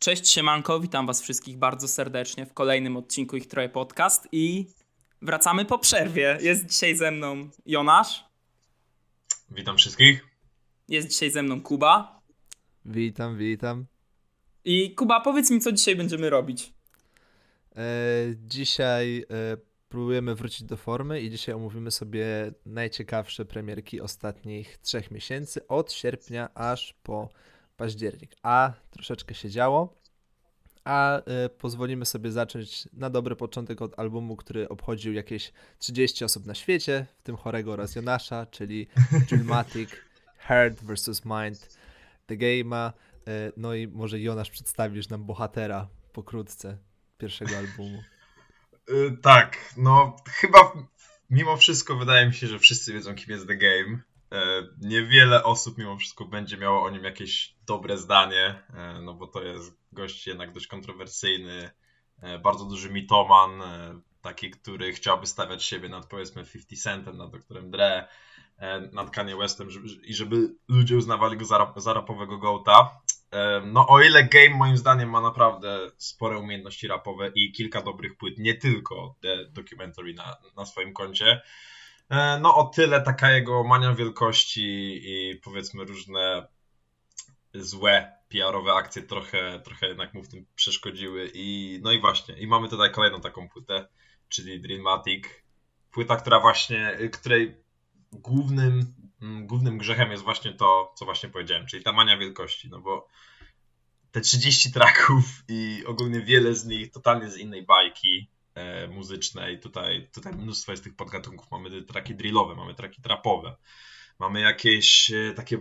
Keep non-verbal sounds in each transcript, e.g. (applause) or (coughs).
Cześć siemanko, witam was wszystkich bardzo serdecznie w kolejnym odcinku Ich Troje Podcast i wracamy po przerwie. Jest dzisiaj ze mną Jonasz. Witam wszystkich. Jest dzisiaj ze mną Kuba. Witam, witam. I Kuba, powiedz mi, co dzisiaj będziemy robić. E, dzisiaj e, próbujemy wrócić do formy i dzisiaj omówimy sobie najciekawsze premierki ostatnich trzech miesięcy, od sierpnia aż po październik. A troszeczkę się działo, a e, pozwolimy sobie zacząć na dobry początek od albumu, który obchodził jakieś 30 osób na świecie, w tym Chorego oraz Jonasza, czyli (laughs) Dramatic Heart vs. Mind The Game'a. E, no i może Jonasz przedstawisz nam bohatera pokrótce pierwszego albumu. Yy, tak, no chyba mimo wszystko wydaje mi się, że wszyscy wiedzą kim jest The Game. Yy, niewiele osób mimo wszystko będzie miało o nim jakieś dobre zdanie, yy, no bo to jest gość jednak dość kontrowersyjny, bardzo duży mitoman, taki, który chciałby stawiać siebie nad powiedzmy 50 Centem, nad doktorem Dre, nad Kanye Westem żeby, i żeby ludzie uznawali go za, rap, za rapowego gołta. No o ile Game moim zdaniem ma naprawdę spore umiejętności rapowe i kilka dobrych płyt, nie tylko The Documentary na, na swoim koncie, no o tyle taka jego mania wielkości i powiedzmy różne złe PR-owe akcje trochę, trochę jednak mu w tym przeszkodziły i no i właśnie, i mamy tutaj kolejną taką płytę, czyli Dreammatic, płyta, która właśnie, której głównym głównym grzechem jest właśnie to, co właśnie powiedziałem, czyli ta mania wielkości, no bo te 30 traków i ogólnie wiele z nich totalnie z innej bajki e, muzycznej. Tutaj, tutaj mnóstwo jest tych podgatunków. Mamy traki drillowe, mamy traki trapowe, mamy jakieś e, takie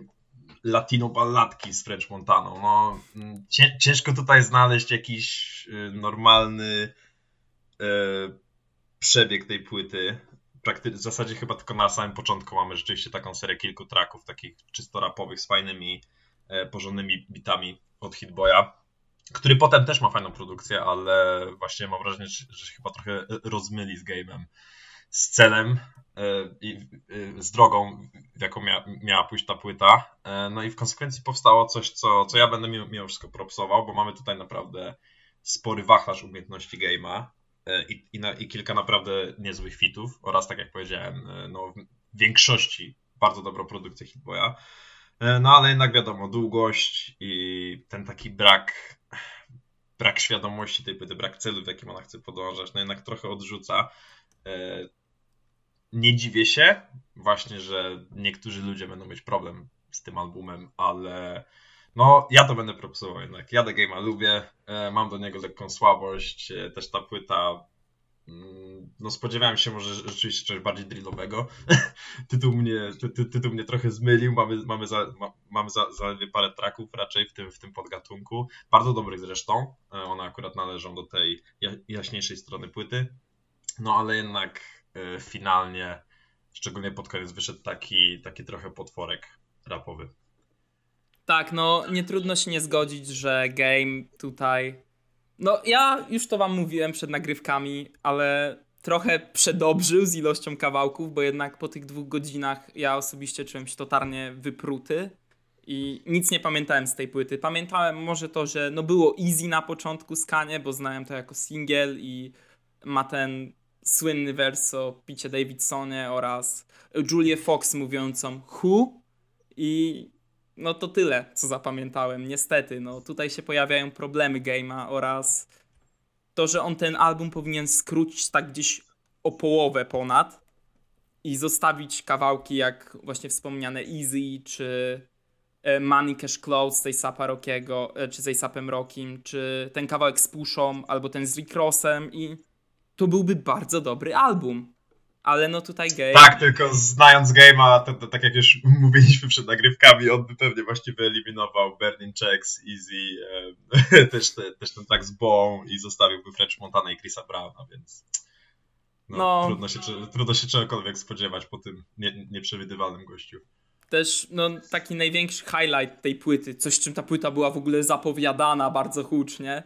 latino balladki z French Montaną. No, mm, ciężko tutaj znaleźć jakiś e, normalny e, przebieg tej płyty praktycznie w zasadzie chyba tylko na samym początku mamy rzeczywiście taką serię kilku tracków, takich czysto rapowych, z fajnymi, e, porządnymi bitami od Hitboya, który potem też ma fajną produkcję, ale właśnie mam wrażenie, że, się chyba trochę rozmyli z game'em, z celem e, i e, z drogą, w jaką mia, miała pójść ta płyta. No i w konsekwencji powstało coś, co, co ja będę mimo, wszystko propsował, bo mamy tutaj naprawdę spory wachlarz umiejętności game'a. I, i, na, i kilka naprawdę niezłych fitów oraz, tak jak powiedziałem, e, no, w większości bardzo dobrą produkcję Hitboya. E, no ale jednak wiadomo, długość i ten taki brak, brak świadomości tej płyty, brak celu, w jakim ona chce podążać, no jednak trochę odrzuca. Nie dziwię się właśnie, że niektórzy ludzie będą mieć problem z tym albumem, ale no, ja to będę propsował jednak. Ja The Game'a lubię, e, mam do niego lekką słabość. E, też ta płyta. Mm, no, spodziewałem się może rzeczywiście czegoś bardziej drillowego. (laughs) tytuł, mnie, ty, ty, tytuł mnie trochę zmylił. Mamy, mamy, za, ma, mamy za, zaledwie parę traków raczej w tym, w tym podgatunku. Bardzo dobrych zresztą. E, one akurat należą do tej jaśniejszej strony płyty. No, ale jednak finalnie, szczególnie pod koniec, wyszedł taki, taki trochę potworek rapowy. Tak, no nie trudno się nie zgodzić, że game tutaj. No ja już to wam mówiłem przed nagrywkami, ale trochę przedobrzył z ilością kawałków, bo jednak po tych dwóch godzinach ja osobiście czułem się totalnie wypruty i nic nie pamiętałem z tej płyty. Pamiętałem może to, że no było easy na początku skanie, bo znałem to jako single i ma ten słynny wers o Picie Davidsonie oraz Julię Fox mówiącą who i no to tyle, co zapamiętałem. Niestety, no tutaj się pojawiają problemy Game'a oraz to, że on ten album powinien skrócić tak gdzieś o połowę ponad i zostawić kawałki jak właśnie wspomniane Easy, czy e, Money Cash Clothes z Sapa Rockiego, e, czy z Sapem Rockim, czy ten kawałek z Pushą, albo ten z Rick Rossem i to byłby bardzo dobry album ale no tutaj game. Tak, tylko znając game'a, to, to, tak jak już (laughs) mówiliśmy przed nagrywkami, on by pewnie właśnie wyeliminował Burning Checks, Easy, e, (laughs) też, te, też ten tak z Bow i zostawiłby French Montana i Chrisa Browna, więc no, no. Trudno, się, trudno się czegokolwiek spodziewać po tym nie, nieprzewidywalnym gościu. Też no, taki największy highlight tej płyty, coś czym ta płyta była w ogóle zapowiadana bardzo hucznie,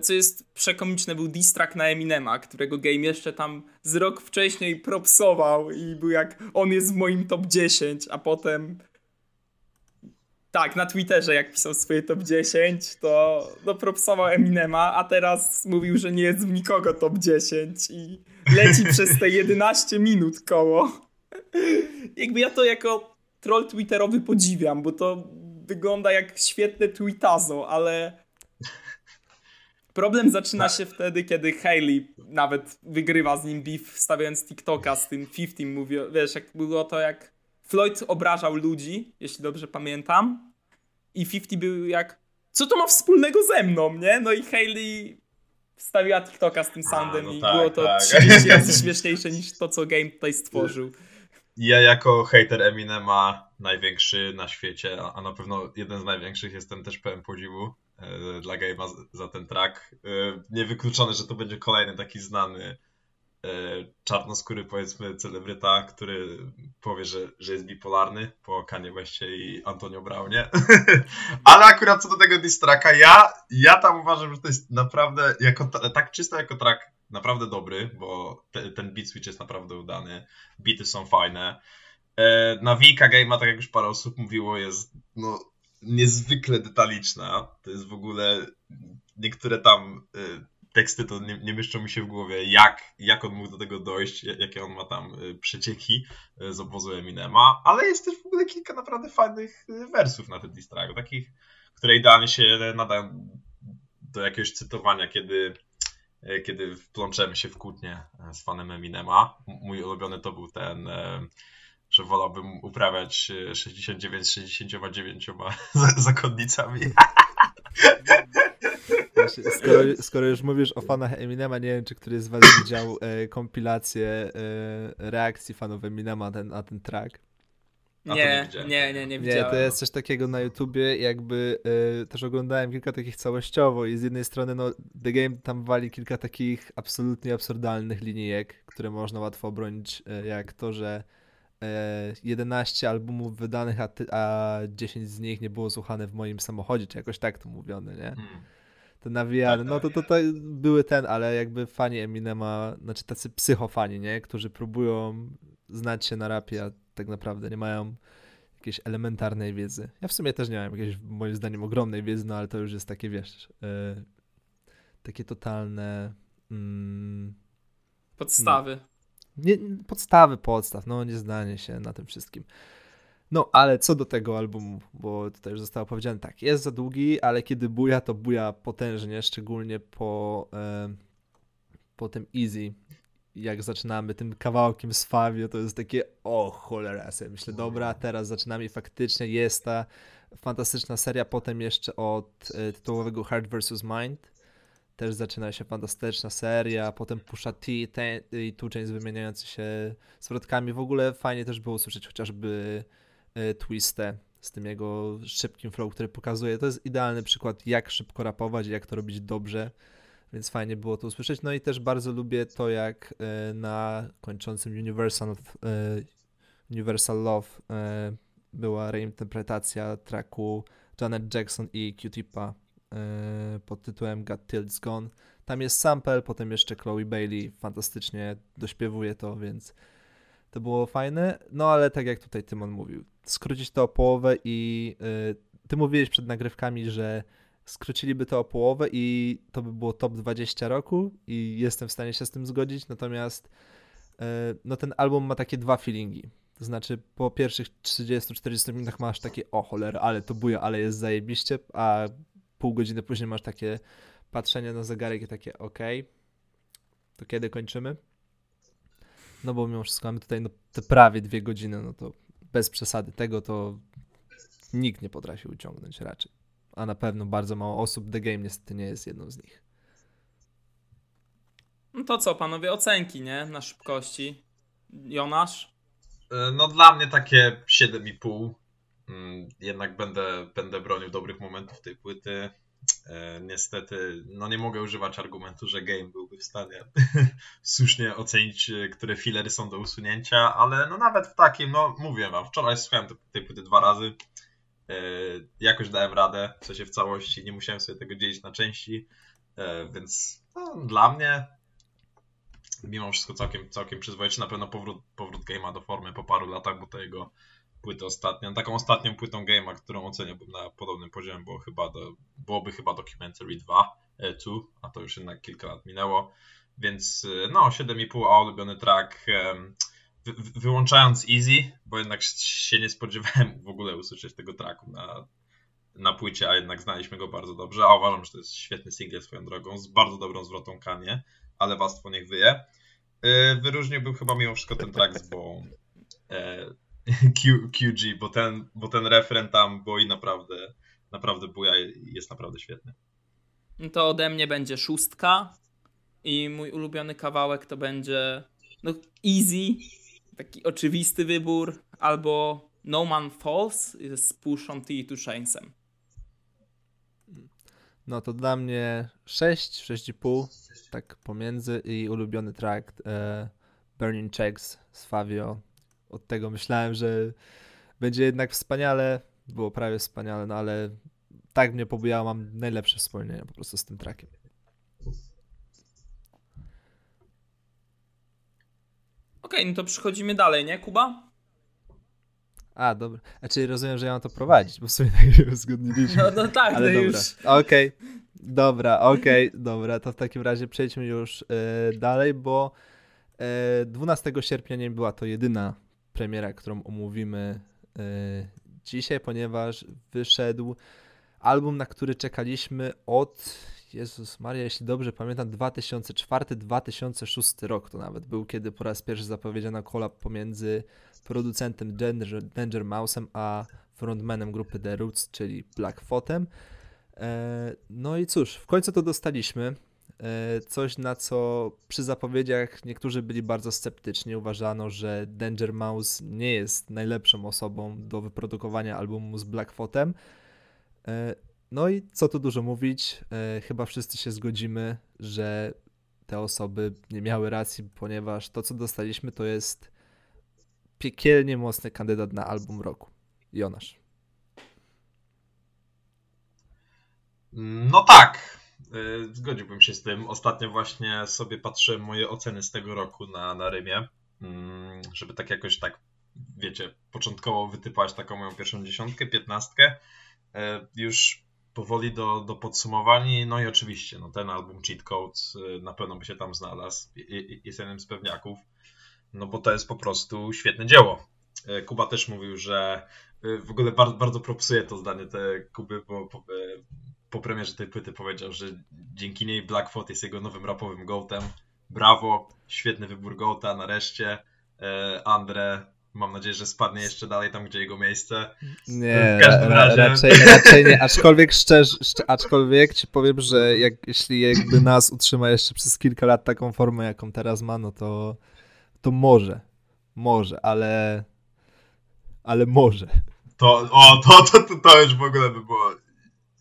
co jest przekomiczne, był distrack na Eminema, którego game jeszcze tam z rok wcześniej propsował i był jak on jest w moim top 10, a potem tak, na Twitterze jak pisał swoje top 10, to no, propsował Eminema, a teraz mówił, że nie jest w nikogo top 10 i leci (laughs) przez te 11 minut koło. Jakby ja to jako troll twitterowy podziwiam, bo to wygląda jak świetne tweetazo, ale Problem zaczyna się wtedy, kiedy Hailey nawet wygrywa z nim beef, stawiając TikToka z tym 50, mówi, wiesz, jak było to jak Floyd obrażał ludzi, jeśli dobrze pamiętam, i 50 był jak, co to ma wspólnego ze mną, nie? No i Hailey wstawiła TikToka z tym soundem no i tak, było to tak. 30 razy (laughs) śmieszniejsze niż to, co game tutaj stworzył. Ja jako hater Eminema, największy na świecie, a na pewno jeden z największych, jestem też pełen podziwu dla Game'a za ten track. E, niewykluczone, że to będzie kolejny taki znany e, czarnoskóry, powiedzmy, celebryta, który powie, że, że jest bipolarny po Kanye Westie i Antonio Brownie. (laughs) Ale akurat co do tego distracka, ja, ja tam uważam, że to jest naprawdę, jako, tak czysto jako track, naprawdę dobry, bo te, ten beat switch jest naprawdę udany, bity są fajne. Nawika Game'a, tak jak już parę osób mówiło, jest no, niezwykle detaliczna. To jest w ogóle niektóre tam y, teksty to nie, nie mieszczą mi się w głowie, jak, jak on mógł do tego dojść, jakie on ma tam y, przecieki y, z obozu Eminema, ale jest też w ogóle kilka naprawdę fajnych wersów na ten diss takich, które idealnie się nadają do jakiegoś cytowania, kiedy kiedy wplączemy się w kłótnię z fanem Eminema. Mój ulubiony to był ten że wolałbym uprawiać 69 z 69 (laughs) zakonnicami. (laughs) Skoro, skoro, już mówisz o fanach Eminema, nie wiem, czy któryś z was (coughs) widział e, kompilację e, reakcji fanów Eminema na ten, na ten track. Nie, nie, nie, nie widziałem. Nie, to jest coś takiego na YouTubie, jakby e, też oglądałem kilka takich całościowo i z jednej strony no The Game tam wali kilka takich absolutnie absurdalnych linijek, które można łatwo obronić, e, jak to, że 11 e, albumów wydanych, a, ty, a 10 z nich nie było słuchane w moim samochodzie, czy jakoś tak to mówione, nie? Hmm. Te nawijane, tak, no to, to, to były ten, ale jakby fani Eminema, znaczy tacy psychofani, nie? Którzy próbują znać się na rapie, a tak naprawdę nie mają jakiejś elementarnej wiedzy. Ja w sumie też nie mam jakiejś, moim zdaniem, ogromnej wiedzy, no ale to już jest takie, wiesz, yy, takie totalne... Mm, Podstawy. No nie, podstawy podstaw, no nie zdanie się na tym wszystkim. No, ale co do tego albumu, bo tutaj już zostało powiedziane, tak, jest za długi, ale kiedy buja, to buja potężnie, szczególnie po, e, po tym Easy. Jak zaczynamy tym kawałkiem z Fabio, to jest takie, o cholera, sobie myślę, dobra, teraz zaczynamy faktycznie jest ta fantastyczna seria, potem jeszcze od e, tytułowego Heart vs. Mind, też zaczyna się fantastyczna seria, potem Pusha T ten, i Two Chainz wymieniający się zwrotkami. W ogóle fajnie też było usłyszeć chociażby y, Twistę z tym jego szybkim flow, który pokazuje. To jest idealny przykład, jak szybko rapować i jak to robić dobrze, więc fajnie było to usłyszeć. No i też bardzo lubię to, jak y, na kończącym Universal, y, Universal Love była reinterpretacja tracku Janet Jackson i Q-Tipa pod tytułem Got Tilts Gone. Tam jest sample, potem jeszcze Chloe Bailey fantastycznie dośpiewuje to, więc to było fajne. No ale tak jak tutaj Tymon mówił, skrócić to o połowę i yy, ty mówiłeś przed nagrywkami, że skróciliby to o połowę i to by było top 20 roku i jestem w stanie się z tym zgodzić, natomiast yy, no ten album ma takie dwa feelingi. To znaczy po pierwszych 30-40 minutach masz takie o cholera, ale to buja, ale jest zajebiście, a pół godziny później masz takie patrzenie na zegarek i takie ok, to kiedy kończymy? No bo mimo wszystko mamy tutaj no, te prawie dwie godziny, no to bez przesady tego to nikt nie potrafi uciągnąć raczej. A na pewno bardzo mało osób, The Game niestety nie jest jedną z nich. No to co, panowie, ocenki, nie? Na szybkości. Jonasz? E, no dla mnie takie 7,5. Mm, jednak będę, będę bronił dobrych momentów tej płyty. E, niestety, no nie mogę używać argumentu, że game byłby w stanie (laughs) słusznie ocenić, e, które filery są do usunięcia, ale no nawet w takim, no mówię wam, wczoraj słuchałem tej płyty dwa razy, e, jakoś dałem radę, w sensie w całości, nie musiałem sobie tego dzielić na części. Więc no, dla mnie mimo wszystko całkiem, całkiem przyzwoicie. Na pewno powrót, powrót Game'a do formy po paru latach, bo to jego płytę ostatnią, taką ostatnią płytą Game'a, którą oceniałbym na podobnym poziomie, było chyba do, byłoby chyba Documentary 2, 2, e, a to już jednak kilka lat minęło. Więc e, no, 7,5 a ulubiony track. Wy, wyłączając Easy, bo jednak się nie spodziewałem w ogóle usłyszeć tego tracku na, na płycie, a jednak znaliśmy go bardzo dobrze. A uważam, że to jest świetny single swoją drogą, z bardzo dobrą zwrotą Kanie, ale wastwo niech wyje. E, wyróżniłbym chyba mimo wszystko ten track z bo Q, QG, bo ten, bo ten refren tam boi naprawdę, naprawdę buja i jest naprawdę świetny. To ode mnie będzie szóstka i mój ulubiony kawałek to będzie no, Easy, taki oczywisty wybór, albo No Man Falls z Push on T i Two Chainsem. No to dla mnie 6, 6,5, tak pomiędzy i ulubiony track e, Burning Checks z Fabio. Od tego myślałem, że będzie jednak wspaniale, było prawie wspaniale, no ale tak mnie pobujało, mam najlepsze wspomnienia po prostu z tym trackiem. Okej, okay, no to przechodzimy dalej, nie, Kuba? A, dobra. A czyli rozumiem, że ja mam to prowadzić, bo w sumie (laughs) tak się uzgodniliśmy. No, no tak, Ale no dobra. już. Okej, okay. dobra, okej, okay. dobra. To w takim razie przejdźmy już y, dalej, bo y, e, 12 sierpnia nie była to jedyna premiera, którą omówimy y, dzisiaj, ponieważ wyszedł album, na który czekaliśmy od Jezus Maria, jeśli dobrze pamiętam, 2004-2006 rok to nawet był, kiedy po raz pierwszy zapowiedziano kolab pomiędzy producentem Danger, Danger Mouse'em a frontmanem grupy The Roots, czyli Blackfootem. E, no i cóż, w końcu to dostaliśmy. E, coś, na co przy zapowiedziach niektórzy byli bardzo sceptyczni. Uważano, że Danger Mouse nie jest najlepszą osobą do wyprodukowania albumu z Blackfootem. E, no i co tu dużo mówić, e, chyba wszyscy się zgodzimy, że te osoby nie miały racji, ponieważ to, co dostaliśmy, to jest piekielnie mocny kandydat na album roku. Jonasz. No tak, zgodziłbym się z tym. Ostatnio właśnie sobie patrzyłem moje oceny z tego roku na, na Rymie, mm, żeby tak jakoś tak, wiecie, początkowo wytypać taką moją pierwszą dziesiątkę, piętnastkę. E, już powoli do, do podsumowań. No i oczywiście, no ten album Cheat y, na pewno by się tam znalazł. Jest jednym z pewniaków, no bo to jest po prostu świetne dzieło. Kuba też mówił, że w ogóle bardzo, bardzo propsuje to zdanie te Kuby, bo po, po premierze tej płyty powiedział, że dzięki niej Blackfoot jest jego nowym rapowym gołtem. Brawo, świetny wybór gołta, nareszcie. Andre Mam nadzieję, że spadnie jeszcze dalej tam, gdzie jego miejsce. Nie, ra, razie... raczej, raczej nie. Aczkolwiek szczerze, aczkolwiek ci powiem, że jak, jeśli jakby nas utrzyma jeszcze przez kilka lat taką formę, jaką teraz ma, no to, to może. Może, ale. Ale może. To, o, to, to, to, to już w ogóle by było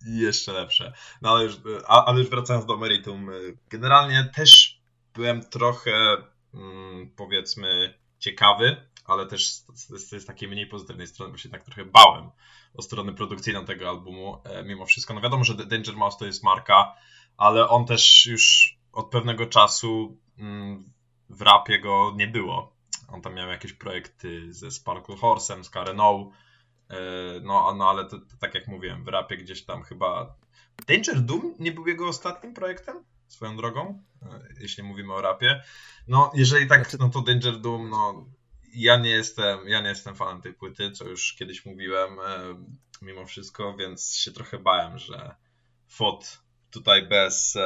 jeszcze lepsze. No ale już, ale już wracając do meritum, generalnie też byłem trochę, mm, powiedzmy, ciekawy ale też z, z, takiej mniej pozytywnej strony, bo się tak trochę bałem o stronę produkcyjną tego albumu. E, mimo wszystko, no wiadomo, że Danger Mouse to jest marka, ale on też już od pewnego czasu mm, w rapie go nie było. On tam miał jakieś projekty ze Sparkle Horse'em, z Karen O. E, no, no ale to, to, tak jak mówiłem, w rapie gdzieś tam chyba. Danger Doom nie był jego ostatnim projektem? Swoją drogą, e, jeśli mówimy o rapie. No, jeżeli tak, znaczy- no to Danger Doom, no ja nie jestem, ja nie jestem fanem tej płyty, co już kiedyś mówiłem, e, mimo wszystko, więc się trochę bałem, że Fot tutaj bez,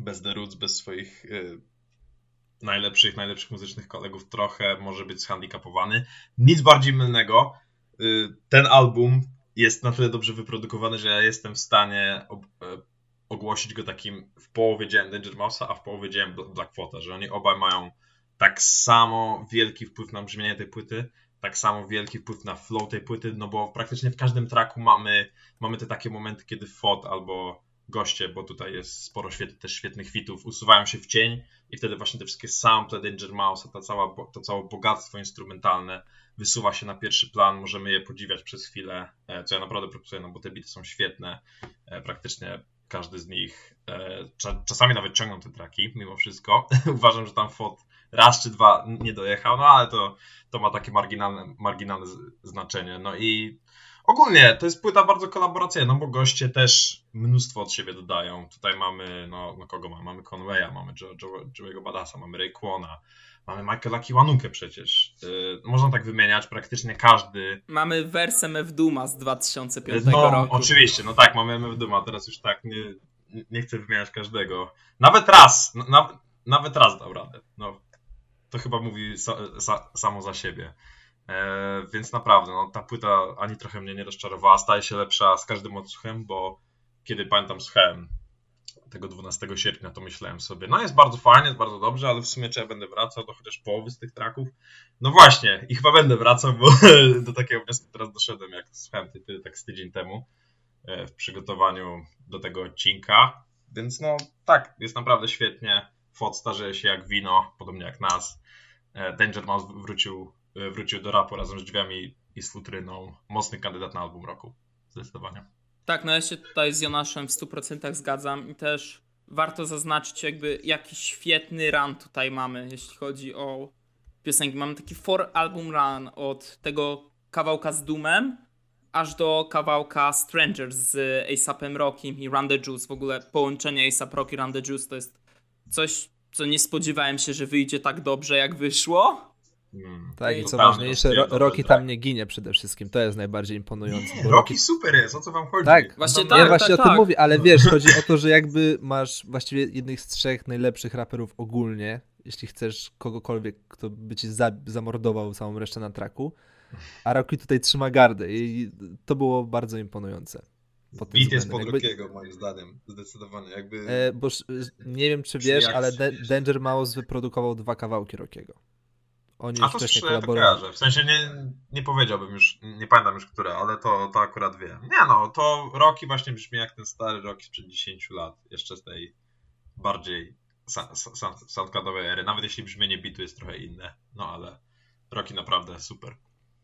bez The Roots, bez swoich najlepszych, najlepszych muzycznych kolegów trochę może być zhandicapowany. Nic bardziej mylnego. E, ten album jest na tyle dobrze wyprodukowany, że ja jestem w stanie ogłosić go takim w połowie dziełem Danger Mouse'a, a w połowie dziełem Blackfoota, że oni obaj mają tak samo wielki wpływ na brzmienie tej płyty, tak samo wielki wpływ na flow tej płyty, no bo praktycznie w każdym tracku mamy, mamy te takie momenty, kiedy FOD albo goście, bo tutaj jest sporo świet, też świetnych fitów, usuwają się w cień i wtedy właśnie te wszystkie sample Danger Mouse, to, cała, to całe bogactwo instrumentalne wysuwa się na pierwszy plan, możemy je podziwiać przez chwilę, e, co ja naprawdę proponuję, no bo te bity są świetne, e, praktycznie każdy z nich. E, czasami nawet ciągną te traki, mimo wszystko. (laughs) Uważam, że tam FOT raz czy dwa nie dojechał, no ale to, to ma takie marginalne, marginalne znaczenie. No i ogólnie to jest płyta bardzo kolaboracyjna, no bo goście też mnóstwo od siebie dodają. Tutaj mamy, no, no kogo mamy? Mamy Conwaya, mamy Joe'ego Badasa, mamy Rayquana, mamy Michaela Kiwanukę przecież. Yy, można tak wymieniać, praktycznie każdy. Mamy wersję MF Duma z 2005 no, roku. oczywiście, no tak, mamy MF Duma, teraz już tak nie, nie chcę wymieniać każdego. Nawet raz, na, nawet raz dał radę. No, to chyba mówi sa, sa, samo za siebie. E, więc naprawdę, no, ta płyta ani trochę mnie nie rozczarowała, staje się lepsza z każdym odsłuchem, bo kiedy pamiętam słuchałem tego 12 sierpnia, to myślałem sobie, no jest bardzo fajnie, jest bardzo dobrze, ale w sumie czy ja będę wracał do chociaż połowy z tych traków? No właśnie, i chyba będę wracał, bo (laughs) do takiego wniosku teraz doszedłem, jak słuchałem płyty tak z tydzień temu e, w przygotowaniu do tego odcinka, więc no tak, jest naprawdę świetnie, FOD starzeje się jak wino, podobnie jak nas, e, Danger Mouse wrócił, e, wrócił do rapu razem z drzwiami i z futryną, mocny kandydat na album roku, zdecydowanie. Tak, no ja się tutaj z Jonaszem w 100% zgadzam i też warto zaznaczyć jakby jaki świetny run tutaj mamy, jeśli chodzi o piosenki. Mamy taki four album run od tego kawałka z Doomem aż do kawałka Strangers z ASAPem Rockim i Run the Juice. W ogóle połączenie ASAP Rock i Run the Juice to jest coś, co nie spodziewałem się, że wyjdzie tak dobrze jak wyszło. Hmm. Tak, i co ważniejsze, ro, Rocky tam nie ginie przede wszystkim. To jest najbardziej imponujące. Nie, Rocky super jest, o co wam chodzi? Tak, właśnie, tak, ja właśnie tak, o tym tak. mówię, ale wiesz, chodzi (laughs) o to, że jakby masz właściwie jednych z trzech najlepszych raperów ogólnie, jeśli chcesz kogokolwiek, kto by ci za, zamordował całą resztę na traku, a Rocky tutaj trzyma gardę i to było bardzo imponujące. Beat jest pod Rockiego, moim zdaniem, zdecydowanie. Jakby... E, bo nie wiem, czy wiesz, ale Danger Mouse wyprodukował dwa kawałki Rockiego. Oni A to wcześniej kolaborowali. W sensie nie, nie powiedziałbym już, nie pamiętam już które, ale to, to akurat wiem. Nie no, to Rocky właśnie brzmi jak ten stary Rocky sprzed 10 lat, jeszcze z tej bardziej soundcladowej ery, nawet jeśli brzmienie bitu jest trochę inne, no ale Rocky naprawdę super.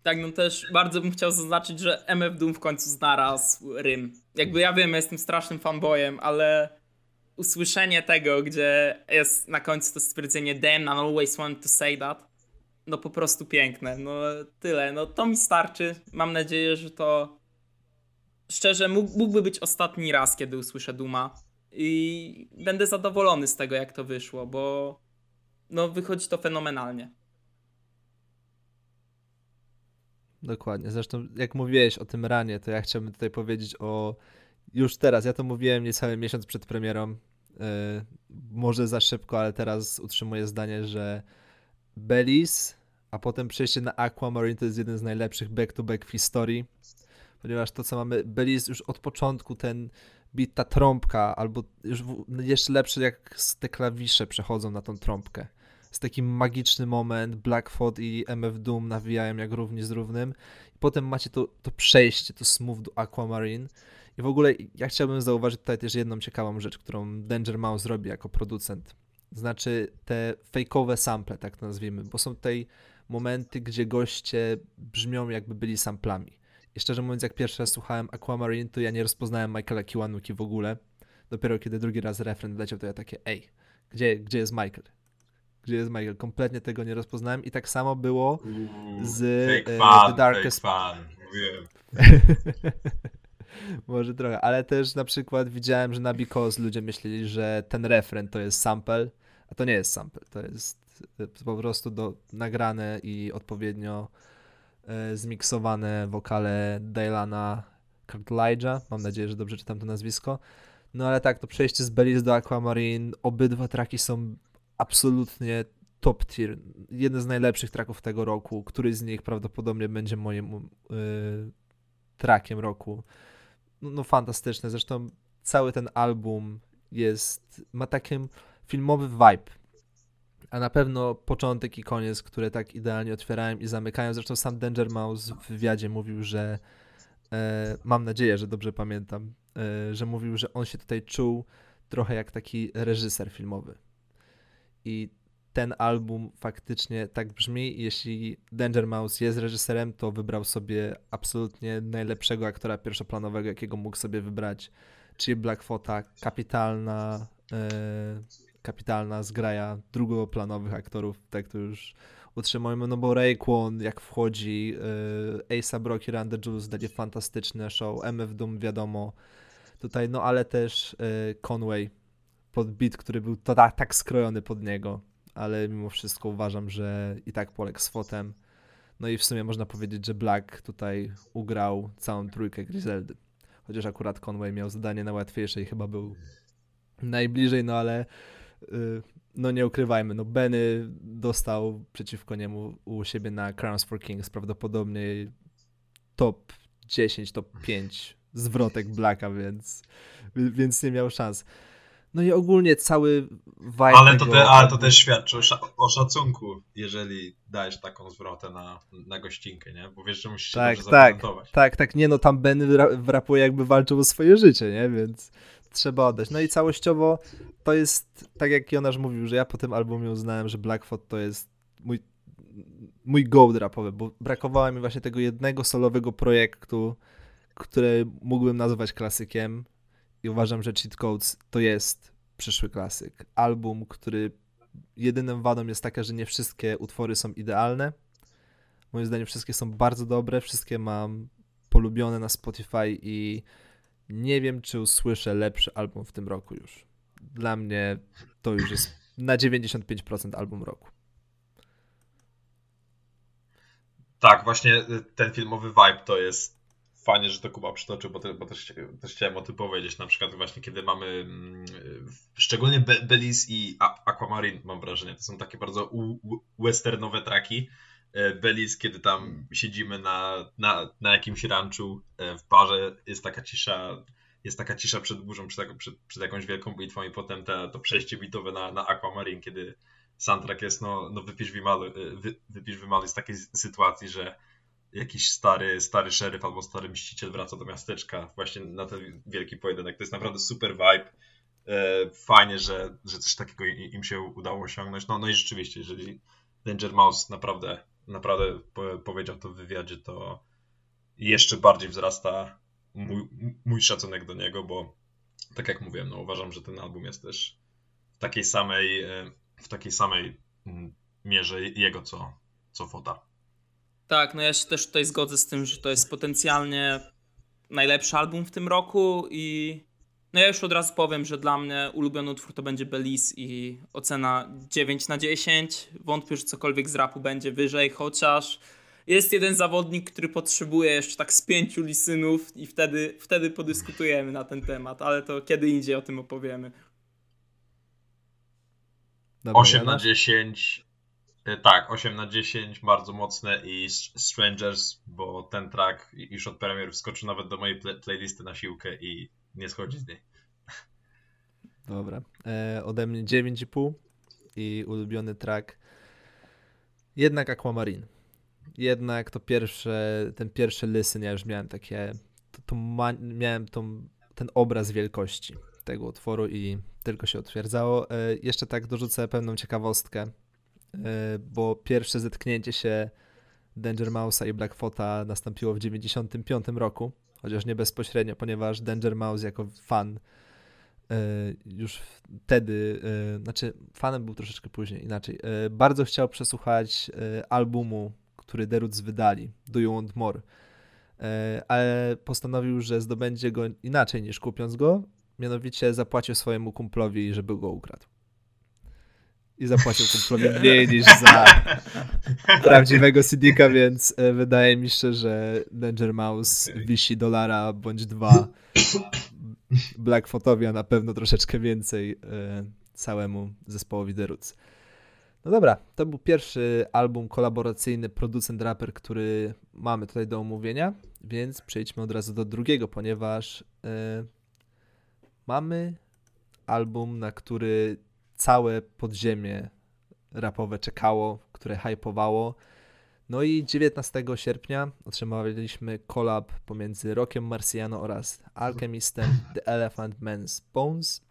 Tak, no też bardzo bym chciał zaznaczyć, że MF Doom w końcu znalazł rym. Jakby ja wiem, jestem strasznym fanboyem, ale usłyszenie tego, gdzie jest na końcu to stwierdzenie damn, I always want to say that, no po prostu piękne. No tyle. No to mi starczy. Mam nadzieję, że to szczerze mógłby być ostatni raz, kiedy usłyszę Duma. I będę zadowolony z tego, jak to wyszło, bo no wychodzi to fenomenalnie. Dokładnie. Zresztą, jak mówiłeś o tym ranie, to ja chciałbym tutaj powiedzieć o. Już teraz, ja to mówiłem niecały miesiąc przed premierą. Yy, może za szybko, ale teraz utrzymuję zdanie, że Belize, a potem przejście na Aquamarine to jest jeden z najlepszych back-to-back w historii, ponieważ to, co mamy, Belize już od początku, ten beat, ta trąbka, albo już jeszcze lepsze, jak te klawisze przechodzą na tą trąbkę. Jest taki magiczny moment, Blackfoot i MF Doom nawijają jak równi z równym. I potem macie to, to przejście, to smooth do Aquamarine. I w ogóle ja chciałbym zauważyć tutaj też jedną ciekawą rzecz, którą Danger Mouse robi jako producent znaczy te fejkowe sample, tak nazwijmy, bo są tutaj momenty, gdzie goście brzmią jakby byli samplami. I szczerze mówiąc, jak pierwszy raz słuchałem Aquamarine, to ja nie rozpoznałem Michaela Kiwanuki w ogóle. Dopiero kiedy drugi raz refren leciał, to ja takie, ej, gdzie, gdzie jest Michael? Gdzie jest Michael? Kompletnie tego nie rozpoznałem i tak samo było z fake e, fan, The Darkest... Fake. (laughs) Może trochę, ale też na przykład widziałem, że na Because ludzie myśleli, że ten refren to jest sample, a to nie jest sample, to jest e, po prostu do, nagrane i odpowiednio e, zmiksowane wokale Dylana Cartledge'a. Mam nadzieję, że dobrze czytam to nazwisko. No ale tak, to przejście z Belize do Aquamarine, obydwa traki są absolutnie top tier. Jeden z najlepszych traków tego roku. Któryś z nich prawdopodobnie będzie moim y, trakiem roku no, no fantastyczne. Zresztą cały ten album jest, ma taki filmowy vibe. A na pewno początek i koniec, które tak idealnie otwierają i zamykają. Zresztą sam Danger Mouse w wywiadzie mówił, że e, mam nadzieję, że dobrze pamiętam, e, że mówił, że on się tutaj czuł trochę jak taki reżyser filmowy. I ten album faktycznie tak brzmi. Jeśli Danger Mouse jest reżyserem, to wybrał sobie absolutnie najlepszego aktora pierwszoplanowego, jakiego mógł sobie wybrać, Chip Blackfota, kapitalna, e, kapitalna zgraja drugoplanowych aktorów, tak to już utrzymujemy, no bo Rayquan jak wchodzi, e, Ace Brock i Randy Jules dali fantastyczne show, MF Doom wiadomo, tutaj no ale też e, Conway pod beat, który był to, tak, tak skrojony pod niego, ale mimo wszystko uważam, że i tak poległ z fotem. No i w sumie można powiedzieć, że Black tutaj ugrał całą trójkę Griseldy. Chociaż akurat Conway miał zadanie najłatwiejsze i chyba był najbliżej, no ale yy, no nie ukrywajmy, no Benny dostał przeciwko niemu u siebie na Crowns for Kings prawdopodobnie top 10, top 5 zwrotek Blacka, więc, więc nie miał szans. No i ogólnie cały vibe Ale to, te, ale to też świadczy o, sz o, szacunku, jeżeli dajesz taką zwrotę na, na gościnkę, nie? Bo wiesz, że musisz się tak, tak, tak, tak, nie no, tam Ben w rapuje jakby walczył o swoje życie, nie? Więc trzeba oddać. No i całościowo to jest, tak jak Jonasz mówił, że ja po tym albumie uznałem, że Blackfoot to jest mój, mój gold rapowy, bo brakowało mi właśnie tego jednego solowego projektu, które mógłbym nazwać klasykiem, i uważam, że Cheat Codes to jest przyszły klasyk. Album, który jedynym wadą jest taka, że nie wszystkie utwory są idealne. Moim zdaniem wszystkie są bardzo dobre, wszystkie mam polubione na Spotify i nie wiem, czy usłyszę lepszy album w tym roku już. Dla mnie to już jest na 95% album roku. Tak, właśnie ten filmowy vibe to jest fajnie, że to Kuba przytoczył, bo, te, bo też, też, chciałem o tym powiedzieć. Na przykład właśnie, kiedy mamy mm, szczególnie Be Belize i Aquamarine, mam wrażenie, to są takie bardzo westernowe traki. E, Belize, kiedy tam siedzimy na, na, na jakimś ranczu e, w barze, jest taka cisza, jest taka cisza przed burzą, przed, przed, przed jakąś wielką bitwą i potem te, to przejście bitowe na, na Aquamarine, kiedy soundtrack jest, no, no wypisz wymalu, e, wy, wypisz wymalu z takiej sytuacji, że jakiś stary, stary szeryf albo stary mściciel wraca do miasteczka właśnie na ten wielki pojedynek. To jest naprawdę super vibe. Fajnie, że, że coś takiego im się udało osiągnąć. No, no i rzeczywiście, jeżeli Danger Mouse naprawdę, naprawdę powiedział to w wywiadzie, to jeszcze bardziej wzrasta mój, mój szacunek do niego, bo tak jak mówiłem, no uważam, że ten album jest też w takiej samej, e, w takiej samej mm, mierze jego, co, co Fota. Tak, no ja się też tutaj zgodzę z tym, że to jest potencjalnie najlepszy album w tym roku i no ja już od razu powiem, że dla mnie ulubiony utwór to będzie Belize i ocena 9 na 10. Wątpię, że cokolwiek z rapu będzie wyżej, chociaż jest jeden zawodnik, który potrzebuje jeszcze tak z pięciu lisynów i wtedy, wtedy podyskutujemy na ten temat, ale to kiedy indziej o tym opowiemy. Dobra, 8 na 10 E, tak, 8 na 10, bardzo mocne i Strangers, bo ten track już od premier wskoczył nawet do mojej play playlisty na siłkę i nie schodzi z niej. Dobra. E, ode mnie 9,5 i ulubiony track jednak Aquamarine. Jednak to pierwsze, ten pierwszy listen, ja już miałem takie, to, to ma, miałem tą, ten obraz wielkości tego utworu i tylko się otwierdzało. E, jeszcze tak dorzucę pewną ciekawostkę E, bo pierwsze zetknięcie się Danger Mouse'a i Blackfota nastąpiło w 1995 roku, chociaż nie bezpośrednio, ponieważ Danger Mouse jako fan e, już wtedy, e, znaczy fanem był troszeczkę później, inaczej, bardzo chciał przesłuchać albumu, który The Roots wydali, Do You Want More, ale postanowił, że zdobędzie go inaczej niż kupiąc go, mianowicie zapłacił swojemu kumplowi, żeby go ukradł i zapłacił kumplowi (laughs) mniej niż za (laughs) prawdziwego CD-ka, więc e, wydaje mi się, że Danger Mouse wisi dolara bądź dwa. Black Photowia na pewno troszeczkę więcej e, całemu zespołowi The Roots. No dobra, to był pierwszy album kolaboracyjny producent raper, który mamy tutaj do omówienia, więc przejdźmy od razu do drugiego, ponieważ e, mamy album, na który całe podziemie rapowe czekało, które hypowało. No i 19 sierpnia otrzymaliśmy collab pomiędzy Rockiem Marciano oraz Alchemistem The Elephant Man's Bones.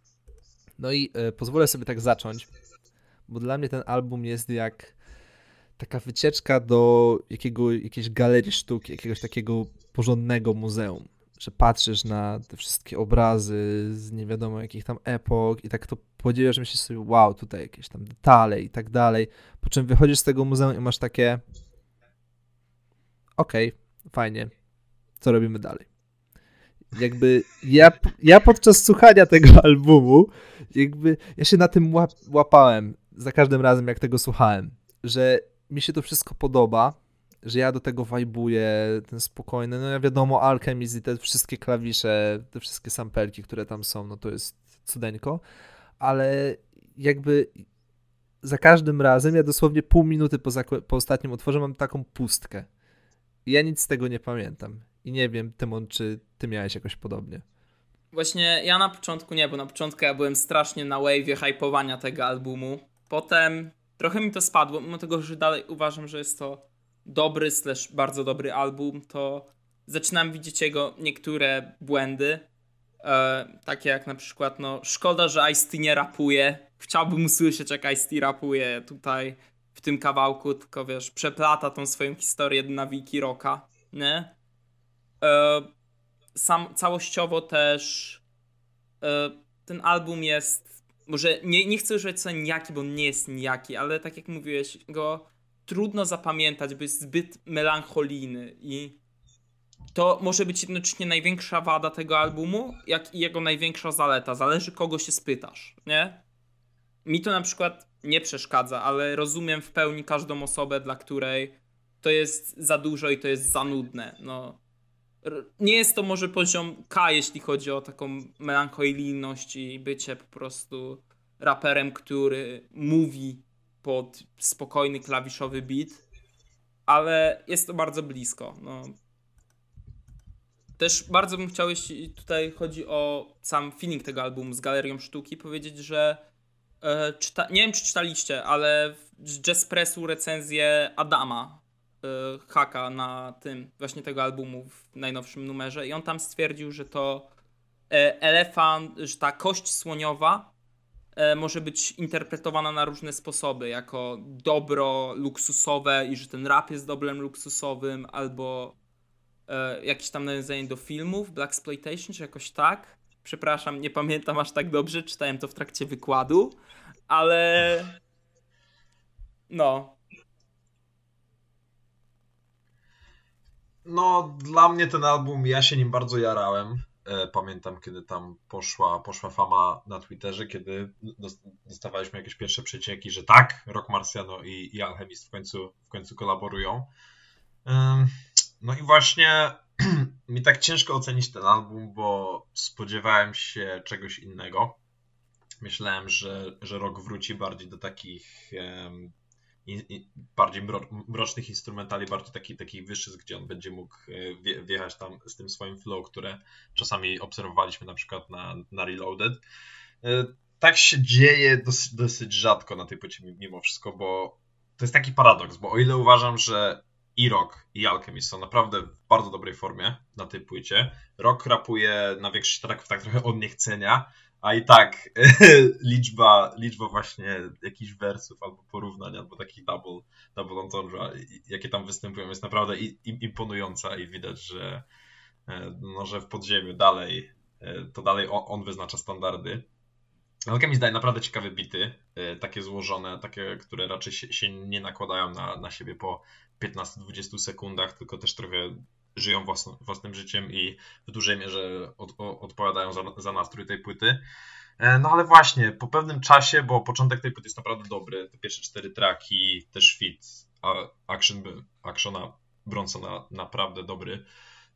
No i e, pozwolę sobie tak zacząć, bo dla mnie ten album jest jak taka wycieczka do jakiego, jakiejś galerii sztuki, jakiegoś takiego porządnego muzeum. Że patrzysz na te wszystkie obrazy z nie wiadomo jakich tam epok i tak to podziwiasz, myślisz sobie, wow, tutaj jakieś tam detale i tak dalej, po czym wychodzisz z tego muzeum i masz takie okej, okay, fajnie, co robimy dalej? Jakby ja, ja podczas słuchania tego (laughs) albumu, jakby ja się na tym łap, łapałem za każdym razem, jak tego słuchałem, że mi się to wszystko podoba, że ja do tego wajbuję, ten spokojny, no ja wiadomo, Alchemist i te wszystkie klawisze, te wszystkie sampelki, które tam są, no to jest cudeńko, ale jakby za każdym razem, ja dosłownie pół minuty po, po ostatnim utworze mam taką pustkę. I ja nic z tego nie pamiętam. I nie wiem, Tymon, czy ty miałeś jakoś podobnie. Właśnie ja na początku nie, bo na początku ja byłem strasznie na wave'ie hypowania tego albumu. Potem trochę mi to spadło, mimo tego, że dalej uważam, że jest to dobry slash bardzo dobry album, to zaczynam widzieć jego niektóre błędy. E, takie jak na przykład, no szkoda, że Ice nie rapuje. Chciałbym usłyszeć, jak Ice rapuje tutaj w tym kawałku, tylko wiesz, przeplata tą swoją historię na Wiki Rocka, nie? E, sam całościowo też e, ten album jest, może nie, nie chcę używać słowa nijaki, bo nie jest nijaki, ale tak jak mówiłeś, go trudno zapamiętać, bo jest zbyt melancholijny i to może być jednocześnie największa wada tego albumu, jak i jego największa zaleta. Zależy kogo się spytasz, nie? Mi to na przykład nie przeszkadza, ale rozumiem w pełni każdą osobę, dla której to jest za dużo i to jest za nudne. No, nie jest to może poziom K, jeśli chodzi o taką melancholijność i bycie po prostu raperem, który mówi pod spokojny klawiszowy beat, ale jest to bardzo blisko. No. Też bardzo bym chciał, jeśli tutaj chodzi o sam feeling tego albumu z Galerią Sztuki, powiedzieć, że e, czyta, nie wiem czy czytaliście, ale w Jazz Pressu recenzję Adama Y, haka na tym, właśnie tego albumu w najnowszym numerze i on tam stwierdził, że to e, elefant, że ta kość słoniowa e, może być interpretowana na różne sposoby, jako dobro luksusowe i że ten rap jest dobrem luksusowym, albo e, jakieś tam nawiązanie do filmów, Black Exploitation, czy jakoś tak. Przepraszam, nie pamiętam aż tak dobrze, czytałem to w trakcie wykładu, ale no, No, dla mnie ten album, ja się nim bardzo jarałem. E, pamiętam, kiedy tam poszła, poszła fama na Twitterze, kiedy dostawaliśmy jakieś pierwsze przecieki, że tak, Rock Marciano i, i Alchemist w końcu, w końcu kolaborują. No i właśnie (clears throat) mi tak ciężko ocenić ten album, bo spodziewałem się czegoś innego. Myślałem, że, że rok wróci bardziej do takich bardziej mrocznych instrumentali, bardziej taki, taki wyższy, gdzie on będzie mógł e, wjechać tam z tym swoim flow, które czasami obserwowaliśmy na przykład na, na Reloaded. E, tak się dzieje dosyć, dosyć rzadko na tej płycie mimo wszystko, bo to jest taki paradoks, bo o ile uważam, że i Rock, i Alchemist są naprawdę w bardzo dobrej formie na tej płycie, Rock rapuje na większość tracków tak trochę od niechcenia, a i tak (laughs) liczba, liczba właśnie jakichś wersów albo porównań, albo takich double, double entendre, jakie tam występują, jest naprawdę imponująca i widać, że, e, no, że w podziemiu dalej, e, to dalej on, wyznacza standardy. Alchemist daje naprawdę ciekawe bity, e, takie złożone, takie, które raczej się nie nakładają na, na siebie po 15-20 sekundach, tylko też trochę żyją własno, własnym życiem i w dużej mierze od, o, odpowiadają za, za nastrój tej płyty. E, no ale właśnie, po pewnym czasie, bo początek tej płyty jest naprawdę dobry, te pierwsze cztery traki, też fit, action, actiona Bronsona naprawdę dobry.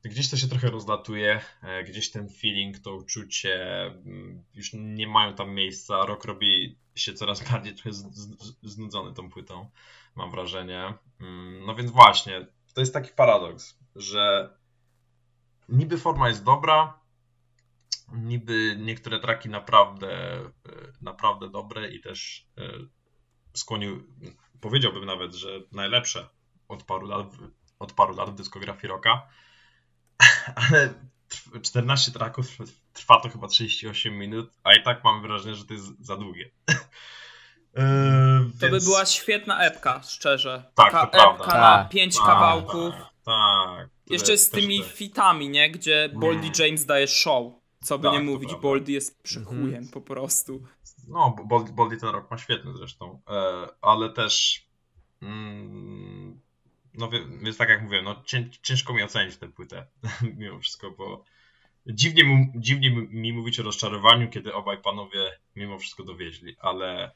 Gdzieś to się trochę rozlatuje, e, gdzieś ten feeling, to uczucie mm, już nie mają tam miejsca. Rok robi się coraz bardziej trochę znudzony tą płytą, mam wrażenie. Mm, no więc właśnie, to jest taki paradoks że niby forma jest dobra, niby niektóre traki naprawdę, e, naprawdę dobre i też e, skłonił, powiedziałbym nawet, że najlepsze od paru lat, od paru lat w dyskografii rocka, (laughs) ale 14 traków trwa to chyba 38 minut, a i tak mam wrażenie, że to jest za długie. (laughs) Yy, to więc... by była świetna epka, szczerze. Tak, Taka epka na tak, 5 tak, kawałków. Tak, Jeszcze z tymi fitami, nie? Gdzie Boldy mm. James daje show. Co by tak, nie mówić, Boldy jest przychujem mm. po prostu. No, Boldy, Boldy ten rok ma świetny zresztą, e, ale też mm, no więc tak jak mówiłem, no ciężko mi ocenić tę płytę (laughs) mimo wszystko, bo dziwnie, mu, dziwnie mi mówić o rozczarowaniu, kiedy obaj panowie mimo wszystko dowieźli, ale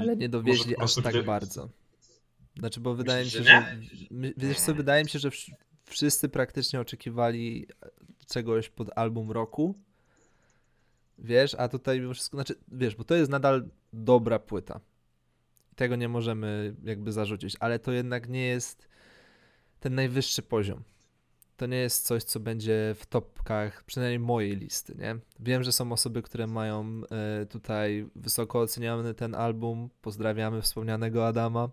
ale nie dowieźli aż tak bardzo. Znaczy, bo wydaje Myślisz, mi się, że, że wiesz co, wydaje mi się, że wszyscy praktycznie oczekiwali czegoś pod album roku. Wiesz, a tutaj mimo wszystko, znaczy, wiesz, bo to jest nadal dobra płyta. Tego nie możemy jakby zarzucić, ale to jednak nie jest ten najwyższy poziom. To nie jest coś, co będzie w topkach, przynajmniej mojej listy, nie? Wiem, że są osoby, które mają e, tutaj wysoko oceniany ten album. Pozdrawiamy wspomnianego Adama.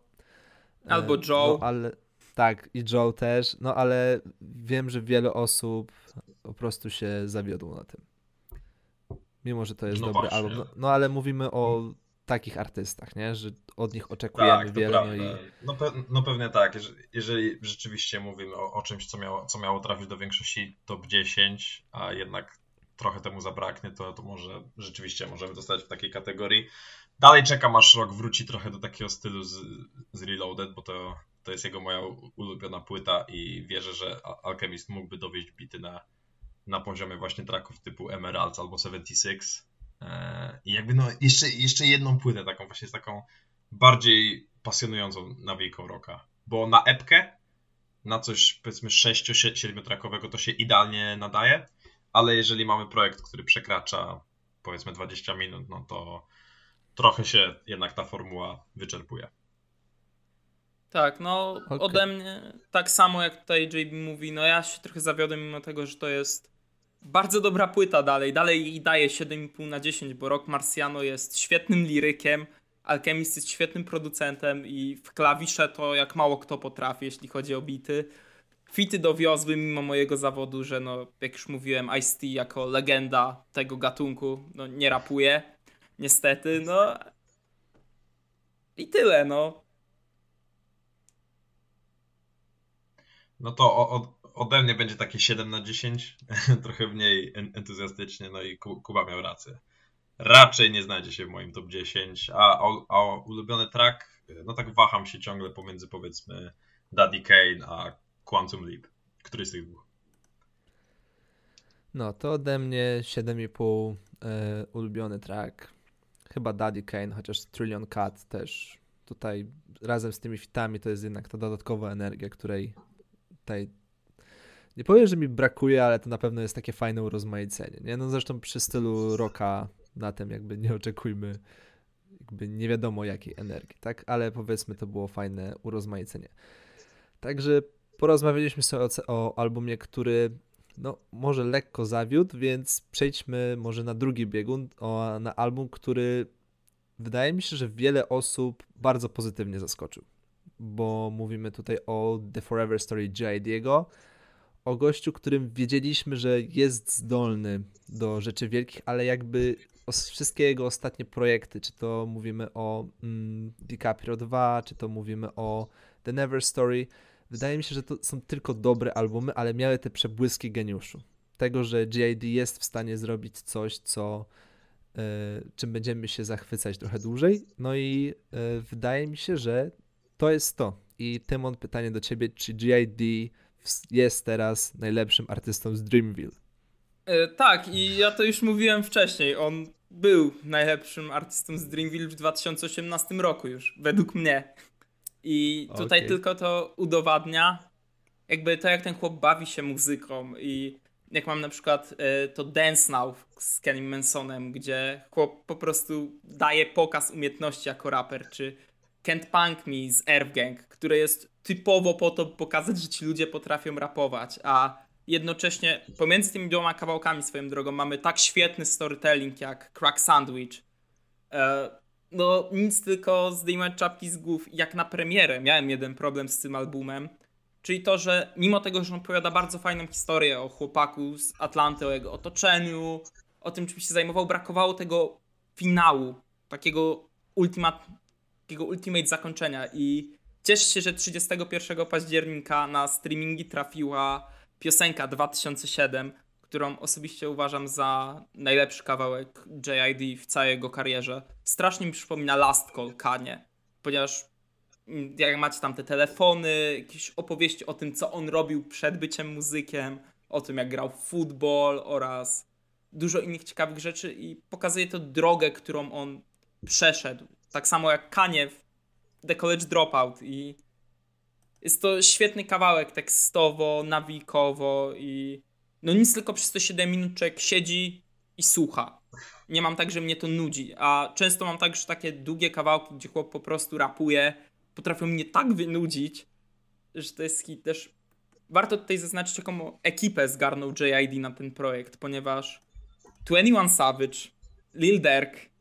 Albo Joe. No, ale, tak, i Joe też, no ale wiem, że wiele osób po prostu się zawiodło na tym. Mimo, że to jest no dobry właśnie. album. No, no, ale mówimy o takich artystach, nie? Że od nich oczekujemy tak, wiele. No, i... no, pe no, pewnie tak. Jeżeli, rzeczywiście mówimy o, o, czymś, co miało, co miało trafić do większości top 10, a jednak trochę temu zabraknie, to, to może rzeczywiście możemy dostać w takiej kategorii. Dalej czekam, aż rok wróci trochę do takiego stylu z, z Reloaded, bo to, to jest jego moja ulubiona płyta i wierzę, że Alchemist mógłby dowieść bity na, na poziomie właśnie tracków typu Emeralds albo 76. E, I jakby no jeszcze, jeszcze jedną płytę taką właśnie z taką bardziej pasjonującą nawijką rocka. Bo na epkę, na coś powiedzmy 6-7 trackowego to się idealnie nadaje, ale jeżeli mamy projekt, który przekracza powiedzmy 20 minut, no to trochę się jednak ta formuła wyczerpuje. Tak, no okay. ode mnie tak samo jak tutaj JB mówi, no ja się trochę zawiodłem mimo tego, że to jest bardzo dobra płyta dalej, dalej i daje 7,5 na 10, bo Rock Marciano jest świetnym lirykiem, Alchemist jest świetnym producentem i w klawisze to jak mało kto potrafi, jeśli chodzi o bity. Fity dowiozły mimo mojego zawodu, że no, jak już mówiłem, Ice-T jako legenda tego gatunku no, nie rapuje, niestety, no. I tyle, no. No to od, ode mnie będzie takie 7 na 10, (laughs) trochę mniej entuzjastycznie, no i Kuba miał rację. Raczej nie znajdzie się w moim top 10, a, a ulubiony track, no tak waham się ciągle pomiędzy powiedzmy Daddy Kane a Quantum Leap. Który z tych dwóch? No to ode mnie 7,5 e, ulubiony track. Chyba Daddy Kane, chociaż Trillion Cut też tutaj razem z tymi fitami to jest jednak ta dodatkowa energia, której tutaj nie powiem, że mi brakuje, ale to na pewno jest takie fajne urozmaicenie. Nie? No zresztą przy stylu rocka na tym jakby nie oczekujmy jakby nie wiadomo jakiej energii, tak? Ale powiedzmy to było fajne urozmaicenie. Także porozmawialiśmy sobie o, o albumie, który no, może lekko zawiódł, więc przejdźmy może na drugi biegun, o, na album, który wydaje mi się, że wiele osób bardzo pozytywnie zaskoczył. Bo mówimy tutaj o The Forever Story J.I.D.'go, o gościu, którym wiedzieliśmy, że jest zdolny do rzeczy wielkich, ale jakby wszystkie jego ostatnie projekty, czy to mówimy o mm, DiCaprio 2, czy to mówimy o The Never Story, wydaje mi się, że to są tylko dobre albumy, ale miały te przebłyski geniuszu. Tego, że G.I.D. jest w stanie zrobić coś, co y, czym będziemy się zachwycać trochę dłużej. No i y, wydaje mi się, że to jest to. I Tymon, pytanie do ciebie, czy G.I.D. jest teraz najlepszym artystą z Dreamville? E, tak, i ja to już mówiłem wcześniej. On był najlepszym artystą z Dreamville w 2018 roku już, według mnie. I tutaj okay. tylko to udowadnia, jakby to, jak ten chłop bawi się muzyką i jak mam na przykład e, to Dance Now z Kenny Mansonem, gdzie chłop po prostu daje pokaz umiejętności jako raper, czy Can't Punk Me z Earth Gang, które jest typowo po to, by pokazać, że ci ludzie potrafią rapować, a jednocześnie pomiędzy tymi dwoma kawałkami swoją drogą mamy tak świetny storytelling jak Crack Sandwich. E, no nic tylko zdejmować czapki z głów. Jak na premierę miałem jeden problem z tym albumem, czyli to, że mimo tego, że on opowiada bardzo fajną historię o chłopaku z Atlanty, o jego otoczeniu, o tym czym się zajmował, brakowało tego finału, takiego ultimat, takiego ultimate zakończenia i cieszę się, że 31 października na streamingi trafiła piosenka 2007, którą osobiście uważam za najlepszy kawałek JID w całej jego karierze. Strasznie mi przypomina Last Call Kanye, ponieważ mm, jak macie tam te telefony, jakieś opowieści o tym, co on robił przed byciem muzykiem, o tym, jak grał w futbol oraz dużo innych ciekawych rzeczy i pokazuje to drogę, którą on przeszedł. Tak samo jak Kanye w The College Dropout i jest to świetny kawałek tekstowo, nawikowo i no nic tylko przez te 7 minut człowiek siedzi i słucha. Nie mam tak, że mnie to nudzi, a często mam tak, że takie długie kawałki, gdzie chłop po prostu rapuje, potrafią mnie tak wynudzić, że to jest hit. Też warto tutaj zaznaczyć, jaką ekipę zgarnął JID na ten projekt, ponieważ 21 Savage, Lil Durk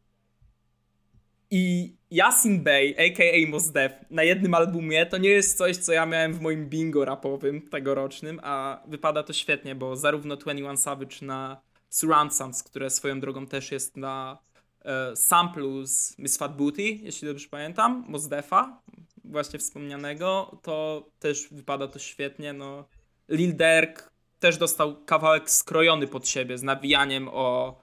i Yasin Bey, a.k.a. Mos Def, na jednym albumie to nie jest coś, co ja miałem w moim bingo rapowym tegorocznym, a wypada to świetnie, bo zarówno 21 Savage na Surround Sounds, które swoją drogą też jest na e, samplu z Miss Fat Booty, jeśli dobrze pamiętam, Mos Defa, właśnie wspomnianego, to też wypada to świetnie. No. Lil Durk też dostał kawałek skrojony pod siebie z nawijaniem o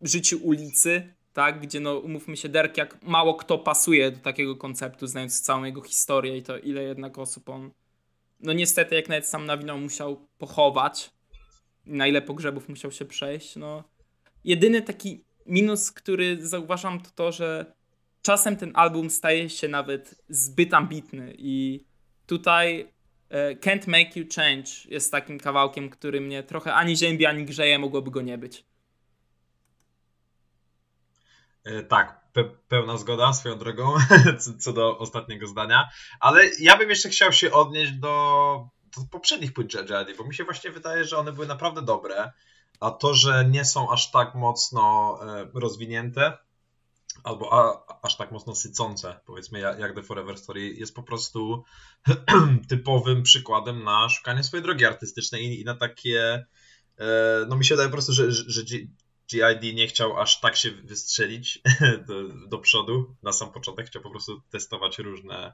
życiu ulicy, tak, gdzie no umówmy się, Derek jak mało kto pasuje do takiego konceptu, znając całą jego historię i to ile jednak osób on no niestety jak nawet sam nawinął musiał pochować, na ile pogrzebów musiał się przejść, no jedyny taki minus, który zauważam to to, że czasem ten album staje się nawet zbyt ambitny i tutaj e, Can't Make You Change jest takim kawałkiem, który mnie trochę ani ziębi, ani grzeje, mogłoby go nie być. E, tak, pe pełna zgoda swoją drogą (laughs) co do ostatniego zdania, ale ja bym jeszcze chciał się odnieść do, do poprzednich płyt Jedi, bo mi się właśnie wydaje, że one były naprawdę dobre, a to, że nie są aż tak mocno e, rozwinięte, albo a, aż tak mocno sycące, powiedzmy, jak The Forever Story, jest po prostu (clears throat) typowym przykładem na szukanie swojej drogi artystycznej i, i na takie. E, no mi się wydaje po prostu, że, że GID nie chciał aż tak się wystrzelić (laughs) do, do przodu na sam początek, chciał po prostu testować różne,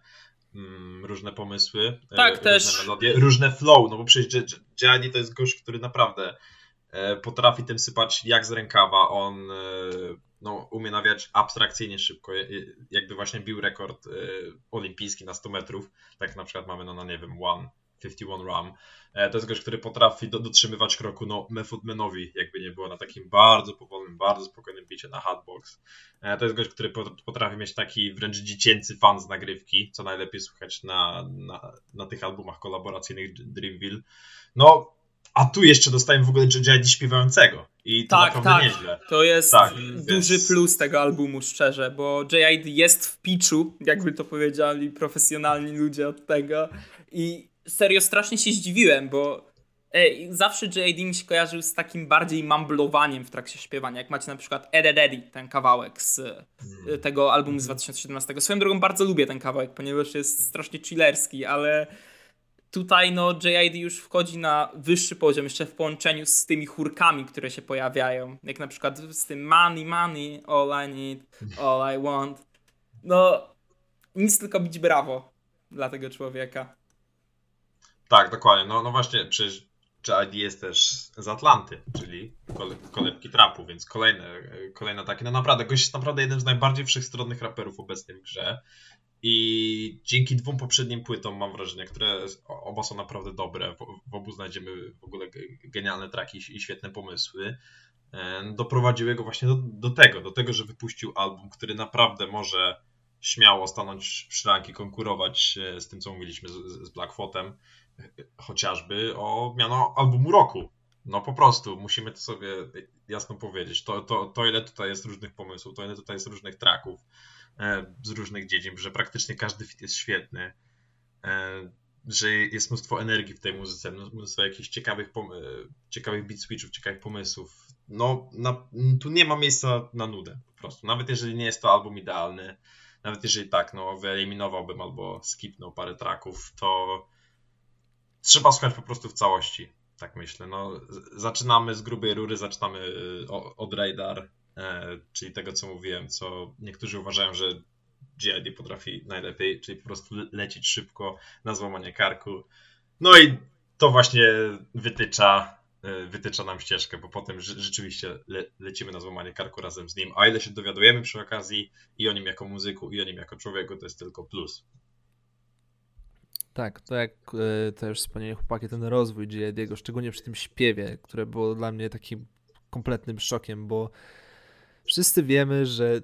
mm, różne pomysły, e, tak, różne też. melodie, różne flow, no bo przecież GID to jest gość, który naprawdę e, potrafi tym sypać jak z rękawa, on no, umie nawiać abstrakcyjnie szybko, jakby właśnie bił rekord olimpijski na 100 metrów, tak na przykład mamy no, na nie wiem, One 51 Ram. E, to jest gość, który potrafi do, dotrzymywać kroku no, Method Manowi, jakby nie było, na takim bardzo powolnym, bardzo spokojnym bicie na hotbox. E, to jest gość, który potrafi mieć taki wręcz dziecięcy fan z nagrywki, co najlepiej słychać na, na, na tych albumach kolaboracyjnych Dreamville. No, a tu jeszcze dostałem w ogóle JD śpiewającego. I to tak, naprawdę tak. nieźle. To jest tak, duży więc... plus tego albumu, szczerze, bo JID jest w pitchu, jakby to powiedzieli profesjonalni ludzie od tego. I serio strasznie się zdziwiłem, bo ej, zawsze J.A.D. mi się kojarzył z takim bardziej mamblowaniem w trakcie śpiewania, jak macie na przykład Eddie ten kawałek z hmm. tego albumu z 2017. Swoją drogą bardzo lubię ten kawałek, ponieważ jest strasznie chillerski, ale tutaj no J.I.D. już wchodzi na wyższy poziom, jeszcze w połączeniu z tymi chórkami, które się pojawiają, jak na przykład z tym money, money, all I need, all I want. No, nic tylko bić brawo dla tego człowieka. Tak, dokładnie. No, no właśnie, przecież JID jest też z Atlanty, czyli kolebki trapu, więc kolejne, kolejne takie. No naprawdę, gość jest naprawdę jednym z najbardziej wszechstronnych raperów obecnie w grze. I dzięki dwóm poprzednim płytom, mam wrażenie, które oba są naprawdę dobre, w, obu znajdziemy w ogóle genialne traki i świetne pomysły, e, doprowadziły go właśnie do, do tego, do tego, że wypuścił album, który naprawdę może śmiało stanąć w szranki, konkurować e, z tym, co mówiliśmy z, z Blackfotem chociażby o miano albumu roku. No po prostu, musimy to sobie jasno powiedzieć. To, to, to ile tutaj jest różnych pomysłów, to ile tutaj jest różnych traków e, z różnych dziedzin, że praktycznie każdy fit jest świetny, e, że jest mnóstwo energii w tej muzyce, mnóstwo jakichś ciekawych, e, ciekawych beat switchów, ciekawych pomysłów. No, na, tu nie ma miejsca na nudę po prostu. Nawet jeżeli nie jest to album idealny, nawet jeżeli tak, no wyeliminowałbym albo skipnął parę traków, to trzeba słuchać po prostu w całości, tak myślę. No, zaczynamy z grubej rury, zaczynamy y, od radar, e, czyli tego, co mówiłem, co niektórzy uważają, że GID potrafi najlepiej, czyli po prostu lecieć szybko na złamanie karku. No i to właśnie wytycza, e, wytycza nam ścieżkę, bo potem rzeczywiście le lecimy na złamanie karku razem z nim. A ile się dowiadujemy przy okazji i o nim jako muzyku, i o nim jako człowieku, to jest tylko plus. Tak, to jak e, to już wspomnieli chłopaki, ten rozwój J.D.'go, szczególnie przy tym śpiewie, które było dla mnie takim kompletnym szokiem, bo wszyscy wiemy, że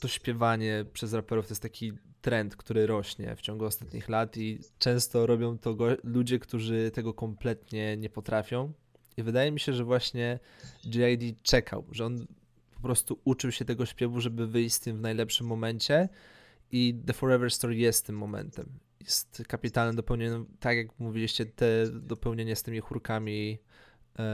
to śpiewanie przez raperów to jest taki trend, który rośnie w ciągu ostatnich lat i często robią to ludzie, którzy tego kompletnie nie potrafią. I wydaje mi się, że właśnie J.I.D. czekał, że on po prostu uczył się tego śpiewu, żeby wyjść z tym w najlepszym momencie i The Forever Story jest tym momentem. Jest kapitalnym dopełnieniem, tak jak mówiliście, te dopełnienie z tymi chórkami yy,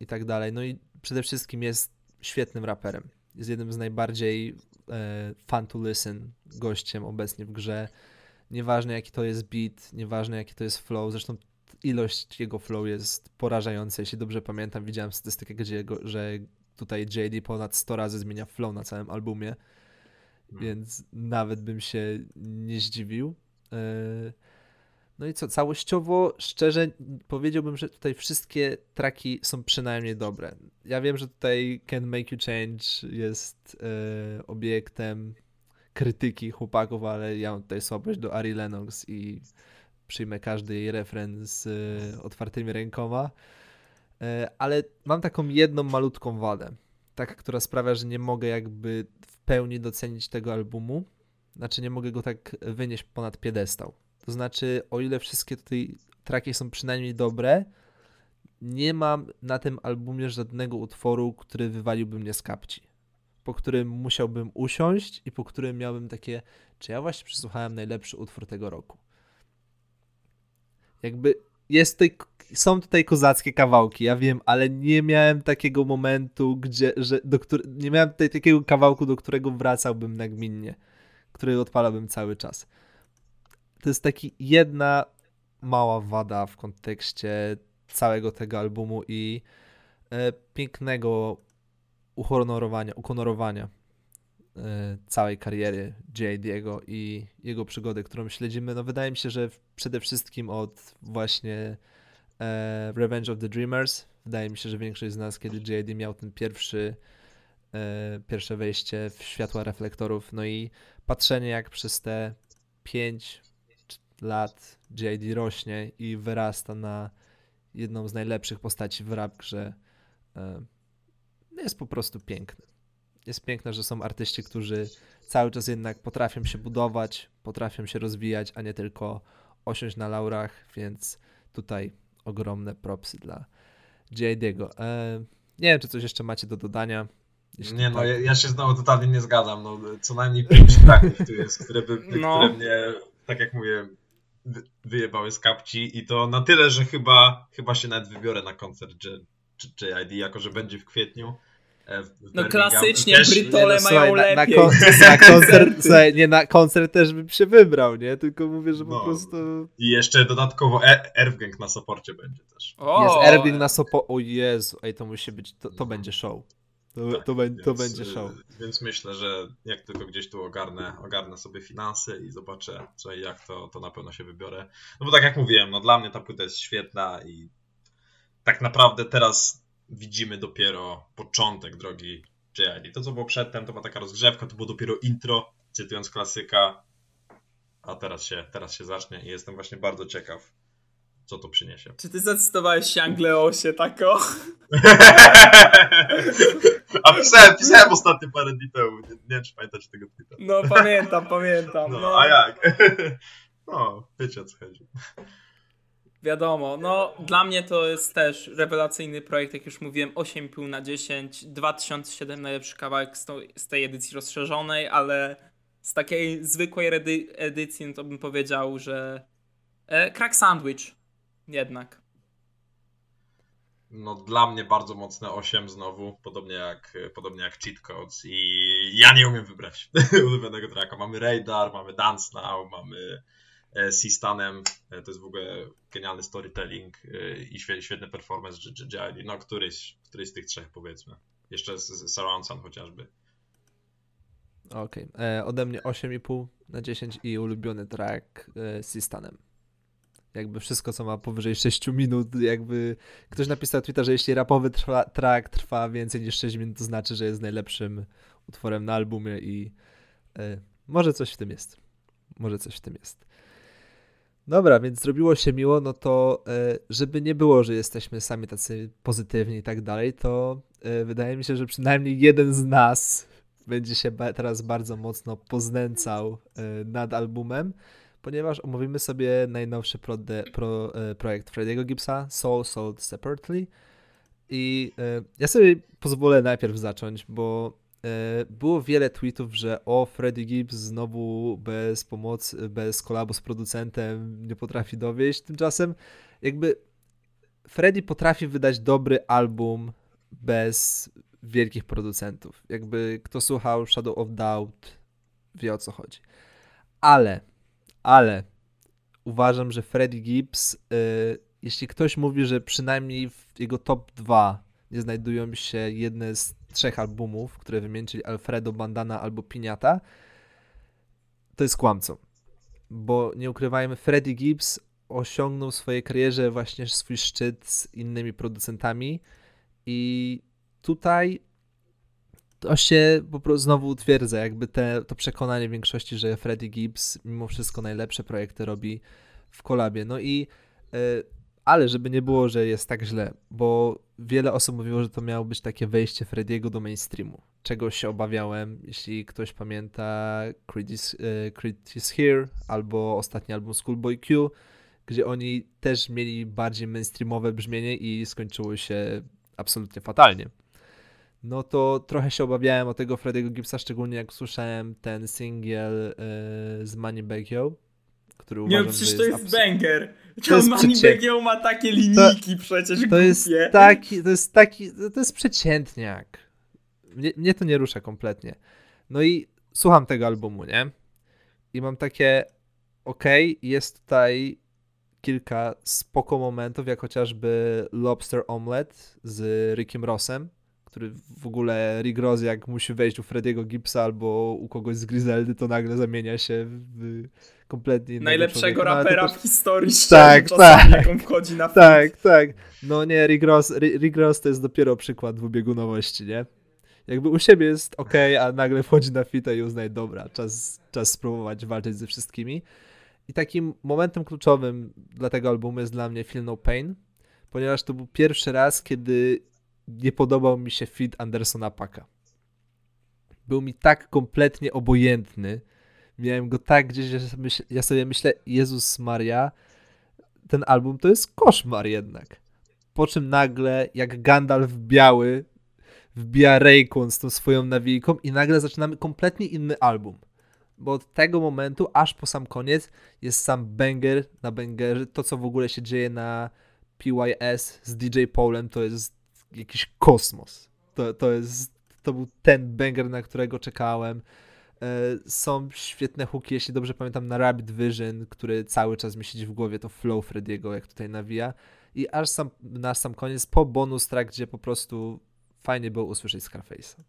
i tak dalej. No i przede wszystkim jest świetnym raperem. Jest jednym z najbardziej e, fun to listen gościem obecnie w grze. Nieważne jaki to jest beat, nieważne jaki to jest flow, zresztą ilość jego flow jest porażająca. Jeśli dobrze pamiętam, widziałem statystykę, gdzie że tutaj JD ponad 100 razy zmienia flow na całym albumie, hmm. więc nawet bym się nie zdziwił. E, no i co, całościowo, szczerze powiedziałbym, że tutaj wszystkie traki są przynajmniej dobre. Ja wiem, że tutaj Can Make You Change jest e, obiektem krytyki chłopaków, ale ja mam tutaj słabość do Ari Lennox i przyjmę każdy jej refren z e, otwartymi rękoma. E, ale mam taką jedną malutką wadę, taka, która sprawia, że nie mogę jakby w pełni docenić tego albumu. Znaczy nie mogę go tak wynieść ponad piedestał. To znaczy, o ile wszystkie tutaj traki są przynajmniej dobre, nie mam na tym albumie żadnego utworu, który wywaliłby mnie z kapci. Po którym musiałbym usiąść i po którym miałbym takie, czy ja właśnie przesłuchałem najlepszy utwór tego roku. Jakby jest tutaj, są tutaj kozackie kawałki, ja wiem, ale nie miałem takiego momentu, gdzie, że, do nie miałem tutaj takiego kawałku, do którego wracałbym nagminnie, który odpalałbym cały czas to jest taki jedna mała wada w kontekście całego tego albumu i e, pięknego uhonorowania, ukonorowania e, całej kariery J.D.'go i jego przygody, którą śledzimy. No wydaje mi się, że przede wszystkim od właśnie e, Revenge of the Dreamers. Wydaje mi się, że większość z nas, kiedy J.D. miał ten pierwszy e, pierwsze wejście w światła reflektorów, no i patrzenie jak przez te pięć lat JD rośnie i wyrasta na jedną z najlepszych postaci w rap grze. E, jest po prostu piękny. Jest piękne, że są artyści, którzy cały czas jednak potrafią się budować, potrafią się rozwijać, a nie tylko osiąść na laurach, więc tutaj ogromne propsy dla JD'ego. E, nie wiem, czy coś jeszcze macie do dodania. Jeśli nie, no tak... ja, ja, się znowu totalnie nie zgadzam. No, co najmniej pięć (laughs) traków tu jest, które, by, no. które mnie, tak jak mówię, wyjebały z kapci i to na tyle, że chyba, chyba się nawet wybiorę na koncert JID, jako że będzie w kwietniu. E, w no klasycznie też... Brytole no, mają słuchaj, lepiej. Na, na, koncert, na (laughs) koncert, słuchaj, nie, na koncert też bym się wybrał, nie? Tylko mówię, że no. po prostu... I jeszcze dodatkowo e Erwgang na soporcie będzie też. O! Jest Erwgang na soporcie, o Jezu, ej, to musi być, to, to no. będzie show. To, tak, to, więc, to, będzie show. Więc myślę, że jak tylko gdzieś tu ogarnę, ogarnę sobie finanse i zobaczę co i jak, to, to na pewno się wybiorę. No bo tak jak mówiłem, no dla mnie ta płyta jest świetna i tak naprawdę teraz widzimy dopiero początek drogi JID. To co było przedtem to była taka rozgrzewka, to było dopiero intro, cytując klasyka, a teraz się, teraz się zacznie i jestem właśnie bardzo ciekaw, co to przyniesie. Czy ty zacytowałeś się Angleosie tako? A pisałem, pisałem ostatnio parę dni temu. Nie, nie wiem, czy pamiętacie tego tweeta. No pamiętam, pamiętam. No, no. A jak? (laughs) No, wiecie o co chodzi. Wiadomo, no dla mnie to jest też rewelacyjny projekt, jak już mówiłem, 8,5 na 10, 2007 najlepszy kawałek z, to, z tej edycji rozszerzonej, ale z takiej zwykłej edycji no to bym powiedział, że e, Crack Sandwich jednak. No dla mnie bardzo mocne 8 znowu, podobnie jak, podobnie jak Cheat Codes i ja nie umiem wybrać (laughs) ulubionego tracka. Mamy Radar, mamy Dance Now, mamy e, Stanem, e, to jest w ogóle genialny storytelling e, i świetny performance JID, no któryś, któryś z tych trzech powiedzmy. Jeszcze Surround Sound chociażby. Okej. Okay. Ode mnie 8,5 na 10 i ulubiony track z Sistanem. Jakby wszystko, co ma powyżej 6 minut, jakby ktoś napisał Twitter, że jeśli rapowy trwa, track trwa więcej niż 6 minut, to znaczy, że jest najlepszym utworem na albumie i e, może coś w tym jest. Może coś w tym jest. Dobra, więc zrobiło się miło, no to e, żeby nie było, że jesteśmy sami tacy pozytywni i tak dalej, to e, wydaje mi się, że przynajmniej jeden z nas będzie się teraz bardzo mocno poznęcał nad albumem, ponieważ omówimy sobie najnowszy pro, pro, projekt Frediego Gibbsa, Soul Sold Separately. I ja sobie pozwolę najpierw zacząć, bo E, było wiele tweetów, że o, Freddie Gibbs znowu bez pomocy, bez kolabu z producentem nie potrafi dowieść. Tymczasem jakby Freddie potrafi wydać dobry album bez wielkich producentów. Jakby kto słuchał Shadow of Doubt wie o co chodzi. Ale, ale uważam, że Freddie Gibbs, yy, jeśli ktoś mówi, że przynajmniej w jego top 2 nie znajdują się jedne z trzech albumów, które wymienili Alfredo, Bandana albo Piniata, to jest kłamcą. Bo nie ukrywajmy, Freddie Gibbs osiągnął w swojej karierze właśnie swój szczyt z innymi producentami i tutaj to się po prostu znowu utwierdza, jakby te, to przekonanie większości, że Freddie Gibbs mimo wszystko najlepsze projekty robi w kolabie. No i e, ale żeby nie było, że jest tak źle, bo wiele osób mówiło, że to miało być takie wejście Frediego do mainstreamu. Czego się obawiałem, jeśli ktoś pamięta Creed is, uh, Creed is Here albo ostatni album Schoolboy Q, gdzie oni też mieli bardziej mainstreamowe brzmienie i skończyło się absolutnie fatalnie. No to trochę się obawiałem o tego Frediego Gibbsa, szczególnie jak słyszałem ten singiel uh, z Money Back Yo, który nie, uważam, przecież to jest, jest banger. To jest Moneybag ma takie linijki to, przecież to jest taki, to jest taki, to jest przeciętniak. Mnie, mnie to nie rusza kompletnie. No i słucham tego albumu, nie? I mam takie, okej, okay, jest tutaj kilka spoko momentów, jak chociażby Lobster Omelette z Rickiem Rossem, który w ogóle Rick Ross jak musi wejść u Frediego Gibbsa albo u kogoś z Griseldy, to nagle zamienia się w kompletnie Najlepszego. No, rapera w historii tak, tak, jak on wchodzi na Tak, film. tak. No nie, Rick Ross, Rick Ross to jest dopiero przykład dwubiegunowości, nie? Jakby u siebie jest ok, a nagle wchodzi na fitę i uznaje, dobra, czas, czas spróbować walczyć ze wszystkimi. I takim momentem kluczowym dla tego albumu jest dla mnie Feel No Pain, ponieważ to był pierwszy raz, kiedy nie podobał mi się fit Andersona Paka. Był mi tak kompletnie obojętny. Miałem go tak gdzieś, że ja sobie myślę, Jezus Maria, ten album to jest koszmar jednak. Po czym nagle, jak Gandalf biały wbija Raycon z tą swoją nawijką i nagle zaczynamy kompletnie inny album. Bo od tego momentu, aż po sam koniec, jest sam banger na bangerze. To, co w ogóle się dzieje na PYS z DJ Polem, to jest jakiś kosmos. To, to jest, to był ten banger, na którego czekałem. E, są świetne hooki, jeśli dobrze pamiętam, na Rabbit Vision, który cały czas mi siedzi w głowie, to flow Frediego, jak tutaj nawija. I aż sam, na sam koniec, po bonus track, gdzie po prostu fajnie było usłyszeć Scarface'a.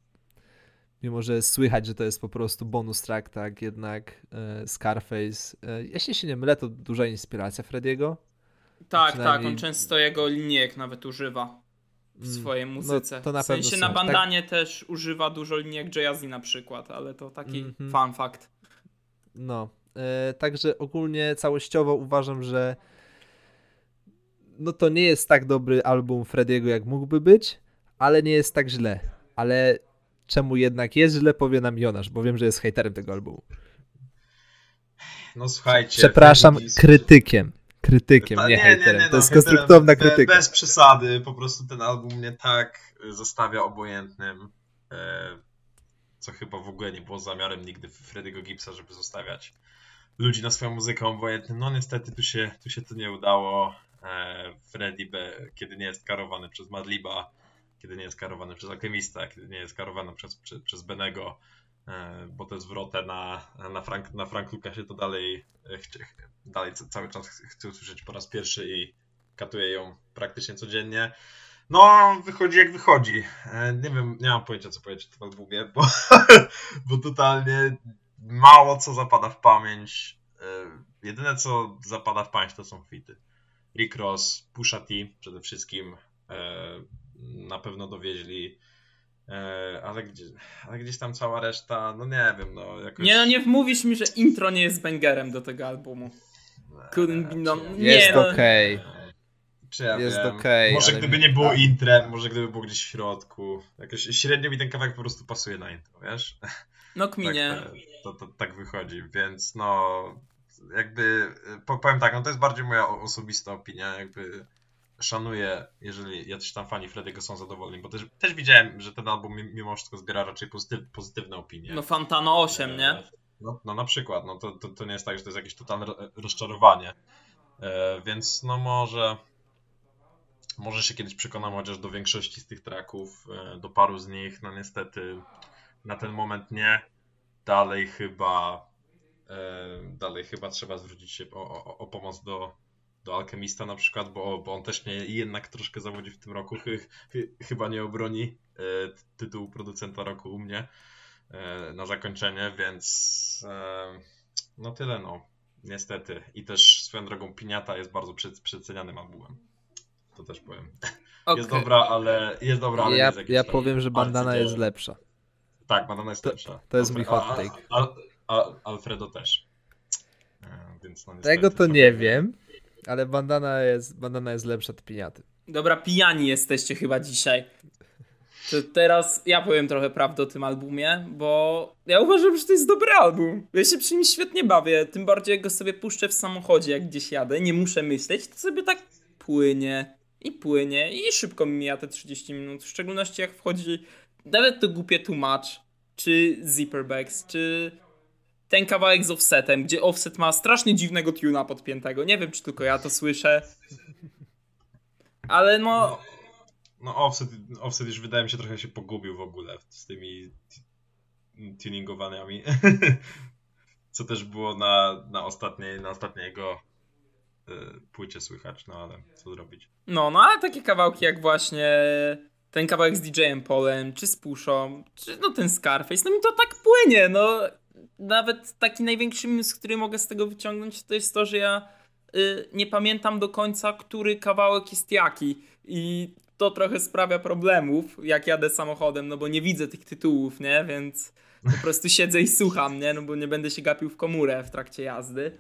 Mimo, że słychać, że to jest po prostu bonus track, tak jednak e, Scarface. E, jeśli się nie mylę, to duża inspiracja Frediego. Tak, Przynajmniej... tak, on często jego linijek nawet używa w mm, swojej no, muzyce. No, to na w sensie na tak. bandanie tak... też używa dużo linijek Jay na przykład, ale to taki mm -hmm. fun fact. No, e, także ogólnie całościowo uważam, że no to nie jest tak dobry album Frediego jak mógłby być, ale nie jest tak źle. Ale czemu jednak jest źle, powie nam Jonasz, bo wiem, że jest hejterem tego albumu. No słuchajcie. Przepraszam, krytykiem krytykiem, nie, nie hejterem. Nie, nie, to no, jest konstruktywna krytyka. Bez przesady, po prostu ten album mnie tak zostawia obojętnym, e, co chyba w ogóle nie było zamiarem nigdy Freddy'ego Gibsa, żeby zostawiać ludzi na swoją muzykę obojętnym. No niestety tu się, tu się to nie udało. E, Freddy, kiedy nie jest karowany przez Madliba, kiedy nie jest karowany przez Alchemista, kiedy nie jest karowany przez, przez, przez Benego, bo to jest wrotę na, na, Frank, na Frank Lucasie, to dalej, dalej cały czas chcę usłyszeć po raz pierwszy i katuję ją praktycznie codziennie. No, wychodzi jak wychodzi. E, nie wiem, nie mam pojęcia, co powiedzieć o tym albumie, bo, (laughs) bo totalnie mało co zapada w pamięć. E, jedyne, co zapada w pamięć, to są fity. Rick Ross, Pusha T przede wszystkim e, na pewno dowieźli. Ale, gdzie, ale gdzieś tam cała reszta, no nie wiem, no jakoś... Nie, no nie wmówisz mi, że intro nie jest bangerem do tego albumu. Couldn't be no, nie, jest no. okej. Okay. Czy ja jest wiem. okej. może gdyby mi- nie było tak. intrem, może gdyby było gdzieś w środku. Jakoś średnio mi ten kawałek po prostu pasuje na intro, wiesz? No Tak, kminie. to, to, to, tak wychodzi, więc no jakby po- powiem tak, no to jest bardziej moja osobista opinia, jakby szanuję, jeżeli jacyś tam fani Freddy'ego są zadowoleni, bo też, też widziałem, że ten album mi- mimo wszystko zbiera raczej pozytyw, pozytywne opinie. No Fantano 8, nie? No, no na przykład, no to, to, to nie jest tak, że to jest jakieś totalne ro- rozczarowanie. E, więc no może może się kiedyś przekonam chociaż do większości z tych tracków, e, do paru z nich, no niestety na ten moment nie. Dalej chyba e, dalej chyba trzeba zwrócić się o, o, o pomoc do, do Alchemista na przykład, bo, bo on też mnie jednak troszkę zawodzi w tym roku. Chy, chy, chyba nie obroni e, tytułu producenta roku u mnie e, na zakończenie, więc e, no tyle no. Niestety. I też swoją drogą Piniata jest bardzo przecenianym albumem. To też powiem. Okej. (laughs) Jest dobra, ale jest dobra, ale nie Ja, jest ja powiem, że bandana jest lepsza. Tak, bandana jest To- lepsza. to jest mój hot take. A, a, a, Alfredo też. E, Więc no niestety Tego to nie wiem, ale bandana jest, bandana jest lepsza od piniaty. Dobra, pijani jesteście chyba dzisiaj. To teraz ja powiem trochę prawdę o tym albumie, bo ja uważam, że to jest dobry album. Ja się przy nim świetnie bawię, tym bardziej jak go sobie puszczę w samochodzie, jak gdzieś jadę, nie muszę myśleć, to sobie tak płynie i płynie i szybko mi mija te 30 minut, w szczególności jak wchodzi nawet to głupie tłumacz, czy zipperbacks, czy ten kawałek z offsetem, gdzie offset ma strasznie dziwnego tuna podpiętego. Nie wiem, czy tylko ja to słyszę. Ale no, No, offset, offset już wydaje mi się trochę się pogubił w ogóle z tymi tuningowaniami. (laughs) Co też było na, na ostatniej, na ostatniej jego y, płycie słychać, no ale co zrobić. No, no ale takie kawałki jak właśnie ten kawałek z DJ-em Polem, czy z Puszą, czy no ten Scarface, no mi to tak płynie, no. Nawet taki największy minus, który mogę z tego wyciągnąć, to jest to, że ja y, nie pamiętam do końca, który kawałek jest jaki i to trochę sprawia problemów, jak jadę samochodem, no bo nie widzę tych tytułów, nie, więc po prostu siedzę i słucham, nie, no bo nie będę się gapił w komórę w trakcie jazdy.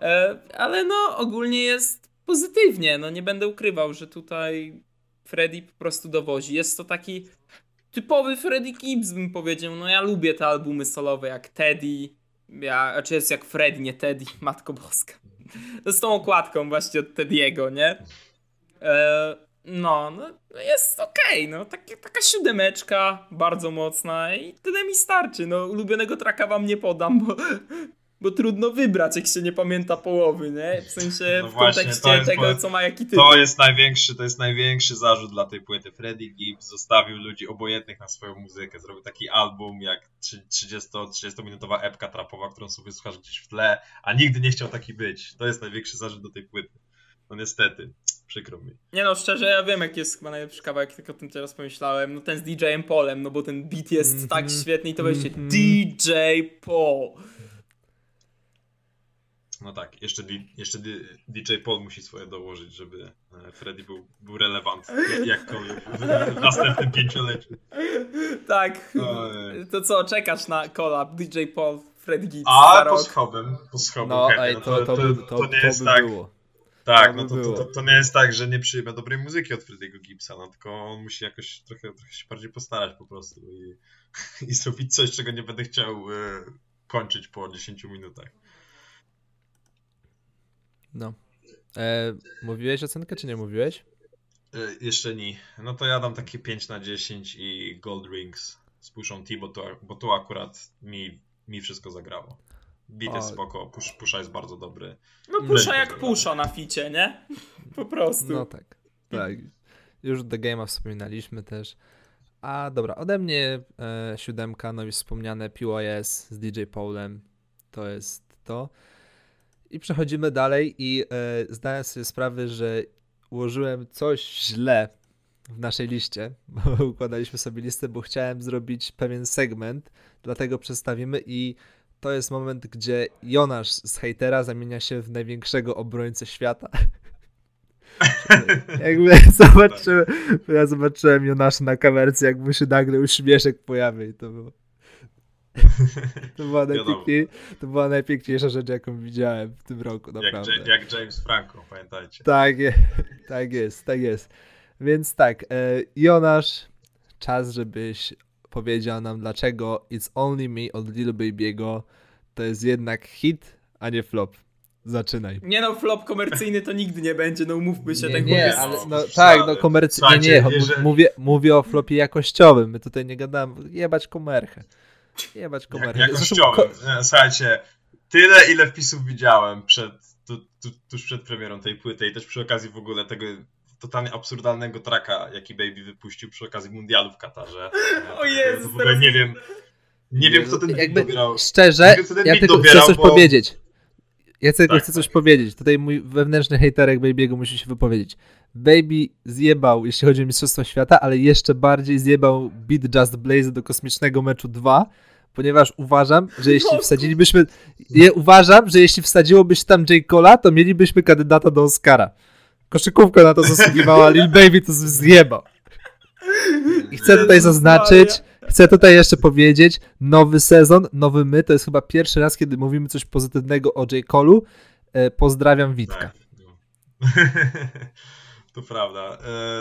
E, ale no, ogólnie jest pozytywnie. No, nie będę ukrywał, że tutaj Freddy po prostu dowozi. Jest to taki typowy Freddy Gibbs, bym powiedział. No, ja lubię te albumy solowe jak Teddy. Ja, znaczy jest jak Freddy, nie Teddy, (laughs) Matko Boska. Z tą okładką właśnie od Teddy'ego, nie? E, no, no, jest okej, no, takie, taka siódemeczka, bardzo mocna i tyle mi starczy. No, ulubionego traka wam nie podam, bo, bo trudno wybrać, jak się nie pamięta połowy, nie? W sensie No w właśnie, kontekście tego, po- co ma jaki tytuł. To jest największy, to jest największy zarzut dla tej płyty. Freddie Gibbs zostawił ludzi obojętnych na swoją muzykę. Zrobił taki album jak 30, 30-minutowa epka trapowa, którą sobie słuchasz gdzieś w tle, a nigdy nie chciał taki być. To jest największy zarzut do tej płyty. No niestety, przykro mi. Nie no, szczerze, ja wiem, jaki jest chyba najlepszy kawałek, tylko o tym teraz pomyślałem. No ten z DJ-em Polem, no bo ten beat jest Mhm, tak świetny i to będzie mhm. DJ Paul. No tak, jeszcze, jeszcze DJ Paul musi swoje dołożyć, żeby e, Freddy był, był relevant jak- jakkolwiek w, w następnym pięcioleciu. Tak. To co, czekasz na collab DJ Paul, Fred Gibbs A po rok? schobem, po schobem. No, chętnie. ej, to, to, to, to nie jest by tak. było. Tak, no to, to, to, nie jest tak, że nie przyjmie dobrej muzyki od Freddy'ego Gibsa, no tylko on musi jakoś trochę, trochę się bardziej postarać po prostu i, (laughs) i zrobić coś, czego nie będę chciał e, kończyć po 10 minutach. No. E, mówiłeś ocenkę, czy nie mówiłeś? E, jeszcze nie. No to ja dam takie 5 na 10 i Gold Rings z Pushą T, bo to, bo to akurat mi, mi wszystko zagrało. Beat jest O. spoko, push, Pusha jest bardzo dobry. No pusza jak pusza na ficie, nie? Po prostu. No tak. Tak. Już The Game'a wspominaliśmy też. A dobra, ode mnie e, siódemka, no już wspomniane PYS z DJ Paulem. To jest to. I przechodzimy dalej i e, zdałem sobie sprawę, że ułożyłem coś źle w naszej liście, (laughs) bo układaliśmy sobie listę, bo chciałem zrobić pewien segment, dlatego przedstawimy i to jest moment, gdzie Jonasz z hejtera zamienia się w największego obrońcę świata. (laughs) Jakby zobaczyłem, ja zobaczyłem Jonasza na kamerce, jak mu się nagle uśmieszek pojawia i to było to była, najpiękniej, to była najpiękniejsza rzecz, jaką widziałem w tym roku, naprawdę. Jak, jak James Franco, pamiętajcie. Tak, tak jest, tak jest. Więc tak, e, Jonasz, czas, żebyś powiedział nam, dlaczego It's Only Me od Lil Baby'ego to jest jednak hit, a nie flop. Zaczynaj. Nie no, flop komercyjny to nigdy nie będzie, no umówmy się. Nie, tak nie, ale, no, tak, no komercyjnie nie, nie, jeżeli... mówię, mówię o flopie jakościowym, my tutaj nie gadamy, jebać komerchę. Jebać komerchę. Jak, jakościowym, słuchajcie, tyle ile wpisów widziałem przed, tu, tu, tuż przed premierą tej płyty i też przy okazji w ogóle tego totalnie absurdalnego traka, jaki Baby wypuścił przy okazji mundialu w Katarze. (laughs) O Jezus, w ogóle nie wiem, nie wiem, kto ten Jakby, dobierał. Szczerze, wiem, ja tylko dobierał, chcę coś bo... powiedzieć. Ja tylko Tak, chcę coś tak. powiedzieć. Tutaj mój wewnętrzny hejterek Baby'ego musi się wypowiedzieć. Baby zjebał, jeśli chodzi o Mistrzostwo Świata, ale jeszcze bardziej zjebał Beat Just Blaze do kosmicznego meczu 2, ponieważ uważam, że jeśli No, wsadzilibyśmy... Ja uważam, że jeśli wsadziłobyś tam J. Cola, to mielibyśmy kandydata do Oscara. Koszykówka na to zasługiwała, Lil Baby to zjebał. I chcę tutaj zaznaczyć, chcę tutaj jeszcze powiedzieć, nowy sezon, nowy my, to jest chyba pierwszy raz, kiedy mówimy coś pozytywnego o J. Cole'u. E, pozdrawiam Witka. Tak, no. (laughs) to prawda. E,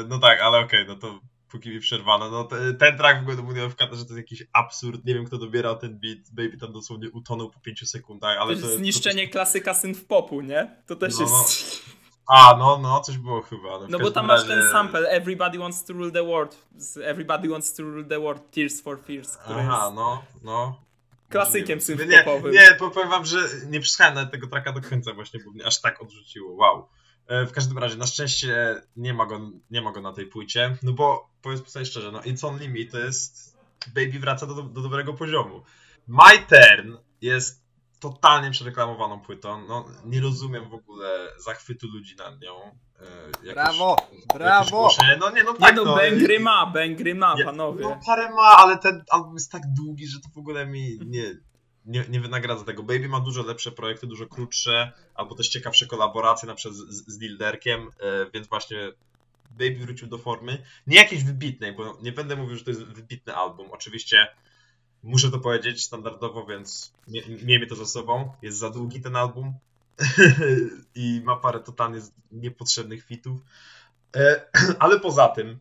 No tak, ale okej, no to póki mi przerwano, no te, ten track w ogóle Mundialu w Katarze to jest jakiś absurd, nie wiem kto dobierał ten beat, Baby tam dosłownie utonął po 5 sekundach, ale To to... jest zniszczenie klasyka synth popu, nie? To też No, jest... A, no, no, coś było chyba. No, No bo tam masz razie- ten sample Everybody Wants to Rule the World. Everybody Wants to Rule the World Tears for Fears, Aha, jest no, no. klasykiem synth-popowym. Nie, nie, po- powiem wam, że nie przesłuchałem nawet tego tracka do końca właśnie, bo mnie aż tak odrzuciło, wow. E, W każdym razie, na szczęście nie ma go, nie ma go na tej płycie, no bo powiedzmy sobie szczerze, no It's Only Me to jest, Baby wraca do, do dobrego poziomu. My Turn jest totalnie przereklamowaną płytą, no nie rozumiem w ogóle zachwytu ludzi nad nią. E, jakoś- Brawo, brawo. No nie, no Nie tak, no, no. Bengry ma, Bengry ma, Nie, panowie. No parę ma, ale ten album jest tak długi, że to w ogóle mi nie, nie, nie wynagradza tego. Baby ma dużo lepsze projekty, dużo krótsze, albo też ciekawsze kolaboracje, na przykład z, z Dilderkiem, e, więc właśnie Baby wrócił do formy. Nie jakiejś wybitnej, bo nie będę mówił, że to jest wybitny album. Oczywiście muszę to powiedzieć standardowo, więc mie- miejmy to za sobą. Jest za długi ten album (laughs) i ma parę totalnie niepotrzebnych fitów. E, (clears throat) Ale poza tym,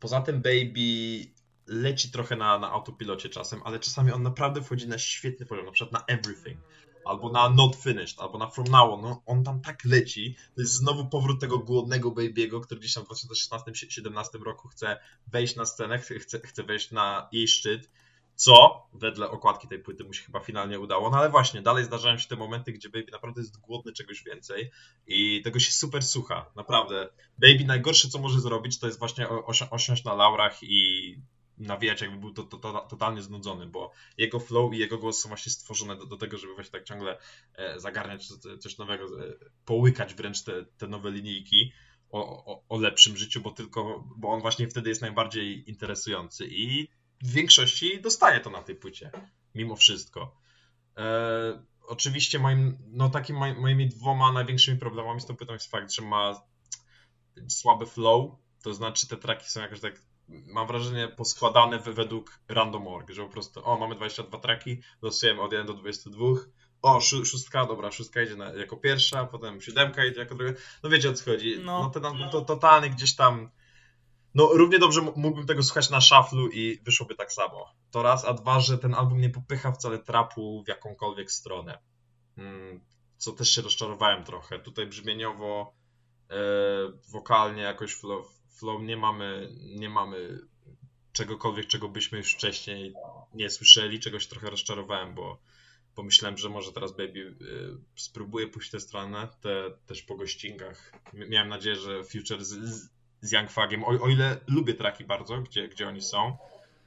Poza tym Baby leci trochę na, na autopilocie czasem, ale czasami on naprawdę wchodzi na świetny poziom, na przykład na Everything, albo na Not Finished, albo na From Now On. No, on tam tak leci. To jest znowu powrót tego głodnego Baby'ego, który gdzieś tam w 2016-2017 roku chce wejść na scenę, chce, chce, wejść na jej szczyt. Co wedle okładki tej płyty mu się chyba finalnie udało. No ale właśnie, dalej zdarzają się te momenty, gdzie Baby naprawdę jest głodny czegoś więcej i tego się super słucha. Naprawdę. Baby najgorsze, co może zrobić, to jest właśnie osiąść na laurach i nawijać, jakby był to, to, to, totalnie znudzony, bo jego flow i jego głos są właśnie stworzone do, do tego, żeby właśnie tak ciągle e, zagarniać coś- nowego, e, połykać wręcz te, te nowe linijki o, o, o lepszym życiu, bo tylko, bo on właśnie wtedy jest najbardziej interesujący i w większości dostaje to na tej płycie, mimo wszystko. E, oczywiście moim, no takim moi- moimi dwoma największymi problemami z tą płytą jest fakt, że ma słaby flow, to znaczy te traki są jakoś tak, mam wrażenie, poskładane we- według random.org, że po prostu, o, mamy 22 traki, losujemy od 1 do 22, o, szó- szóstka, dobra, szóstka idzie na, jako pierwsza, potem siódemka idzie jako druga, no wiecie o co chodzi, No. no, ten album to totalnie gdzieś tam, no równie dobrze mógłbym tego słuchać na szaflu i wyszłoby tak samo. To raz, a dwa, że ten album nie popycha wcale trapu w jakąkolwiek stronę. Mm, Co też się rozczarowałem trochę. Tutaj brzmieniowo, e, wokalnie jakoś flow, flow nie mamy, nie mamy czegokolwiek, czego byśmy już wcześniej nie słyszeli. Czegoś trochę rozczarowałem, bo pomyślałem, że może teraz Baby y, spróbuje pójść w tę stronę, te, też po gościngach. M- Miałem nadzieję, że Future z, z Young Fagiem, o, o ile lubię traki bardzo, gdzie, gdzie oni są,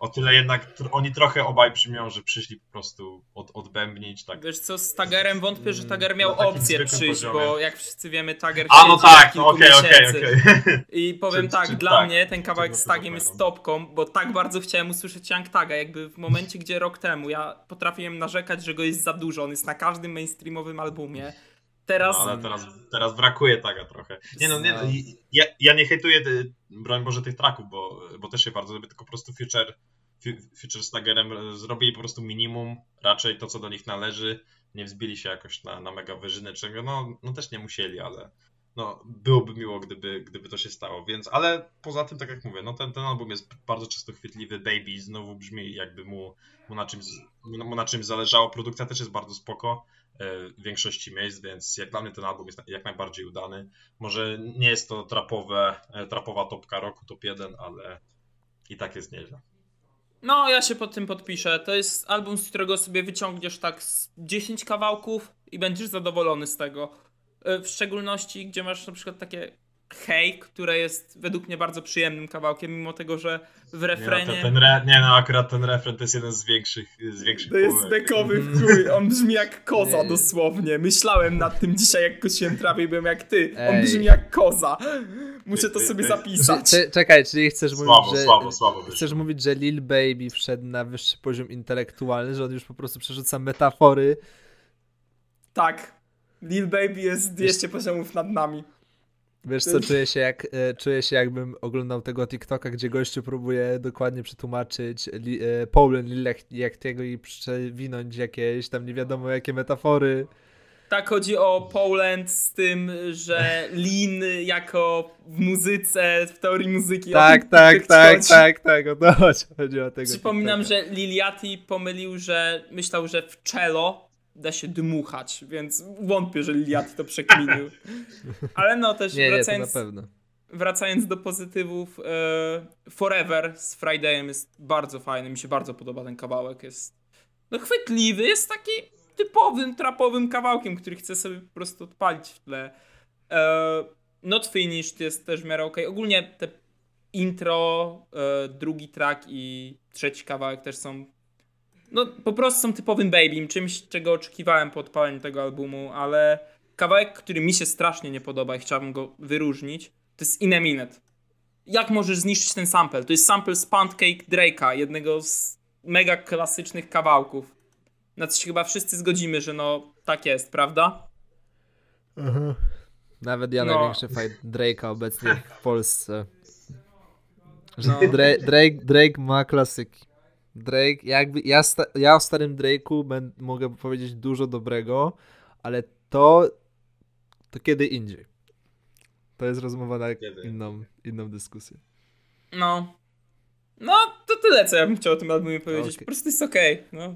o tyle jednak tr- oni trochę obaj brzmią, że przyszli po prostu od, odbębnić, tak. Wiesz co, z Tagerem wątpię, że Tager miał opcję przyjść, poziomie. bo jak wszyscy wiemy, Tager A no tak, no okej, okej, okej. (laughs) I powiem Czy- tak, czy dla tak, mnie ten kawałek z Tagiem jest topką, bo tak bardzo chciałem usłyszeć Young Taga, jakby w momencie, gdzie rok temu ja potrafiłem narzekać, że go jest za dużo, on jest na każdym mainstreamowym albumie. Teraz No, ale teraz, teraz brakuje taka trochę. Nie no, nie, no, ja, ja nie hejtuję, y, broń Boże, tych traków, bo, bo też się bardzo lubię, tylko po prostu Future, Fu- Future e, zrobili po prostu minimum, raczej to, co do nich należy, nie wzbili się jakoś na, na mega wyżynę czego, no, no też nie musieli, ale no, byłoby miło, gdyby, gdyby to się stało, więc, ale poza tym, tak jak mówię, no ten, ten album jest bardzo często chwytliwy, Baby znowu brzmi jakby mu, mu, na czymś, mu na czymś zależało, produkcja też jest bardzo spoko, w większości miejsc, więc jak dla mnie ten album jest jak najbardziej udany. Może nie jest to trapowe, e, trapowa topka roku, top 1, ale i tak jest nieźle. No, ja się pod tym podpiszę. To jest album, z którego sobie wyciągniesz tak z 10 kawałków i będziesz zadowolony z tego. E, W szczególności, gdzie masz na przykład takie Hej, które jest według mnie bardzo przyjemnym kawałkiem, mimo tego, że w Nie no, refrenie... ten, ten re, nie no, akurat ten refren to jest jeden z większych, z większych To jest bekowy w chuj, on brzmi jak koza Nie. dosłownie. Myślałem nad tym dzisiaj, jak kosiłem trawę i byłem jak ty. On brzmi jak koza. Muszę to sobie zapisać. Cze- czekaj, czyli chcesz mówić, Słabo, że... słabo, słabo. Chcesz mówić, że Lil Baby wszedł na wyższy poziom intelektualny, że on już po prostu przerzuca metafory. Tak. Lil Baby jest 200 poziomów nad nami. Wiesz co, czuję się, jak, e, czuję się jakbym oglądał tego TikToka, gdzie gościu próbuje dokładnie przetłumaczyć li, e, Poland Lil Yachty'ego i przewinąć jakieś tam nie wiadomo jakie metafory. Tak chodzi o Poland z tym, że Lin jako w muzyce, w teorii muzyki. Tak, tak, tak, chodzi. tak, tak, o to chodzi, chodzi o tego Przypominam, TikToka. że Liliati pomylił, że myślał, że w cello da się dmuchać, więc wątpię, że Liliati to przekminił. (laughs) Ale no też Nie, nie, to na wracając, pewno. wracając do pozytywów, e, Forever z Fridayem jest bardzo fajny, mi się bardzo podoba ten kawałek, jest no chwytliwy, jest taki typowym, trapowym kawałkiem, który chcę sobie po prostu odpalić w tle. E, Not Finished jest też w miarę okej. Ogólnie te intro, e, drugi track i trzeci kawałek też są no po prostu są typowym babym, czymś czego oczekiwałem po odpaleniu tego albumu, ale kawałek, który mi się strasznie nie podoba i chciałbym go wyróżnić, to jest In a Minute. Jak możesz zniszczyć ten sample? To jest sample z Pancake Drake'a, jednego z mega klasycznych kawałków. Na co się chyba wszyscy zgodzimy, że no tak jest, prawda? Nawet ja No. największy fight Drake'a obecnie w Polsce. Że No. Dra- Drake, Drake ma klasyki. Drake, jakby ja, sta- ja o starym Drake'u ben- mogę powiedzieć dużo dobrego, ale to to kiedy indziej. To jest rozmowa na Kiedy? inną, inną dyskusję. No. No, to tyle, co ja bym chciał o tym albumie powiedzieć. Okej. Po prostu jest okej. No.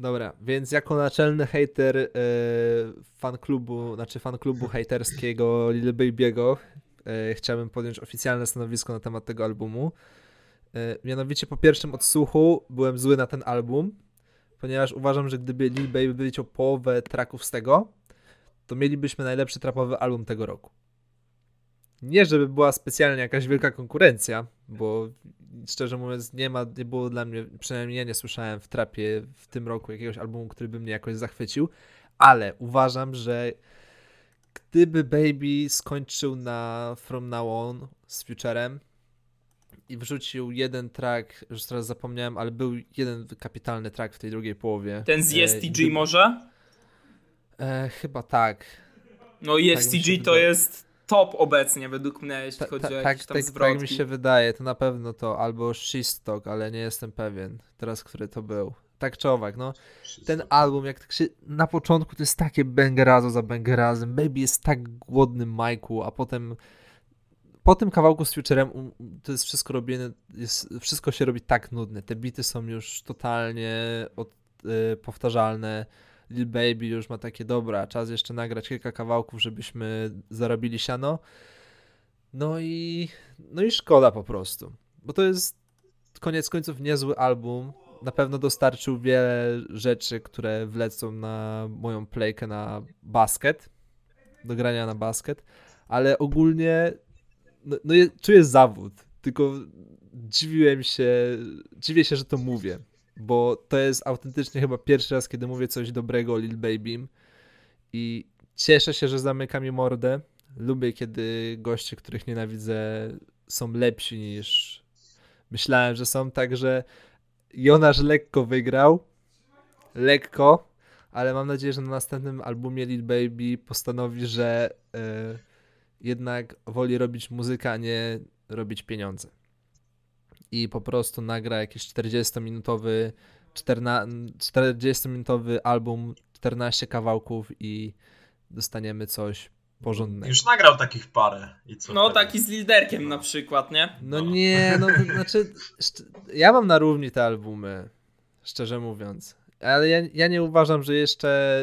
Dobra, więc jako naczelny hater e, fan klubu, znaczy fan klubu hejterskiego Lil Baby'ego e, chciałbym podjąć oficjalne stanowisko na temat tego albumu. E, mianowicie po pierwszym odsłuchu byłem zły na ten album, ponieważ uważam, że gdyby Lil Baby wyliczył połowę tracków z tego, to mielibyśmy najlepszy trapowy album tego roku. Nie, żeby była specjalnie jakaś wielka konkurencja, bo szczerze mówiąc nie ma, nie było dla mnie, przynajmniej ja nie słyszałem w trapie w tym roku jakiegoś albumu, który by mnie jakoś zachwycił, ale uważam, że gdyby Baby skończył na From Now On z Futurem i wrzucił jeden track, już teraz zapomniałem, ale był jeden kapitalny track w tej drugiej połowie. Ten z E, ESTG gdyby- może? E, chyba tak. No ESTG się to wydaje. jest top obecnie według mnie, jeśli Ta, chodzi ta, o tak, jakieś tam tak, zwrotki. tak mi się wydaje, to na pewno to albo Shiztok, ale nie jestem pewien teraz, który to był. Tak czy owak, no. Ten album, jak tak się, na początku to jest takie bangerazo za bangerazem, Baby jest tak głodny Majku, a potem po tym kawałku z Futurem to jest wszystko robione, jest, wszystko się robi tak nudne, te bity są już totalnie od, y, powtarzalne, Lil Baby już ma takie, dobra, czas jeszcze nagrać kilka kawałków, żebyśmy zarobili siano, no i, no i szkoda po prostu, bo to jest koniec końców niezły album, na pewno dostarczył wiele rzeczy, które wlecą na moją playkę na basket, do grania na basket, ale ogólnie no, no czuję zawód, tylko dziwiłem się, dziwię się, że to mówię, bo to jest autentycznie chyba pierwszy raz, kiedy mówię coś dobrego o Lil Babym i cieszę się, że zamyka mi mordę. Lubię, kiedy goście, których nienawidzę, są lepsi niż myślałem, że są, także Jonasz lekko wygrał, lekko, ale mam nadzieję, że na następnym albumie Lil Baby postanowi, że e, jednak woli robić muzykę, a nie robić pieniądze. I po prostu nagra jakiś 40-minutowy 40-minutowy album, 14 kawałków i dostaniemy coś porządnego. Już nagrał takich parę. I co No, wtedy? taki z liderkiem na przykład, nie? No No. nie, no to znaczy, ja mam na równi te albumy, szczerze mówiąc. Ale ja, ja nie uważam, że jeszcze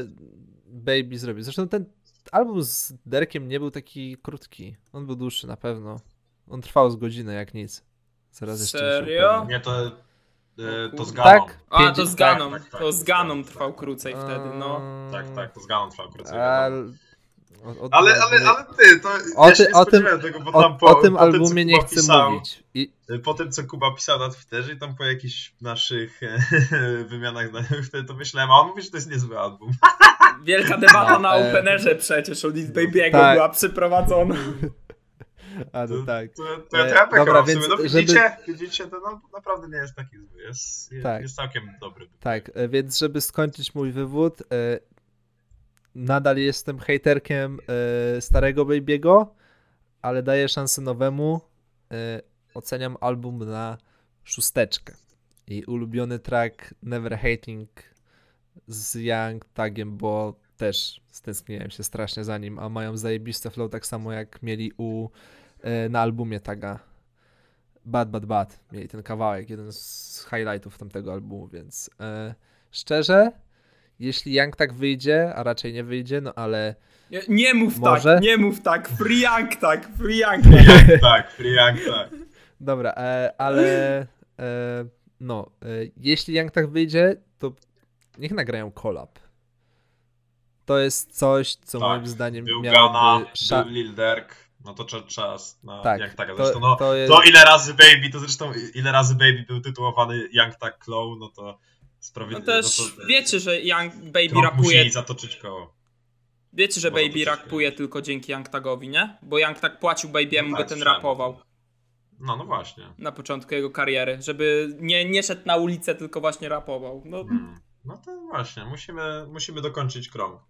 Baby zrobi. Zresztą ten album z Derkiem nie był taki krótki. On był dłuższy na pewno. On trwał z godzinę jak nic. Zaraz jeszcze Serio? Nie, to, e, to z Tak? Ganą. A, Pięć- to z tak, Ganą. tak, tak, To z tak, Ganą tak, trwał tak. krócej wtedy, no. Tak, tak, to z Ganą trwał krócej. Al... wiadomo. O, o, Ale, ale, ale ty, to O ja ty- się nie o tym- tego, bo o, tam po, o tym po tym, albumie nie chcę pisał, mówić. I, Po tym, co Kuba pisał na Twitterze i tam po jakichś naszych (laughs) wymianach zdaniowych, (laughs) wtedy to myślałem, a on mówi, że to jest niezły album. (laughs) Wielka debata No, na e, Openerze przecież o Lil Baby'ego tak. była przeprowadzona. a no To, tak. to, to ja E, dobra, więc No żeby- widzicie, widzicie, to no, naprawdę nie jest taki zły. Jest, Tak. jest całkiem dobry. Tak, e, więc żeby skończyć mój wywód, e, nadal jestem hejterkiem e, starego Baby'ego, ale daję szansę nowemu. E, oceniam album na szósteczkę. I ulubiony track Never Hating z Young Tagiem, bo też stęskniłem się strasznie za nim, a mają zajebiste flow tak samo jak mieli u e, na albumie Taga. Bad Bad Bad. Mieli ten kawałek, jeden z highlightów tamtego albumu, więc szczerze, jeśli Young tak wyjdzie, a raczej nie wyjdzie, no ale Nie, nie mów Może? tak, nie mów tak. Free Young tak, free Young tak. tak, Free Young, tak. dobra, e, ale e, no, e, jeśli Young tak wyjdzie, to niech nagrają collab. To jest coś, co Tak, moim zdaniem Był miałoby Gana, sza- był Lil Durk, no to cza- czas na Tak, Young Taga. to- Zresztą no, to jest- to ile razy Baby, to zresztą ile razy Baby był tytułowany Young Tag Claw, no to No sprawiedliwie. też no to, wiecie, że Young Baby rapuje. musi zatoczyć koło. Wiecie, że Baby rapuje tylko dzięki Young Tagowi, nie? Bo Young Tag płacił Baby'emu, No by tak, ten rapował No, no właśnie. na początku jego kariery, żeby nie, nie szedł na ulicę, tylko właśnie rapował. No, Hmm. No to właśnie, musimy, musimy dokończyć krąg.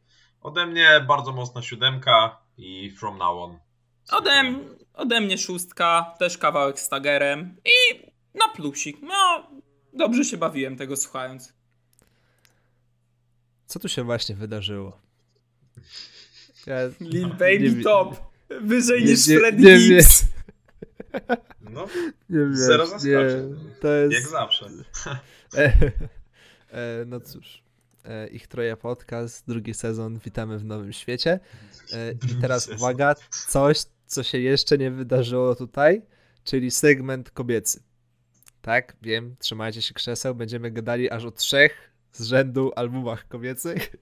Ode mnie bardzo mocna siódemka i from now on. ode, ode mnie szóstka, też kawałek z Tagerem i na plusik. No, dobrze się bawiłem tego słuchając. Co tu się właśnie wydarzyło? Ja Lil nie Baby wi- top. Wyżej nie- niż nie- Freddy nie Gibbs. No, nie wiem, Zero nie, zaskoczeń. to jest... jak zawsze. (laughs) E, e, no cóż, e, ich troje podcast, drugi sezon, witamy w nowym świecie. E, I teraz (laughs) uwaga, coś, co się jeszcze nie wydarzyło tutaj, czyli segment kobiecy. Tak, wiem, trzymajcie się krzeseł, będziemy gadali aż o trzech z rzędu albumach kobiecych.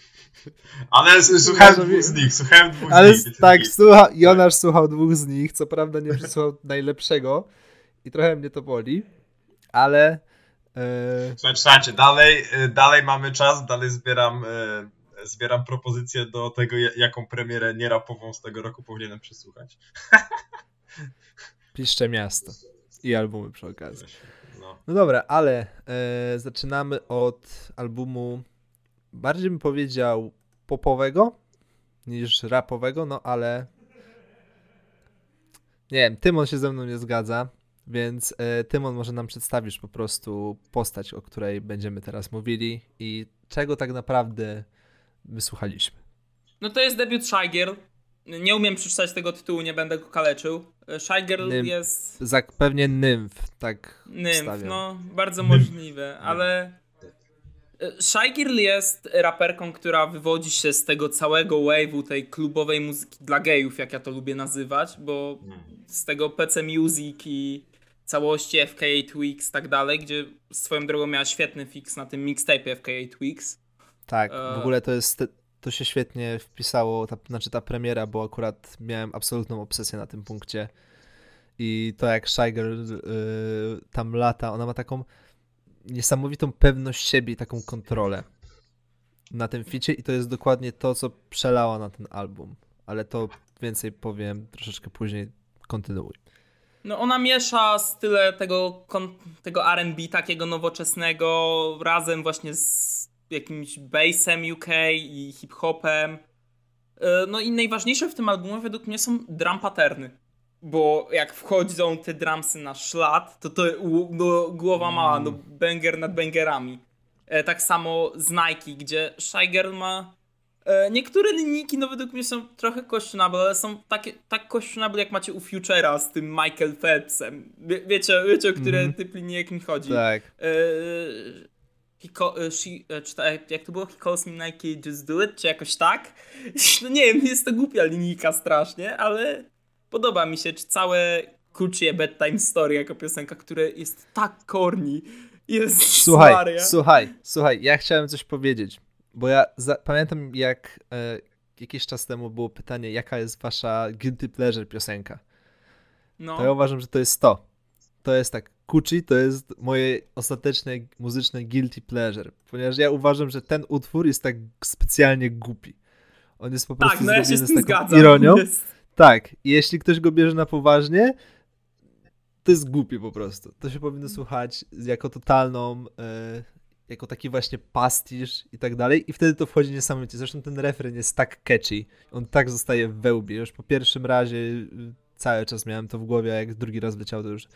(laughs) Ale słuchałem dwóch z nich, słuchałem dwóch Ale z nich. tak, słucha, Jonasz słuchał dwóch z nich, co prawda nie przysłuchał (laughs) najlepszego i trochę mnie to boli, ale e, Słuchajcie, słuchajcie, dalej, y, dalej mamy czas, dalej zbieram, y, zbieram propozycje do tego, ja- jaką premierę nierapową z tego roku powinienem przesłuchać. (laughs) piszcze miasto i albumy przy okazji. No. No dobra, ale e, zaczynamy od albumu bardziej bym powiedział popowego niż rapowego, no ale nie wiem, Tymon się ze mną nie zgadza, więc e, Tymon może nam przedstawisz po prostu postać, o której będziemy teraz mówili i czego tak naprawdę wysłuchaliśmy. No to jest debiut Shy Girl. Nie umiem przeczytać tego tytułu, nie będę go kaleczył. Shy Girl Nym- jest Zak pewnie nymf, tak nymf, wstawiam. no bardzo możliwe, ale e, Shy Girl jest raperką, która wywodzi się z tego całego wave'u tej klubowej muzyki dla gejów, jak ja to lubię nazywać, bo Mm. z tego PC Music i całości FKA Twigs i tak dalej, gdzie swoją drogą miała świetny fix na tym mixtape FKA Twigs. Tak, w E, ogóle to jest, to się świetnie wpisało, ta, znaczy ta premiera, bo akurat miałem absolutną obsesję na tym punkcie i to jak Shy Girl y, tam lata, ona ma taką niesamowitą pewność siebie i taką kontrolę na tym ficie i to jest dokładnie to, co przelała na ten album. Ale to więcej powiem troszeczkę później. Kontynuuj. No ona miesza style tego, tego R&B takiego nowoczesnego razem właśnie z jakimś bassem UK i hip-hopem. E, no i najważniejsze w tym albumie według mnie są drum patterny. Bo jak wchodzą te drumsy na szlat, to to no, głowa mała, no mm. banger nad bangerami. E, tak samo z Nike, gdzie Shy Girl ma e, Niektóre linijki, no według mnie są trochę questionable, ale są takie, tak questionable jak macie u Futura z tym Michael Phelpsem. Wie, wiecie, wiecie, o które mm. typ linijek mi chodzi. Tak. E, he she, czy ta, jak to było? He calls me Nike, just do it, czy jakoś tak? (laughs) No nie wiem, jest to głupia linijka strasznie, ale podoba mi się, czy całe Kuchie Bedtime Story jako piosenka, które jest tak corny jest słuchaj, Maria. słuchaj, słuchaj, ja chciałem coś powiedzieć, bo ja za, pamiętam jak e, jakiś czas temu było pytanie, jaka jest wasza guilty pleasure piosenka. No. To ja uważam, że to jest to. To jest tak, Kuchi to jest moje ostateczne muzyczne guilty pleasure, ponieważ ja uważam, że ten utwór jest tak specjalnie głupi. On jest po tak, prostu tak, no ja z taką zgadzam. ironią. Jest... Tak, jeśli ktoś go bierze na poważnie, to jest głupie po prostu. To się powinno słuchać jako totalną, e, jako taki właśnie pastisz i tak dalej i wtedy to wchodzi niesamowicie. Zresztą ten refren jest tak catchy, on tak zostaje w wełbie. Już po pierwszym razie y, cały czas miałem to w głowie, a jak drugi raz leciał, to już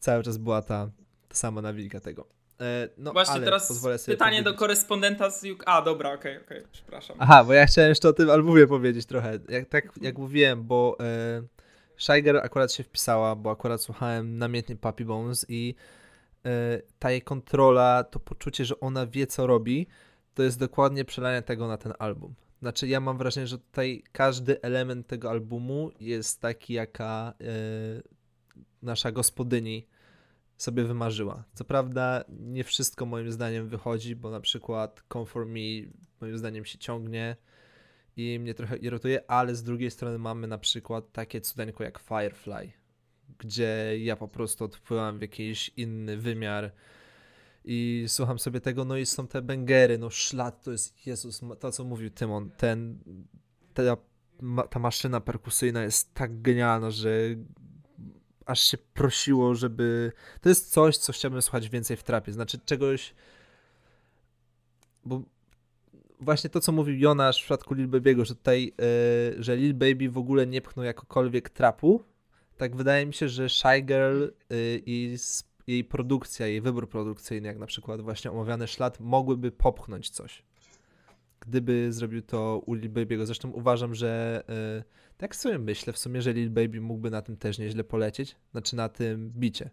cały czas była ta, ta sama nawilka tego. E, no, Właśnie teraz pytanie do korespondenta z UK. A, dobra, okej, okay, okej, okay, przepraszam. Aha, bo ja chciałem jeszcze o tym albumie powiedzieć trochę. Jak, tak jak mówiłem, bo e, Shiger akurat się wpisała, bo akurat słuchałem namiętnie Puppy Bones i yy, ta jej kontrola, to poczucie, że ona wie co robi, to jest dokładnie przelanie tego na ten album. Znaczy ja mam wrażenie, że tutaj każdy element tego albumu jest taki, jaka yy, nasza gospodyni sobie wymarzyła. Co prawda nie wszystko moim zdaniem wychodzi, bo na przykład Come For Me moim zdaniem się ciągnie, i mnie trochę irytuje, ale z drugiej strony mamy na przykład takie cudeńko jak Firefly, gdzie ja po prostu odpływam w jakiś inny wymiar i słucham sobie tego, no i są te bęgery, no szlat to jest, Jezus, to co mówił Tymon, ten, ta, ta maszyna perkusyjna jest tak genialna, że aż się prosiło, żeby, to jest coś, co chciałbym słuchać więcej w trapie, znaczy czegoś, bo właśnie to, co mówił Jonasz w przypadku Lil Baby'ego, że tutaj, yy, że Lil Baby w ogóle nie pchnął jakokolwiek trapu, tak wydaje mi się, że Shy Girl yy, i jej produkcja, jej wybór produkcyjny, jak na przykład właśnie omawiany szlat, mogłyby popchnąć coś. Gdyby zrobił to u Lil Baby'ego. Zresztą uważam, że yy, tak sobie myślę w sumie, że Lil Baby mógłby na tym też nieźle polecieć, znaczy na tym bicie.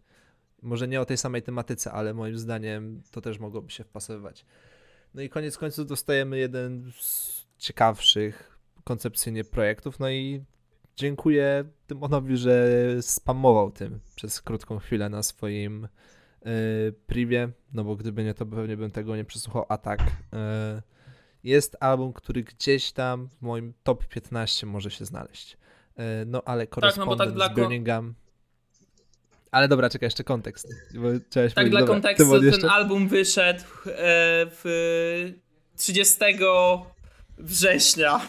Może nie o tej samej tematyce, ale moim zdaniem to też mogłoby się wpasowywać. No i koniec końców dostajemy jeden z ciekawszych koncepcyjnie projektów. No i dziękuję Tymonowi, że spamował tym przez krótką chwilę na swoim yy, privie, no bo gdyby nie, to pewnie bym tego nie przesłuchał. A tak, yy, jest album, który gdzieś tam w moim top 15 może się znaleźć. Yy, no ale korespondent tak, no tak z Birmingham... Ale dobra, czekaj, jeszcze kontekst. tak, dla dobra, kontekstu ten album wyszedł e, w 30 września.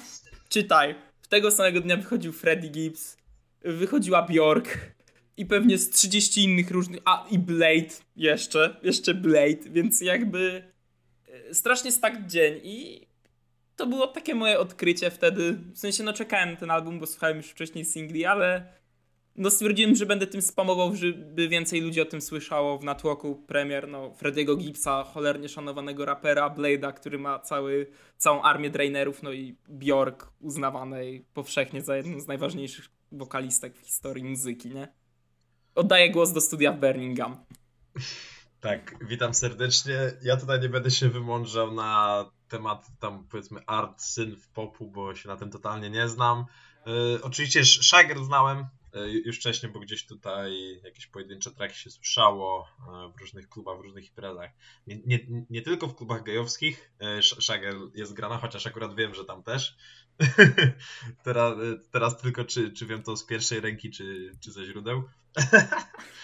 Czytaj. W tego samego dnia wychodził Freddie Gibbs, wychodziła Bjork i pewnie z 30 innych różnych. A i Blade jeszcze. Jeszcze Blade, więc jakby e, strasznie stak dzień i to było takie moje odkrycie wtedy. W sensie, no czekałem ten album, bo słuchałem już wcześniej singli, ale no stwierdziłem, że będę tym spamował, żeby więcej ludzi o tym słyszało w natłoku premier, no Frediego Gibsa, cholernie szanowanego rapera, Blade'a, który ma cały, całą armię drainerów, no i Bjork, uznawanej powszechnie za jedną z najważniejszych wokalistek w historii muzyki, nie? Oddaję głos do studia w Birmingham. Tak, witam serdecznie. Ja tutaj nie będę się wymądrzał na temat tam powiedzmy art, synth, popu, bo się na tym totalnie nie znam. Yy, oczywiście Shiger znałem, e, już wcześniej, bo gdzieś tutaj jakieś pojedyncze traki się słyszało e, w różnych klubach, w różnych imprezach. Nie, nie, nie tylko w klubach gejowskich Szagel jest grana, chociaż akurat wiem, że tam też. (laughs) teraz, teraz tylko czy, czy wiem to z pierwszej ręki, czy, czy ze źródeł.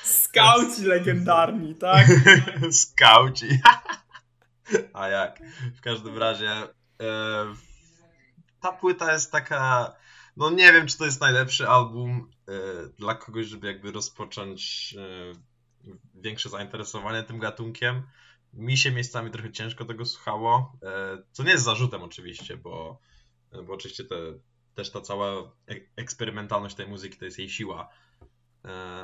Skauci legendarni, tak? (laughs) Skauci. (laughs) A jak? W każdym razie e, ta płyta jest taka. No nie wiem, czy to jest najlepszy album e, dla kogoś, żeby jakby rozpocząć e, większe zainteresowanie tym gatunkiem. Mi się miejscami trochę ciężko tego słuchało, co nie jest zarzutem oczywiście, bo, bo oczywiście te, też ta cała eksperymentalność tej muzyki to jest jej siła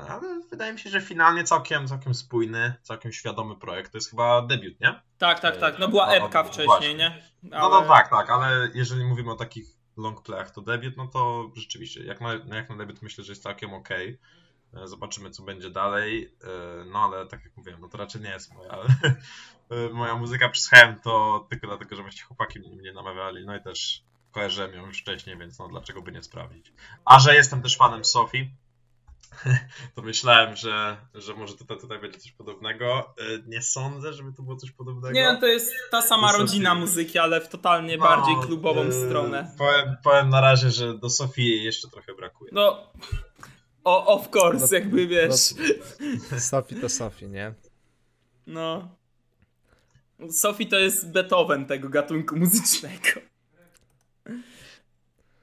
ale wydaje mi się, że finalnie całkiem, całkiem spójny, całkiem świadomy projekt. To jest chyba debiut, nie? Tak, tak, tak. No była no, epka wcześniej, właśnie. nie? Ale... No, no tak, tak, ale jeżeli mówimy o takich long playach, to debiut, no to rzeczywiście, jak na, jak na debiut myślę, że jest całkiem ok. E, zobaczymy, co będzie dalej. E, no ale tak jak mówiłem, no to raczej nie jest moja, (laughs) moja muzyka. Przysłuchałem to tylko dlatego, że właśnie chłopaki mnie namawiali, no i też kojarzyłem ją już wcześniej, więc no dlaczego by nie sprawdzić. A że jestem też fanem Sofii, (laughs) to myślałem, że, że może tutaj, tutaj będzie coś podobnego. E, nie sądzę, żeby to było coś podobnego. Nie, to jest ta sama rodzina muzyki, ale w totalnie no, bardziej klubową yy, stronę. Powiem, powiem na razie, że do Sofii jeszcze trochę brakuje. No, o, of course, no, jakby wiesz. No, Sophie to Sophie, nie? No. Sophie to jest Beethoven tego gatunku muzycznego.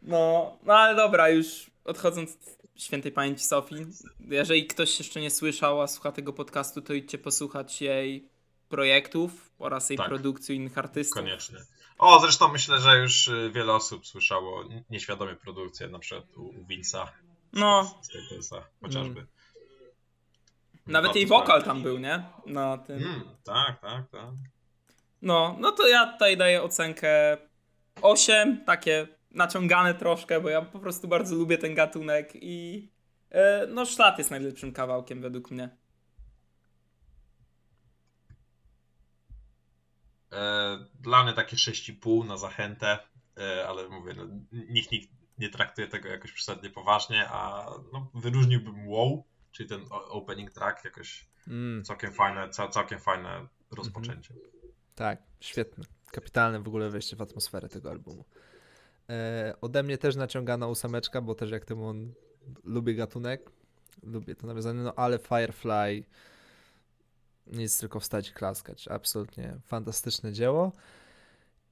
No, no ale dobra, już odchodząc świętej pamięci Sofii. Jeżeli ktoś jeszcze nie słyszał, a słucha tego podcastu, to idźcie posłuchać jej projektów oraz jej tak. produkcji innych artystów. Koniecznie. O, zresztą myślę, że już y, wiele osób słyszało nieświadomie produkcję, na przykład u, u Vince'a. No. Z, z chociażby. Mm. Nawet no, jej wokal tam był, nie? Na tym. Mm, tak, tak, tak. No, no to ja tutaj daję ocenkę 8, takie naciągane troszkę, bo ja po prostu bardzo lubię ten gatunek i e, no szlat jest najlepszym kawałkiem według mnie. E, dla mnie takie 6,5 na zachętę, e, ale mówię, no, nikt, nikt nie traktuje tego jakoś przesadnie poważnie, a no, wyróżniłbym WoW, czyli ten opening track, jakoś mm. całkiem fajne, całkiem fajne rozpoczęcie. Mm -hmm. Tak, świetne. Kapitalne w ogóle wejście w atmosferę tego albumu. E, ode mnie też naciągana ósemeczka, bo też jak Tymon lubię gatunek, lubię to nawiązanie, no ale Firefly nic tylko wstać i klaskać. Absolutnie fantastyczne dzieło.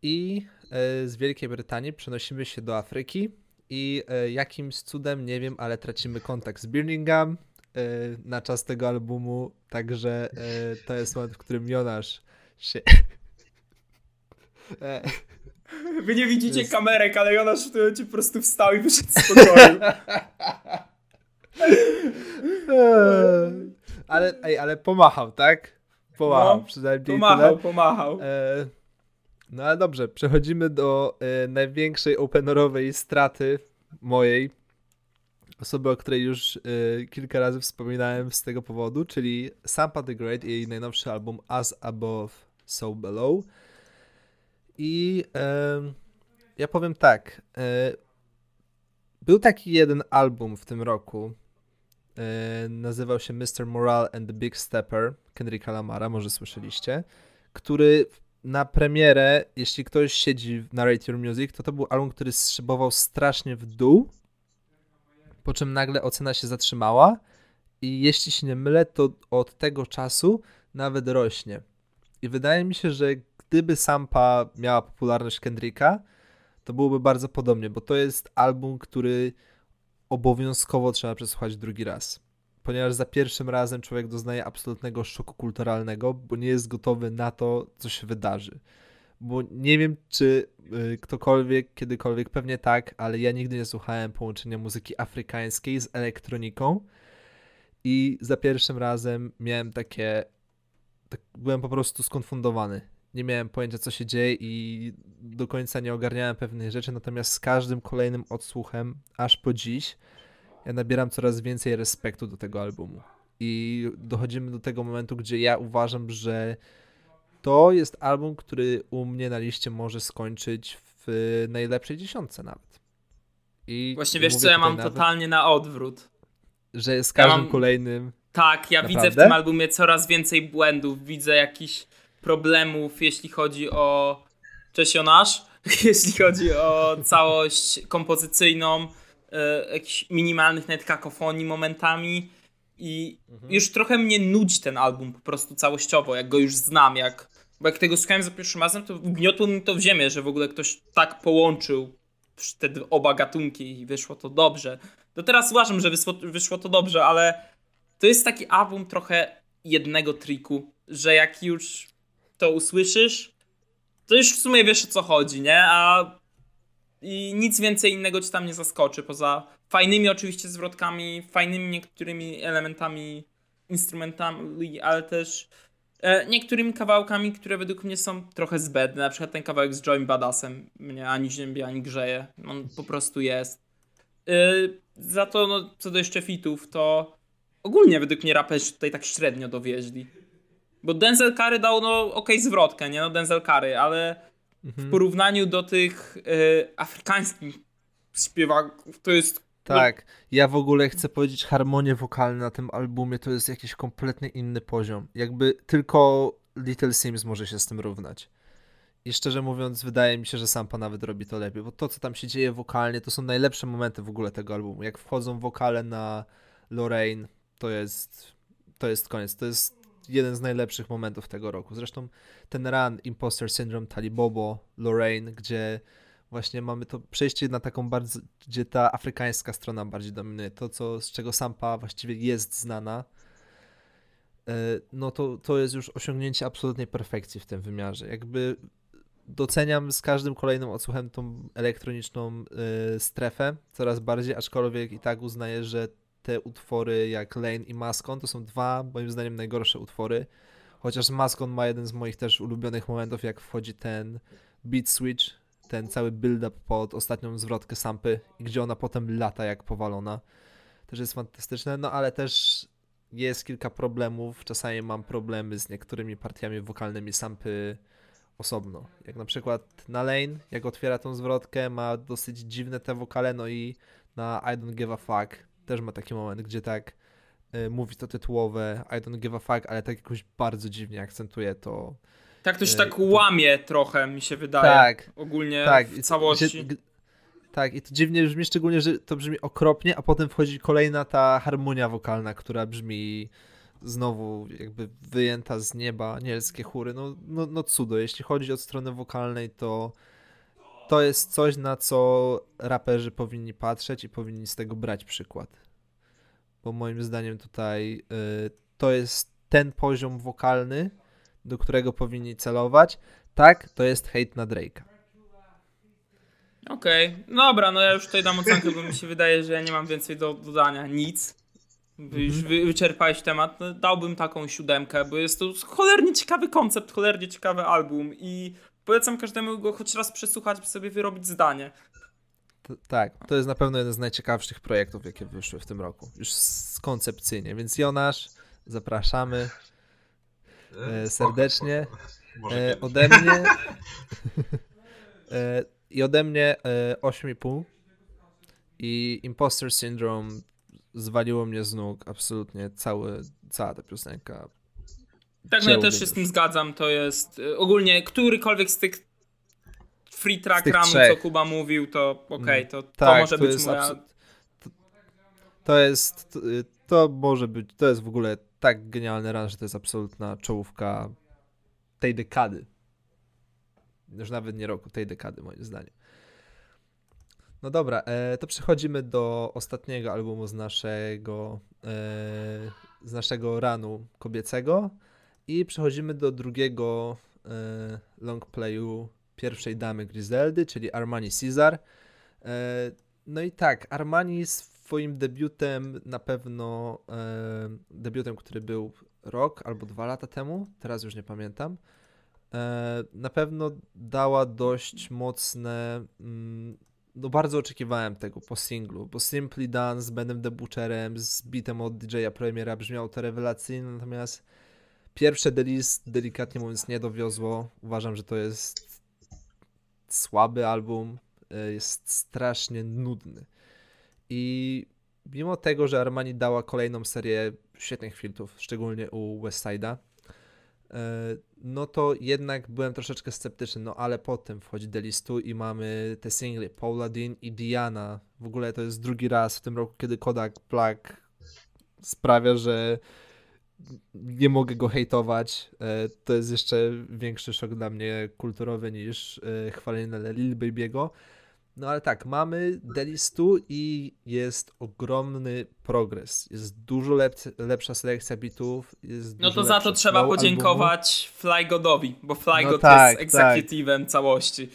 I e, z Wielkiej Brytanii przenosimy się do Afryki i e, jakimś cudem, nie wiem, ale tracimy kontakt z Birmingham e, na czas tego albumu, także e, to jest moment, w którym Jonasz się... (laughs) Wy nie widzicie jest... kamerek, ale Jonasz w tym momencie po prostu wstał i wyszedł z pokoju. (laughs) ale, ej, ale pomachał, tak? Pomachał, no, przynajmniej Pomachał, tyle. pomachał. E, no ale dobrze, przechodzimy do e, największej openerowej straty mojej. Osoby, o której już e, kilka razy wspominałem z tego powodu, czyli Sampa the Great i jej najnowszy album As Above, So Below. I e, ja powiem tak. E, był taki jeden album w tym roku. E, nazywał się Mr. Morale and the Big Stepper Kendricka Lamara, może słyszeliście. Który na premierę, jeśli ktoś siedzi na Rate Your Music, to to był album, który szybował strasznie w dół. Po czym nagle ocena się zatrzymała. I jeśli się nie mylę, to od tego czasu nawet rośnie. I wydaje mi się, że gdyby Sampa miała popularność Kendricka, to byłoby bardzo podobnie, bo to jest album, który obowiązkowo trzeba przesłuchać drugi raz. Ponieważ za pierwszym razem człowiek doznaje absolutnego szoku kulturalnego, bo nie jest gotowy na to, co się wydarzy. Bo nie wiem, czy y, ktokolwiek, kiedykolwiek, pewnie tak, ale ja nigdy nie słuchałem połączenia muzyki afrykańskiej z elektroniką. I za pierwszym razem miałem takie. Tak, byłem po prostu skonfundowany nie miałem pojęcia, co się dzieje i do końca nie ogarniałem pewnych rzeczy, natomiast z każdym kolejnym odsłuchem, aż po dziś, ja nabieram coraz więcej respektu do tego albumu. I dochodzimy do tego momentu, gdzie ja uważam, że to jest album, który u mnie na liście może skończyć w najlepszej dziesiątce nawet. I Właśnie wiesz co, ja mam nawet... totalnie na odwrót. że z każdym mam- kolejnym. Tak, ja Naprawdę? widzę w tym albumie coraz więcej błędów, widzę jakichś problemów, jeśli chodzi o czesionaż, (laughs) jeśli chodzi o całość kompozycyjną, e, jakichś minimalnych nawet kakofonii momentami i już trochę mnie nudzi ten album po prostu całościowo, jak go już znam, jak, bo jak tego słuchałem za pierwszym razem, to gniotło mi to w ziemię, że w ogóle ktoś tak połączył te oba gatunki i wyszło to dobrze. To teraz uważam, że wyszło, wyszło to dobrze, ale to jest taki album trochę jednego triku, że jak już to usłyszysz, to już w sumie wiesz o co chodzi, nie? A i nic więcej innego ci tam nie zaskoczy, poza fajnymi oczywiście zwrotkami, fajnymi niektórymi elementami, instrumentami, ale też e, niektórymi kawałkami, które według mnie są trochę zbędne. Na przykład ten kawałek z Joey Badassem mnie ani ziębi, ani grzeje. On po prostu jest. Yy, za to, no, co do jeszcze fitów, to ogólnie według mnie raperzy tutaj tak średnio dowieźli. Bo Denzel Curry dał, no, okej, zwrotkę, nie? No, Denzel Curry, ale w porównaniu do tych y, afrykańskich śpiewaków, to jest... Tak, ja w ogóle chcę powiedzieć, harmonie wokalne na tym albumie to jest jakiś kompletnie inny poziom. Jakby tylko Little Sims może się z tym równać. I szczerze mówiąc, wydaje mi się, że Sampa nawet robi to lepiej, bo to, co tam się dzieje wokalnie, to są najlepsze momenty w ogóle tego albumu. Jak wchodzą wokale na Lorraine, to jest, to jest koniec. To jest jeden z najlepszych momentów tego roku. Zresztą ten run Imposter Syndrome, Talibobo, Lorraine, gdzie właśnie mamy to przejście na taką bardzo, gdzie ta afrykańska strona bardziej dominuje. To, co, z czego Sampa właściwie jest znana, e, no to, to jest już osiągnięcie absolutnej perfekcji w tym wymiarze. Jakby doceniam z każdym kolejnym odsłuchem tą elektroniczną e, strefę coraz bardziej, aczkolwiek i tak uznaję, że te utwory jak Lane i Maskon to są dwa, moim zdaniem, najgorsze utwory. Chociaż Maskon ma jeden z moich też ulubionych momentów, jak wchodzi ten beat switch, ten cały build-up pod ostatnią zwrotkę Sampy, gdzie ona potem lata jak powalona. Też jest fantastyczne, no ale też jest kilka problemów. Czasami mam problemy z niektórymi partiami wokalnymi Sampy osobno. Jak na przykład na Lane, jak otwiera tą zwrotkę, ma dosyć dziwne te wokale, no i na I don't give a fuck też ma taki moment, gdzie tak y, mówi to tytułowe I don't give a fuck, ale tak jakoś bardzo dziwnie akcentuje to. Tak to się e, tak to- łamie trochę, mi się wydaje. Tak, Ogólnie tak. w całości. Gdzie, tak, i to dziwnie brzmi, szczególnie, że to brzmi okropnie, a potem wchodzi kolejna ta harmonia wokalna, która brzmi znowu jakby wyjęta z nieba, nielskie chóry, no, no, no cudo. Jeśli chodzi od strony wokalnej, to to jest coś, na co raperzy powinni patrzeć i powinni z tego brać przykład. Bo moim zdaniem tutaj y, to jest ten poziom wokalny, do którego powinni celować. Tak, to jest hejt na Drake'a. Okej, dobra, no ja już tutaj dam ocenkę, bo mi się wydaje, że ja nie mam więcej do dodania. Nic. Już wy, wyczerpałeś temat. No, dałbym taką siódemkę, bo jest to cholernie ciekawy koncept, cholernie ciekawy album i polecam każdemu go choć raz przesłuchać, by sobie wyrobić zdanie. To, tak, to jest na pewno jeden z najciekawszych projektów, jakie wyszły w tym roku. Już koncepcyjnie, więc Jonasz, zapraszamy e, serdecznie. E, ode mnie (laughs) e, i ode mnie e, 8,5 i Imposter Syndrome zwaliło mnie z nóg absolutnie cały, cała ta piosenka. Tak, no ja też się z tym zgadzam. To jest y, ogólnie którykolwiek z tych free track trzech. co Kuba mówił, to okej, to, to Tak, może to być moja... absu- to, to jest, to, to może być, to jest w ogóle tak genialny run, że to jest absolutna czołówka tej dekady. Już nawet nie roku, tej dekady moim zdaniem. No dobra, e, to przechodzimy do ostatniego albumu z naszego e, z naszego ranu kobiecego i przechodzimy do drugiego e, longplayu pierwszej damy Griseldy, czyli Armani Caesar. E, no i tak, Armani swoim debiutem na pewno, e, debiutem, który był rok albo dwa lata temu, teraz już nie pamiętam, e, na pewno dała dość mocne, mm, no bardzo oczekiwałem tego po singlu, bo Simply Dance z Benem the Butcherem, z bitem od DJ-a Premiera brzmiało to rewelacyjnie, natomiast pierwsze delis delikatnie mówiąc nie dowiozło. Uważam, że to jest słaby album, e, jest strasznie nudny. I mimo tego, że Armani dała kolejną serię świetnych filtrów, szczególnie u Westside'a, e, no to jednak byłem troszeczkę sceptyczny, no ale potem wchodzi Delistu i mamy te single Paula Dean i Diana. W ogóle to jest drugi raz w tym roku, kiedy Kodak Black sprawia, że nie mogę go hejtować. E, to jest jeszcze większy szok dla mnie kulturowy niż e, chwalenie Lil Baby'ego. No ale tak, mamy Delistu i jest ogromny progres. Jest dużo lep- lepsza selekcja bitów. No to za to trzeba podziękować Flygodowi, bo Flygod no tak, jest executive'em tak. całości.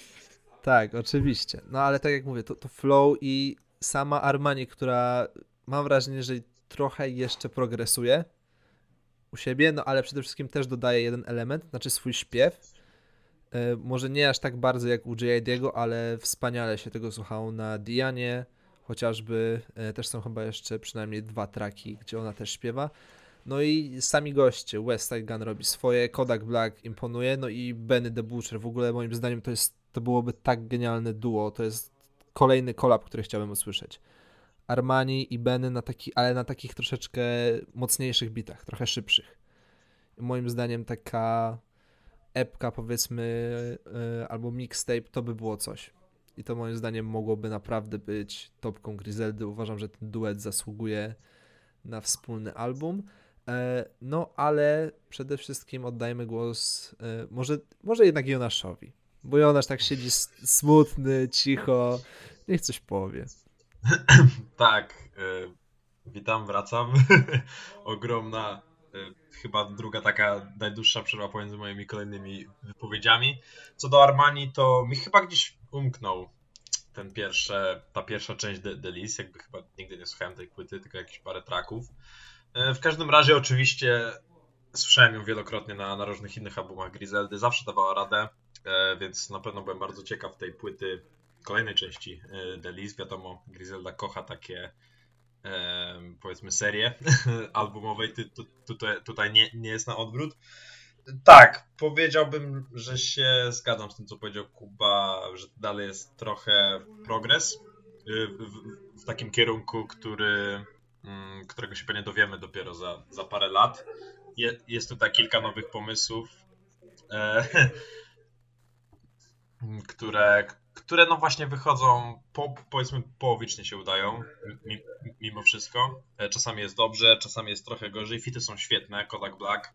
Tak, oczywiście. No ale tak jak mówię, to, to Flow i sama Armani, która mam wrażenie, że trochę jeszcze progresuje u siebie, no ale przede wszystkim też dodaje jeden element, znaczy swój śpiew. E, może nie aż tak bardzo jak u J.I.D.'go, ale wspaniale się tego słuchało na Dianie, chociażby e, też są chyba jeszcze przynajmniej dwa traki, gdzie ona też śpiewa. No i sami goście, West Side Gun robi swoje, Kodak Black imponuje, no i Benny the Butcher, w ogóle moim zdaniem to jest, to byłoby tak genialne duo, to jest kolejny kolab, który chciałbym usłyszeć. Armani i Benny na taki, ale na takich troszeczkę mocniejszych bitach, trochę szybszych. Moim zdaniem taka epka powiedzmy e, albo mixtape to by było coś. I to moim zdaniem mogłoby naprawdę być topką Griseldy. Uważam, że ten duet zasługuje na wspólny album. E, no, ale przede wszystkim oddajmy głos e, może, może jednak Jonaszowi, bo Jonasz tak siedzi smutny, cicho, niech coś powie. (clears throat) tak, witam, wracam. (laughs) Ogromna Y, chyba druga taka najdłuższa przerwa pomiędzy moimi kolejnymi wypowiedziami. Co do Armani, to mi chyba gdzieś umknął ten pierwsze, ta pierwsza część The, List, jakby chyba nigdy nie słuchałem tej płyty, tylko jakieś parę traków. Y, w każdym razie oczywiście słyszałem ją wielokrotnie na, na różnych innych albumach Griseldy, zawsze dawała radę, y, więc na pewno byłem bardzo ciekaw tej płyty, kolejnej części The List. Wiadomo, Griselda kocha takie powiedzmy serię (laughs) albumowej, tutaj, tutaj nie, nie jest na odwrót. Tak, powiedziałbym, że się zgadzam z tym, co powiedział Kuba, że dalej jest trochę progres y, w, w takim kierunku, który, mm, którego się pewnie dowiemy dopiero za, za parę lat. Je, jest tutaj kilka nowych pomysłów, e, (laughs) które, które no właśnie wychodzą, po, powiedzmy połowicznie się udają, mimo wszystko. E, czasami jest dobrze, czasami jest trochę gorzej. Fity są świetne, Kodak Black.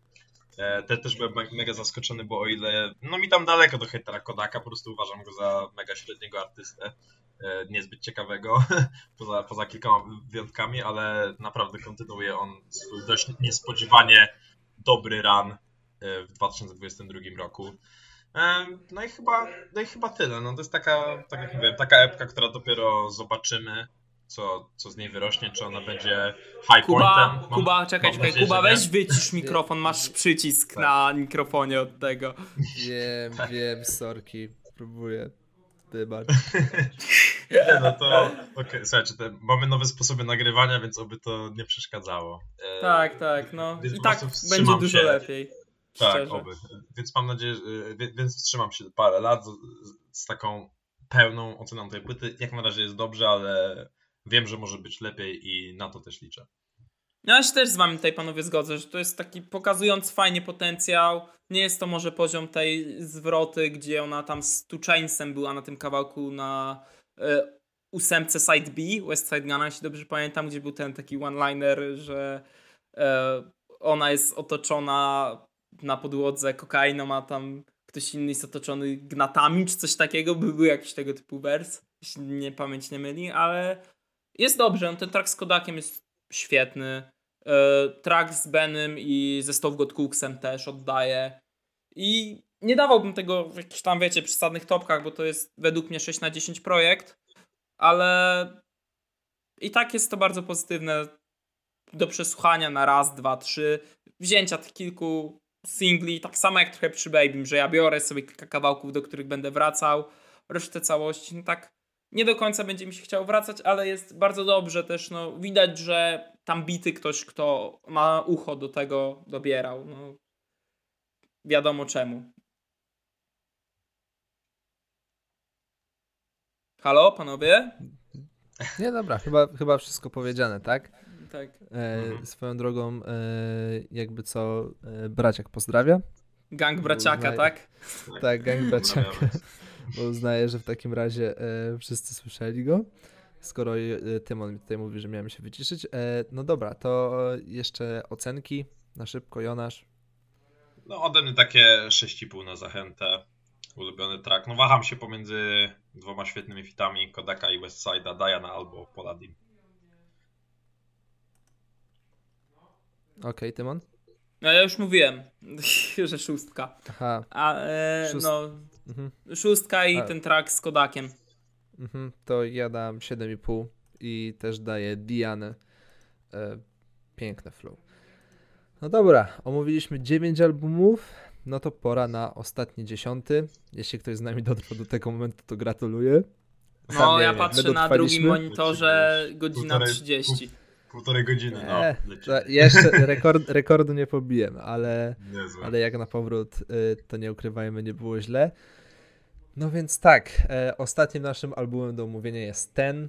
E, te też byłem mega zaskoczony, bo o ile, no mi tam daleko do hejtera Kodaka, po prostu uważam go za mega średniego artystę, e, niezbyt ciekawego, (laughs) poza, poza kilkoma wyjątkami, ale naprawdę kontynuuje on swój dość niespodziewanie dobry run w 2022 roku. No i chyba, no i chyba tyle. No to jest taka, tak jak mówię, taka epka, która dopiero zobaczymy, co, co z niej wyrośnie, czy ona będzie high Kuba, pointem. Mam, Kuba, czekaj, czekaj, nadzieję, Kuba, weź wycisz mikrofon, masz przycisk tak. na mikrofonie od tego. Wiem, tak. wiem, sorki, próbuję. Wybacz. (laughs) nie, no to okej, okay, słuchajcie, te, mamy nowe sposoby nagrywania, więc oby to nie przeszkadzało. E, tak, tak, no. I tak będzie dużo się. lepiej. Tak, oby. Więc mam nadzieję, więc wstrzymam się parę lat z, z, taką pełną oceną tej płyty. Jak na razie jest dobrze, ale wiem, że może być lepiej i na to też liczę. No, ja się też z wami tutaj panowie zgodzę, że to jest taki pokazując fajnie potencjał. Nie jest to może poziom tej zwroty, gdzie ona tam z Tuchainsem była na tym kawałku na y, ósemce Side B, West Side Gun, jeśli dobrze pamiętam, gdzie był ten taki one-liner, że y, ona jest otoczona na podłodze kokainą, a tam ktoś inny jest otoczony gnatami, czy coś takiego, by był jakiś tego typu wers, jeśli nie pamięć nie myli, ale jest dobrze, no ten track z Kodakiem jest świetny, e, track z Benem i ze Stove Cooksem też oddaje. I nie dawałbym tego w jakichś tam, wiecie, przesadnych topkach, bo to jest według mnie 6 na 10 projekt, ale i tak jest to bardzo pozytywne do przesłuchania na raz, dwa, trzy, wzięcia tych kilku singli, tak samo jak trochę przy Baby, że ja biorę sobie kilka kawałków, do których będę wracał, resztę całości, no tak nie do końca będzie mi się chciał wracać, ale jest bardzo dobrze też, no widać, że tam bity ktoś, kto ma ucho do tego dobierał, no wiadomo czemu. Halo, panowie? Nie, dobra, chyba, chyba wszystko powiedziane, tak? Tak. E, Mhm. Swoją drogą, e, jakby co, e, braciak pozdrawia. Gang braciaka, Uznaj- tak? Tak, gang braciaka. Bo uznaję, że w takim razie e, wszyscy słyszeli go. Skoro e, Tymon mi tutaj mówi, że miałem się wyciszyć. E, no dobra, to jeszcze ocenki na szybko, Jonasz. No ode mnie takie 6,5 na zachętę. Ulubiony track. No waham się pomiędzy dwoma świetnymi fitami, Kodaka i Westside'a, Diana albo Poladim. Okej, Tymon? No ja już mówiłem, (laughs) że szóstka. Aha, A e, Szóst- no, mhm, szóstka i A- ten track z Kodakiem. mhm, to ja dam 7,5 i też daję Dianę. E, piękne flow. No dobra, omówiliśmy 9 albumów. No to pora na ostatni dziesiąty. Jeśli ktoś z nami dotrwał do tego momentu, to gratuluję. No Sam nie ja wiem, patrzę na drugim monitorze godzina Półtorej- 30. Półtorej godziny, no. E, jeszcze (laughs) rekord, rekordu nie pobiłem, ale, Niezłe. ale jak na powrót, y, to nie ukrywajmy, nie było źle. No więc tak, e, ostatnim naszym albumem do omówienia jest ten,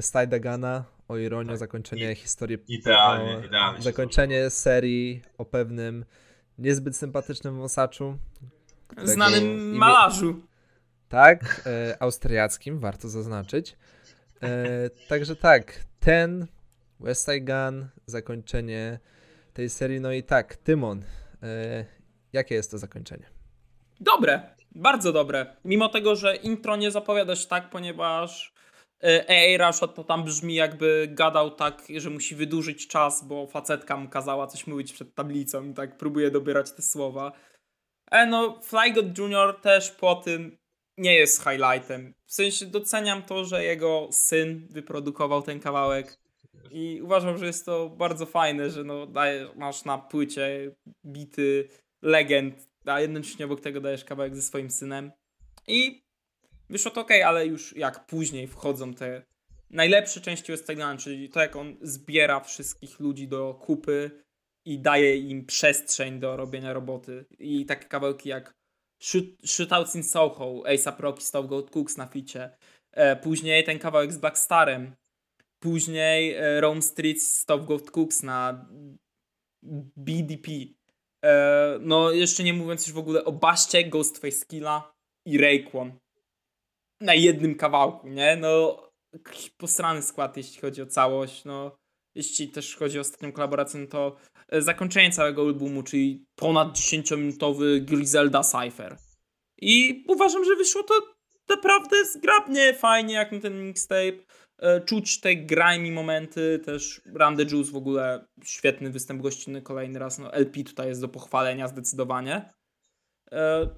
Side Gana, o ironio, Tak. zakończenie I- historii, idealnie, o, idealnie zakończenie serii o pewnym niezbyt sympatycznym wąsaczu, Znanym imię- malarzu. Tak, e, austriackim, warto zaznaczyć. E, także tak, ten West Side Gun, zakończenie tej serii. No i tak, Tymon, e, jakie jest to zakończenie? Dobre, bardzo dobre. Mimo tego, że intro nie zapowiada się tak, ponieważ e, AA Rashad to tam brzmi jakby gadał tak, że musi wydłużyć czas, bo facetka mu kazała coś mówić przed tablicą i tak próbuje dobierać te słowa. E no, Fly God Jr. też po tym nie jest highlightem. W sensie doceniam to, że jego syn wyprodukował ten kawałek i uważam, że jest to bardzo fajne, że no daje, masz na płycie bity legend, a jednocześnie obok tego dajesz kawałek ze swoim synem. I wyszło to ok, ale już jak później wchodzą te najlepsze części West Side Gun, czyli to jak on zbiera wszystkich ludzi do kupy i daje im przestrzeń do robienia roboty. I takie kawałki jak Shoot, Shootouts in Soho, A$AP Rocky, Stop Gold Cooks na ficie. E, później ten kawałek z Blackstarem. Później e, Rome Streets, Stop Gold Cooks na BDP. E, no, jeszcze nie mówiąc już w ogóle o Baście, Ghostface Killa i Raekwon. Na jednym kawałku, nie? No, posrany skład, jeśli chodzi o całość. No, jeśli też chodzi o ostatnią kolaborację, no to e, zakończenie całego albumu, czyli ponad 10-minutowy Griselda Cypher. I uważam, że wyszło to naprawdę zgrabnie, fajnie, jak na ten mixtape. E, Czuć te grimy momenty, też the Juice w ogóle świetny występ gościnny kolejny raz. No, LP tutaj jest do pochwalenia zdecydowanie. E,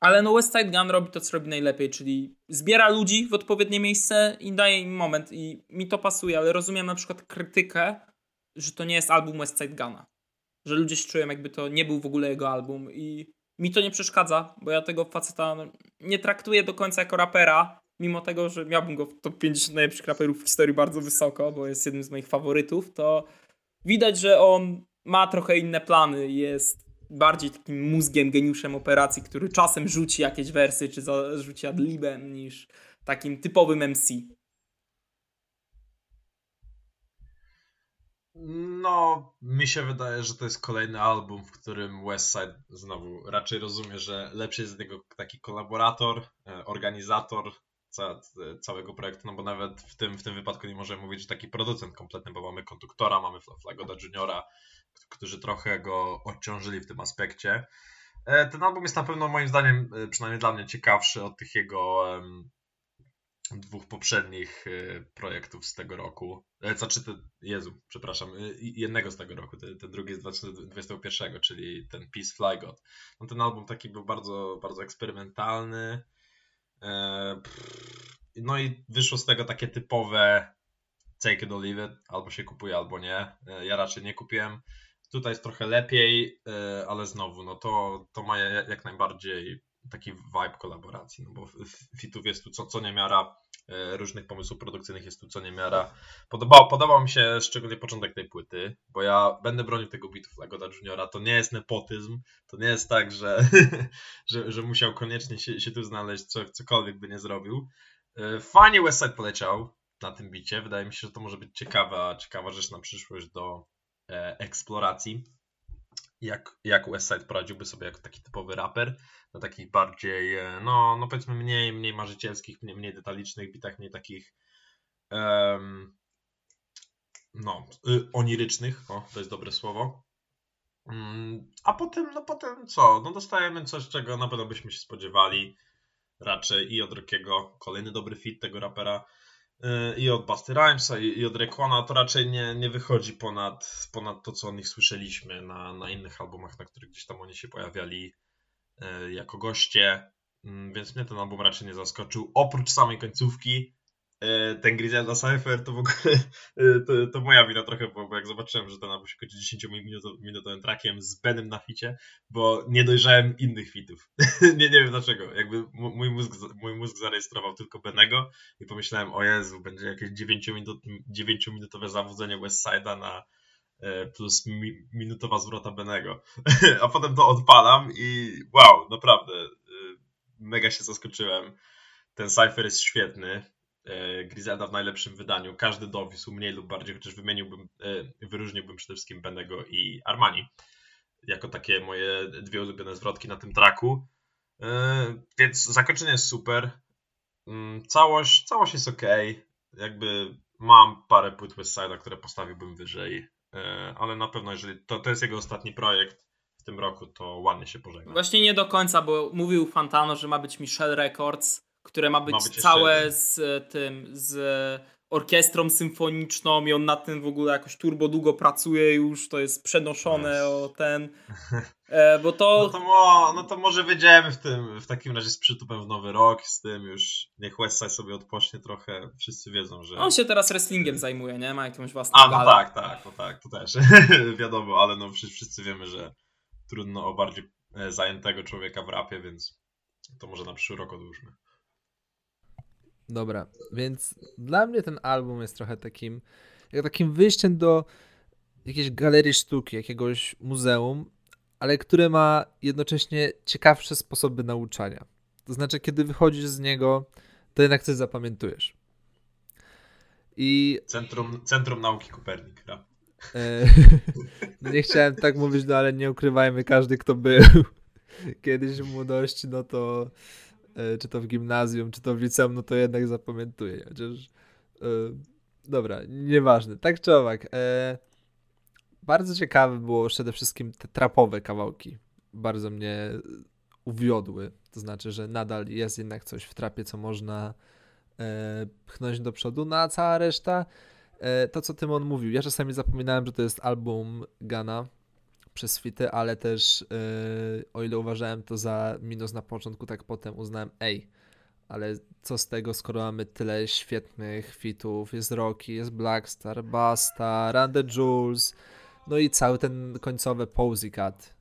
Ale no West Side Gun robi to, co robi najlepiej, czyli zbiera ludzi w odpowiednie miejsce i daje im moment. I mi to pasuje, ale rozumiem na przykład krytykę, że to nie jest album West Side Guna. Że ludzie się czują, jakby to nie był w ogóle jego album. I mi to nie przeszkadza, bo ja tego faceta no, nie traktuję do końca jako rapera, mimo tego, że miałbym go w top 50 najlepszych raperów w historii bardzo wysoko, bo jest jednym z moich faworytów, to widać, że on ma trochę inne plany, jest bardziej takim mózgiem, geniuszem operacji, który czasem rzuci jakieś wersy, czy rzuci adlibem, niż takim typowym MC. No, mi się wydaje, że to jest kolejny album, w którym Westside znowu raczej rozumie, że lepszy jest z niego taki kolaborator, e, organizator ca całego projektu, no bo nawet w tym, w tym wypadku nie możemy mówić, że taki producent kompletny, bo mamy konduktora, mamy Flagoda Juniora, którzy trochę go odciążyli w tym aspekcie. E, ten album jest na pewno moim zdaniem, e, przynajmniej dla mnie, ciekawszy od tych jego dwóch poprzednich projektów z tego roku. Znaczy, ten, Jezu, przepraszam, jednego z tego roku, ten, ten drugi z 2021, czyli ten Peace Fly God. No ten album taki był bardzo, bardzo eksperymentalny. No i wyszło z tego takie typowe take it or leave it, albo się kupuje, albo nie. Ja raczej nie kupiłem. Tutaj jest trochę lepiej, ale znowu, no to, to ma jak najbardziej taki vibe kolaboracji, no bo fitów jest tu co, co niemiara, różnych pomysłów produkcyjnych jest tu co niemiara. Podobał, podobał mi się szczególnie początek tej płyty, bo ja będę bronił tego bitu Flagoda Juniora, to nie jest nepotyzm, to nie jest tak, że, (laughs) że, że musiał koniecznie się, się tu znaleźć, co, cokolwiek by nie zrobił. E, fajnie Westside poleciał na tym bicie. Wydaje mi się, że to może być ciekawa, ciekawa rzecz na przyszłość do e, eksploracji. Jak, jak Westside poradziłby sobie jako taki typowy raper na takich bardziej, e, no, no powiedzmy mniej, mniej marzycielskich, mniej, mniej detalicznych bitach, mniej takich um, no, y, onirycznych, o, to jest dobre słowo. Mm, a potem, no potem co? No dostajemy coś, czego na pewno byśmy się spodziewali raczej i od Rockiego, kolejny dobry fit tego rapera, i od Busty Rhymesa, i od Rekona, to raczej nie, nie wychodzi ponad, ponad to, co o nich słyszeliśmy na, na innych albumach, na których gdzieś tam oni się pojawiali y, jako goście, mm, więc mnie ten album raczej nie zaskoczył, oprócz samej końcówki, ten Griselda Cypher to w ogóle e, to, to moja wina trochę, bo, jak zobaczyłem, że ten album się kończy 10-minutowym trackiem z Benem na ficie, bo nie dojrzałem innych fitów. (laughs) nie, nie wiem dlaczego. Jakby mój mózg, mój mózg zarejestrował tylko Benego i pomyślałem, o Jezu, będzie jakieś 9-minutowe zawodzenie Westside'a na e, plus mi, minutowa zwrota Benego. (laughs) A potem to odpalam i wow, naprawdę mega się zaskoczyłem. Ten Cypher jest świetny E, Griselda w najlepszym wydaniu. Każdy dowisł mniej lub bardziej, chociaż wymieniłbym, e, wyróżniłbym przede wszystkim Benego i Armani jako takie moje dwie ulubione zwrotki na tym traku. E, więc zakończenie jest super. Mm, całość, całość jest ok. Jakby mam parę płyt Westside'a, które postawiłbym wyżej, ale na pewno jeżeli to, to jest jego ostatni projekt w tym roku, to ładnie się pożegna. Właśnie nie do końca, bo mówił Fantano, że ma być Michelle Records, które ma być, ma być całe z e, tym, z orkiestrą symfoniczną i on nad tym w ogóle jakoś turbo długo pracuje już, to jest przenoszone o ten, (laughs) e, bo to... No to, mo, no to może wyjdziemy w tym, w takim razie z przytupem w nowy rok, z tym już niech Westside sobie odpocznie trochę, wszyscy wiedzą, że... On się teraz wrestlingiem zajmuje, nie? Ma jakąś własną A, no galę. tak, tak, no tak, to też (laughs) wiadomo, ale no wszyscy wiemy, że trudno o bardziej e, zajętego człowieka w rapie, więc to może na przyszły rok odłóżmy. Dobra, więc dla mnie ten album jest trochę takim, jak takim wyjściem do jakiejś galerii sztuki, jakiegoś muzeum, ale które ma jednocześnie ciekawsze sposoby nauczania. To znaczy, kiedy wychodzisz z niego, to jednak coś zapamiętujesz. I... Centrum, Centrum Nauki Kopernik, no. no (laughs) nie chciałem tak mówić, no ale nie ukrywajmy, każdy kto był (laughs) kiedyś w młodości, no to E, czy to w gimnazjum, czy to w liceum, no to jednak zapamiętuję. Chociaż e, dobra, nieważne. Tak czy owak. E, bardzo ciekawe było przede wszystkim te trapowe kawałki. Bardzo mnie uwiodły. To znaczy, że nadal jest jednak coś w trapie, co można pchnąć do przodu, no a cała reszta, to co Tymon mówił, ja czasami zapominałem, że to jest album Gana, przez fity, ale też yy, o ile uważałem to za minus na początku, tak potem uznałem, ej, ale co z tego, skoro mamy tyle świetnych fitów, jest Rocky, jest Blackstar, Basta, Randy Jules, no i cały ten końcowy Posy Cut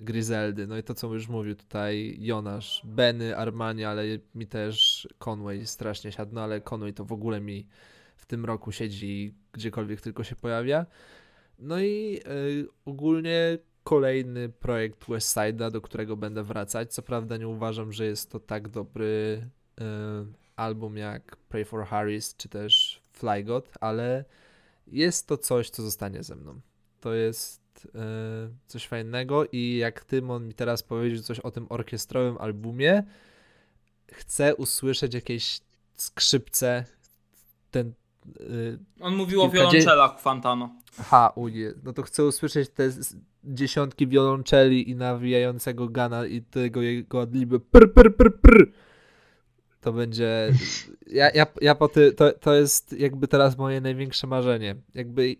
Griseldy, no i to co już mówił tutaj Jonasz, Benny, Armani, ale mi też Conway strasznie siadł, no ale Conway to w ogóle mi w tym roku siedzi gdziekolwiek tylko się pojawia. No i y, ogólnie kolejny projekt Westside'a, do którego będę wracać. Co prawda nie uważam, że jest to tak dobry y, album jak Pray for Harris czy też Fly God, ale jest to coś, co zostanie ze mną. To jest y, coś fajnego i jak Tymon mi teraz powiedział coś o tym orkiestrowym albumie, chcę usłyszeć jakieś skrzypce, ten On mówił o wiolonczelach Fantano. Ha, uje. No to chcę usłyszeć te dziesiątki wiolonczeli i nawijającego Gana i tego jego adliby pr, pr, pr, pr. To będzie... Ja, ja, ja po ty, to, to jest jakby teraz moje największe marzenie. Jakby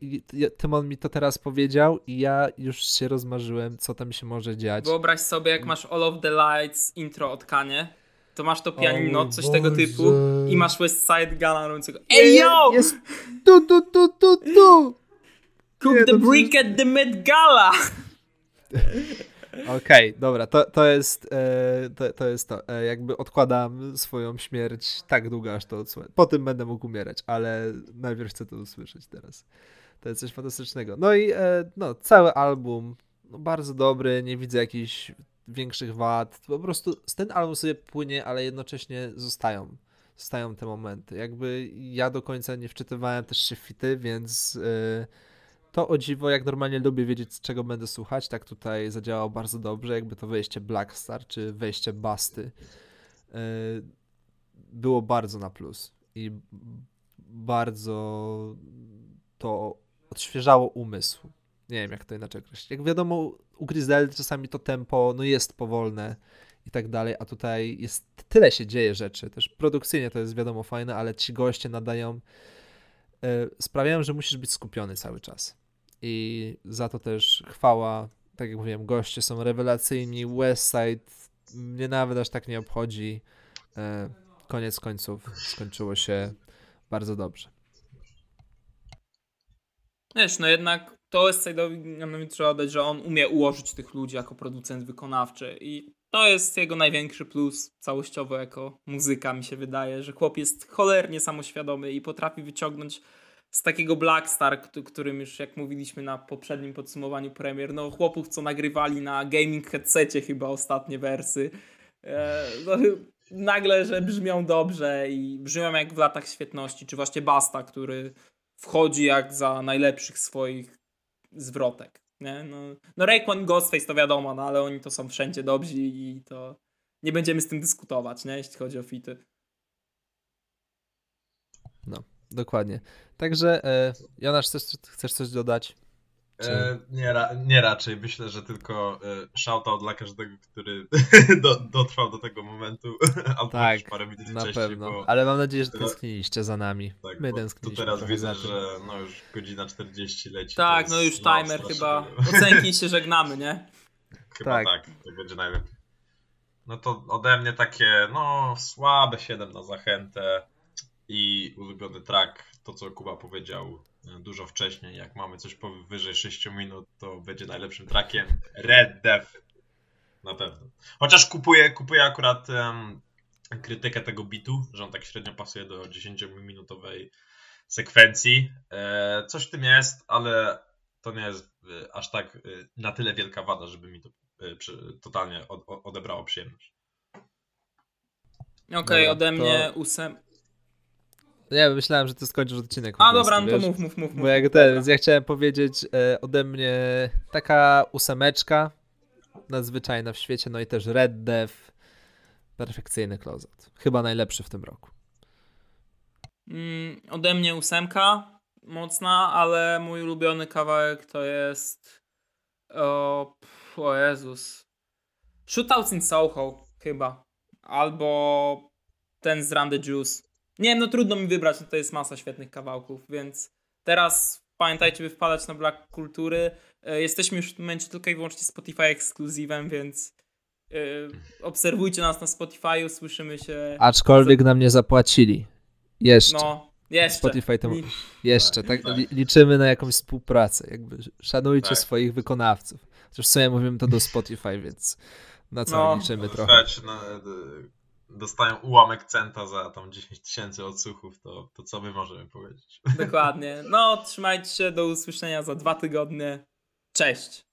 Tymon mi to teraz powiedział i ja już się rozmarzyłem, co tam się może dziać. Wyobraź sobie, jak masz All of the Lights intro od Kanie to masz to pianino, coś Boże. tego typu i masz West Side Gana robiącego Ej yo! Jest tu, tu, tu, tu, tu! Cook Nie, the brick przecież... at the Met Gala! (laughs) Okej, okay, dobra, to, to, jest, e, to, to jest to. E, jakby odkładam swoją śmierć tak długo, aż to. Po tym będę mógł umierać, ale najpierw chcę to usłyszeć teraz. To jest coś fantastycznego. No i e, no, cały album no, bardzo dobry, nie widzę jakichś większych wad. Po prostu ten album sobie płynie, ale jednocześnie zostają stają te momenty. Jakby ja do końca nie wczytywałem też się fity, więc yy, to o dziwo, jak normalnie lubię wiedzieć, z czego będę słuchać, tak tutaj zadziałało bardzo dobrze, jakby to wejście Blackstar czy wejście Basty yy, było bardzo na plus i bardzo to odświeżało umysł. Nie wiem, jak to inaczej określić. Jak wiadomo, u Griselda czasami to tempo no jest powolne i tak dalej, a tutaj jest tyle się dzieje rzeczy. Też produkcyjnie to jest wiadomo fajne, ale ci goście nadają yy, sprawiają, że musisz być skupiony cały czas. I za to też chwała, tak jak mówiłem, goście są rewelacyjni, Westside mnie nawet aż tak nie obchodzi. Yy, koniec końców skończyło się bardzo dobrze. Wiesz, no jednak to Westside'owi trzeba dać, że on umie ułożyć tych ludzi jako producent wykonawczy i to jest jego największy plus całościowo jako muzyka, mi się wydaje, że chłop jest cholernie samoświadomy i potrafi wyciągnąć z takiego Blackstar, którym już jak mówiliśmy na poprzednim podsumowaniu premier, no chłopów, co nagrywali na gaming headsetie chyba ostatnie wersy, e, no, nagle, że brzmią dobrze i brzmią jak w latach świetności, czy właśnie Basta, który wchodzi jak za najlepszych swoich zwrotek. Nie? No, no Rayquan Ghostface to wiadomo, no ale oni to są wszędzie dobrzy i to nie będziemy z tym dyskutować, nie? jeśli chodzi o fity. No, dokładnie. Także e, Jonasz, chcesz, chcesz coś dodać? E, nie, ra nie raczej. Myślę, że tylko e, shoutout dla każdego, który (laughs) do, dotrwał do tego momentu. (laughs) Albo tak, parę minut na wcześniej, pewno. Bo... Ale mam nadzieję, że tęskniliście za nami. Tak, My tęskniliśmy. Tu teraz widzę, że no już godzina 40 leci. Tak, no już timer chyba. (laughs) Ocenki się żegnamy, nie? Chyba tak. tak, to będzie najlepiej. No to ode mnie takie, no słabe 7 na zachętę i ulubiony track, to co Kuba powiedział dużo wcześniej. Jak mamy coś powyżej 6 minut, to będzie najlepszym trackiem. Red Death. Na pewno. Chociaż kupuję, kupuję akurat um, krytykę tego bitu, że on tak średnio pasuje do 10-minutowej sekwencji. E, coś w tym jest, ale to nie jest e, aż tak e, na tyle wielka wada, żeby mi to e, przy, totalnie od, odebrało przyjemność. Okej, okay, ode mnie to... ósem, nie, myślałem, że ty skończysz odcinek. A dobra, no to mów, mów, mów. Bo jak ten, więc ja chciałem powiedzieć e, ode mnie taka ósemeczka nadzwyczajna w świecie, no i też Red Death, perfekcyjny closet. Chyba najlepszy w tym roku. Mm, ode mnie ósemka mocna, ale mój ulubiony kawałek to jest o, o Jezus. Shootouts in Soho chyba. Albo ten z Run the Juice. Nie wiem, no trudno mi wybrać, no to jest masa świetnych kawałków, więc teraz pamiętajcie, by wpadać na Black Kultury. E, jesteśmy już w tym momencie tylko i wyłącznie Spotify ekskluzywem, więc yy, obserwujcie nas na Spotify, słyszymy się. Aczkolwiek nam nie zapłacili. Jeszcze. No, jeszcze. Spotify temu... Jeszcze, tak, liczymy na jakąś współpracę, jakby szanujcie tak. swoich wykonawców. Chociaż w sumie mówimy to do Spotify, więc na co no, liczymy trochę. No, dostają ułamek centa za tam 10 tysięcy odsłuchów, to, to co my możemy powiedzieć? Dokładnie. No, trzymajcie się, do usłyszenia za dwa tygodnie. Cześć!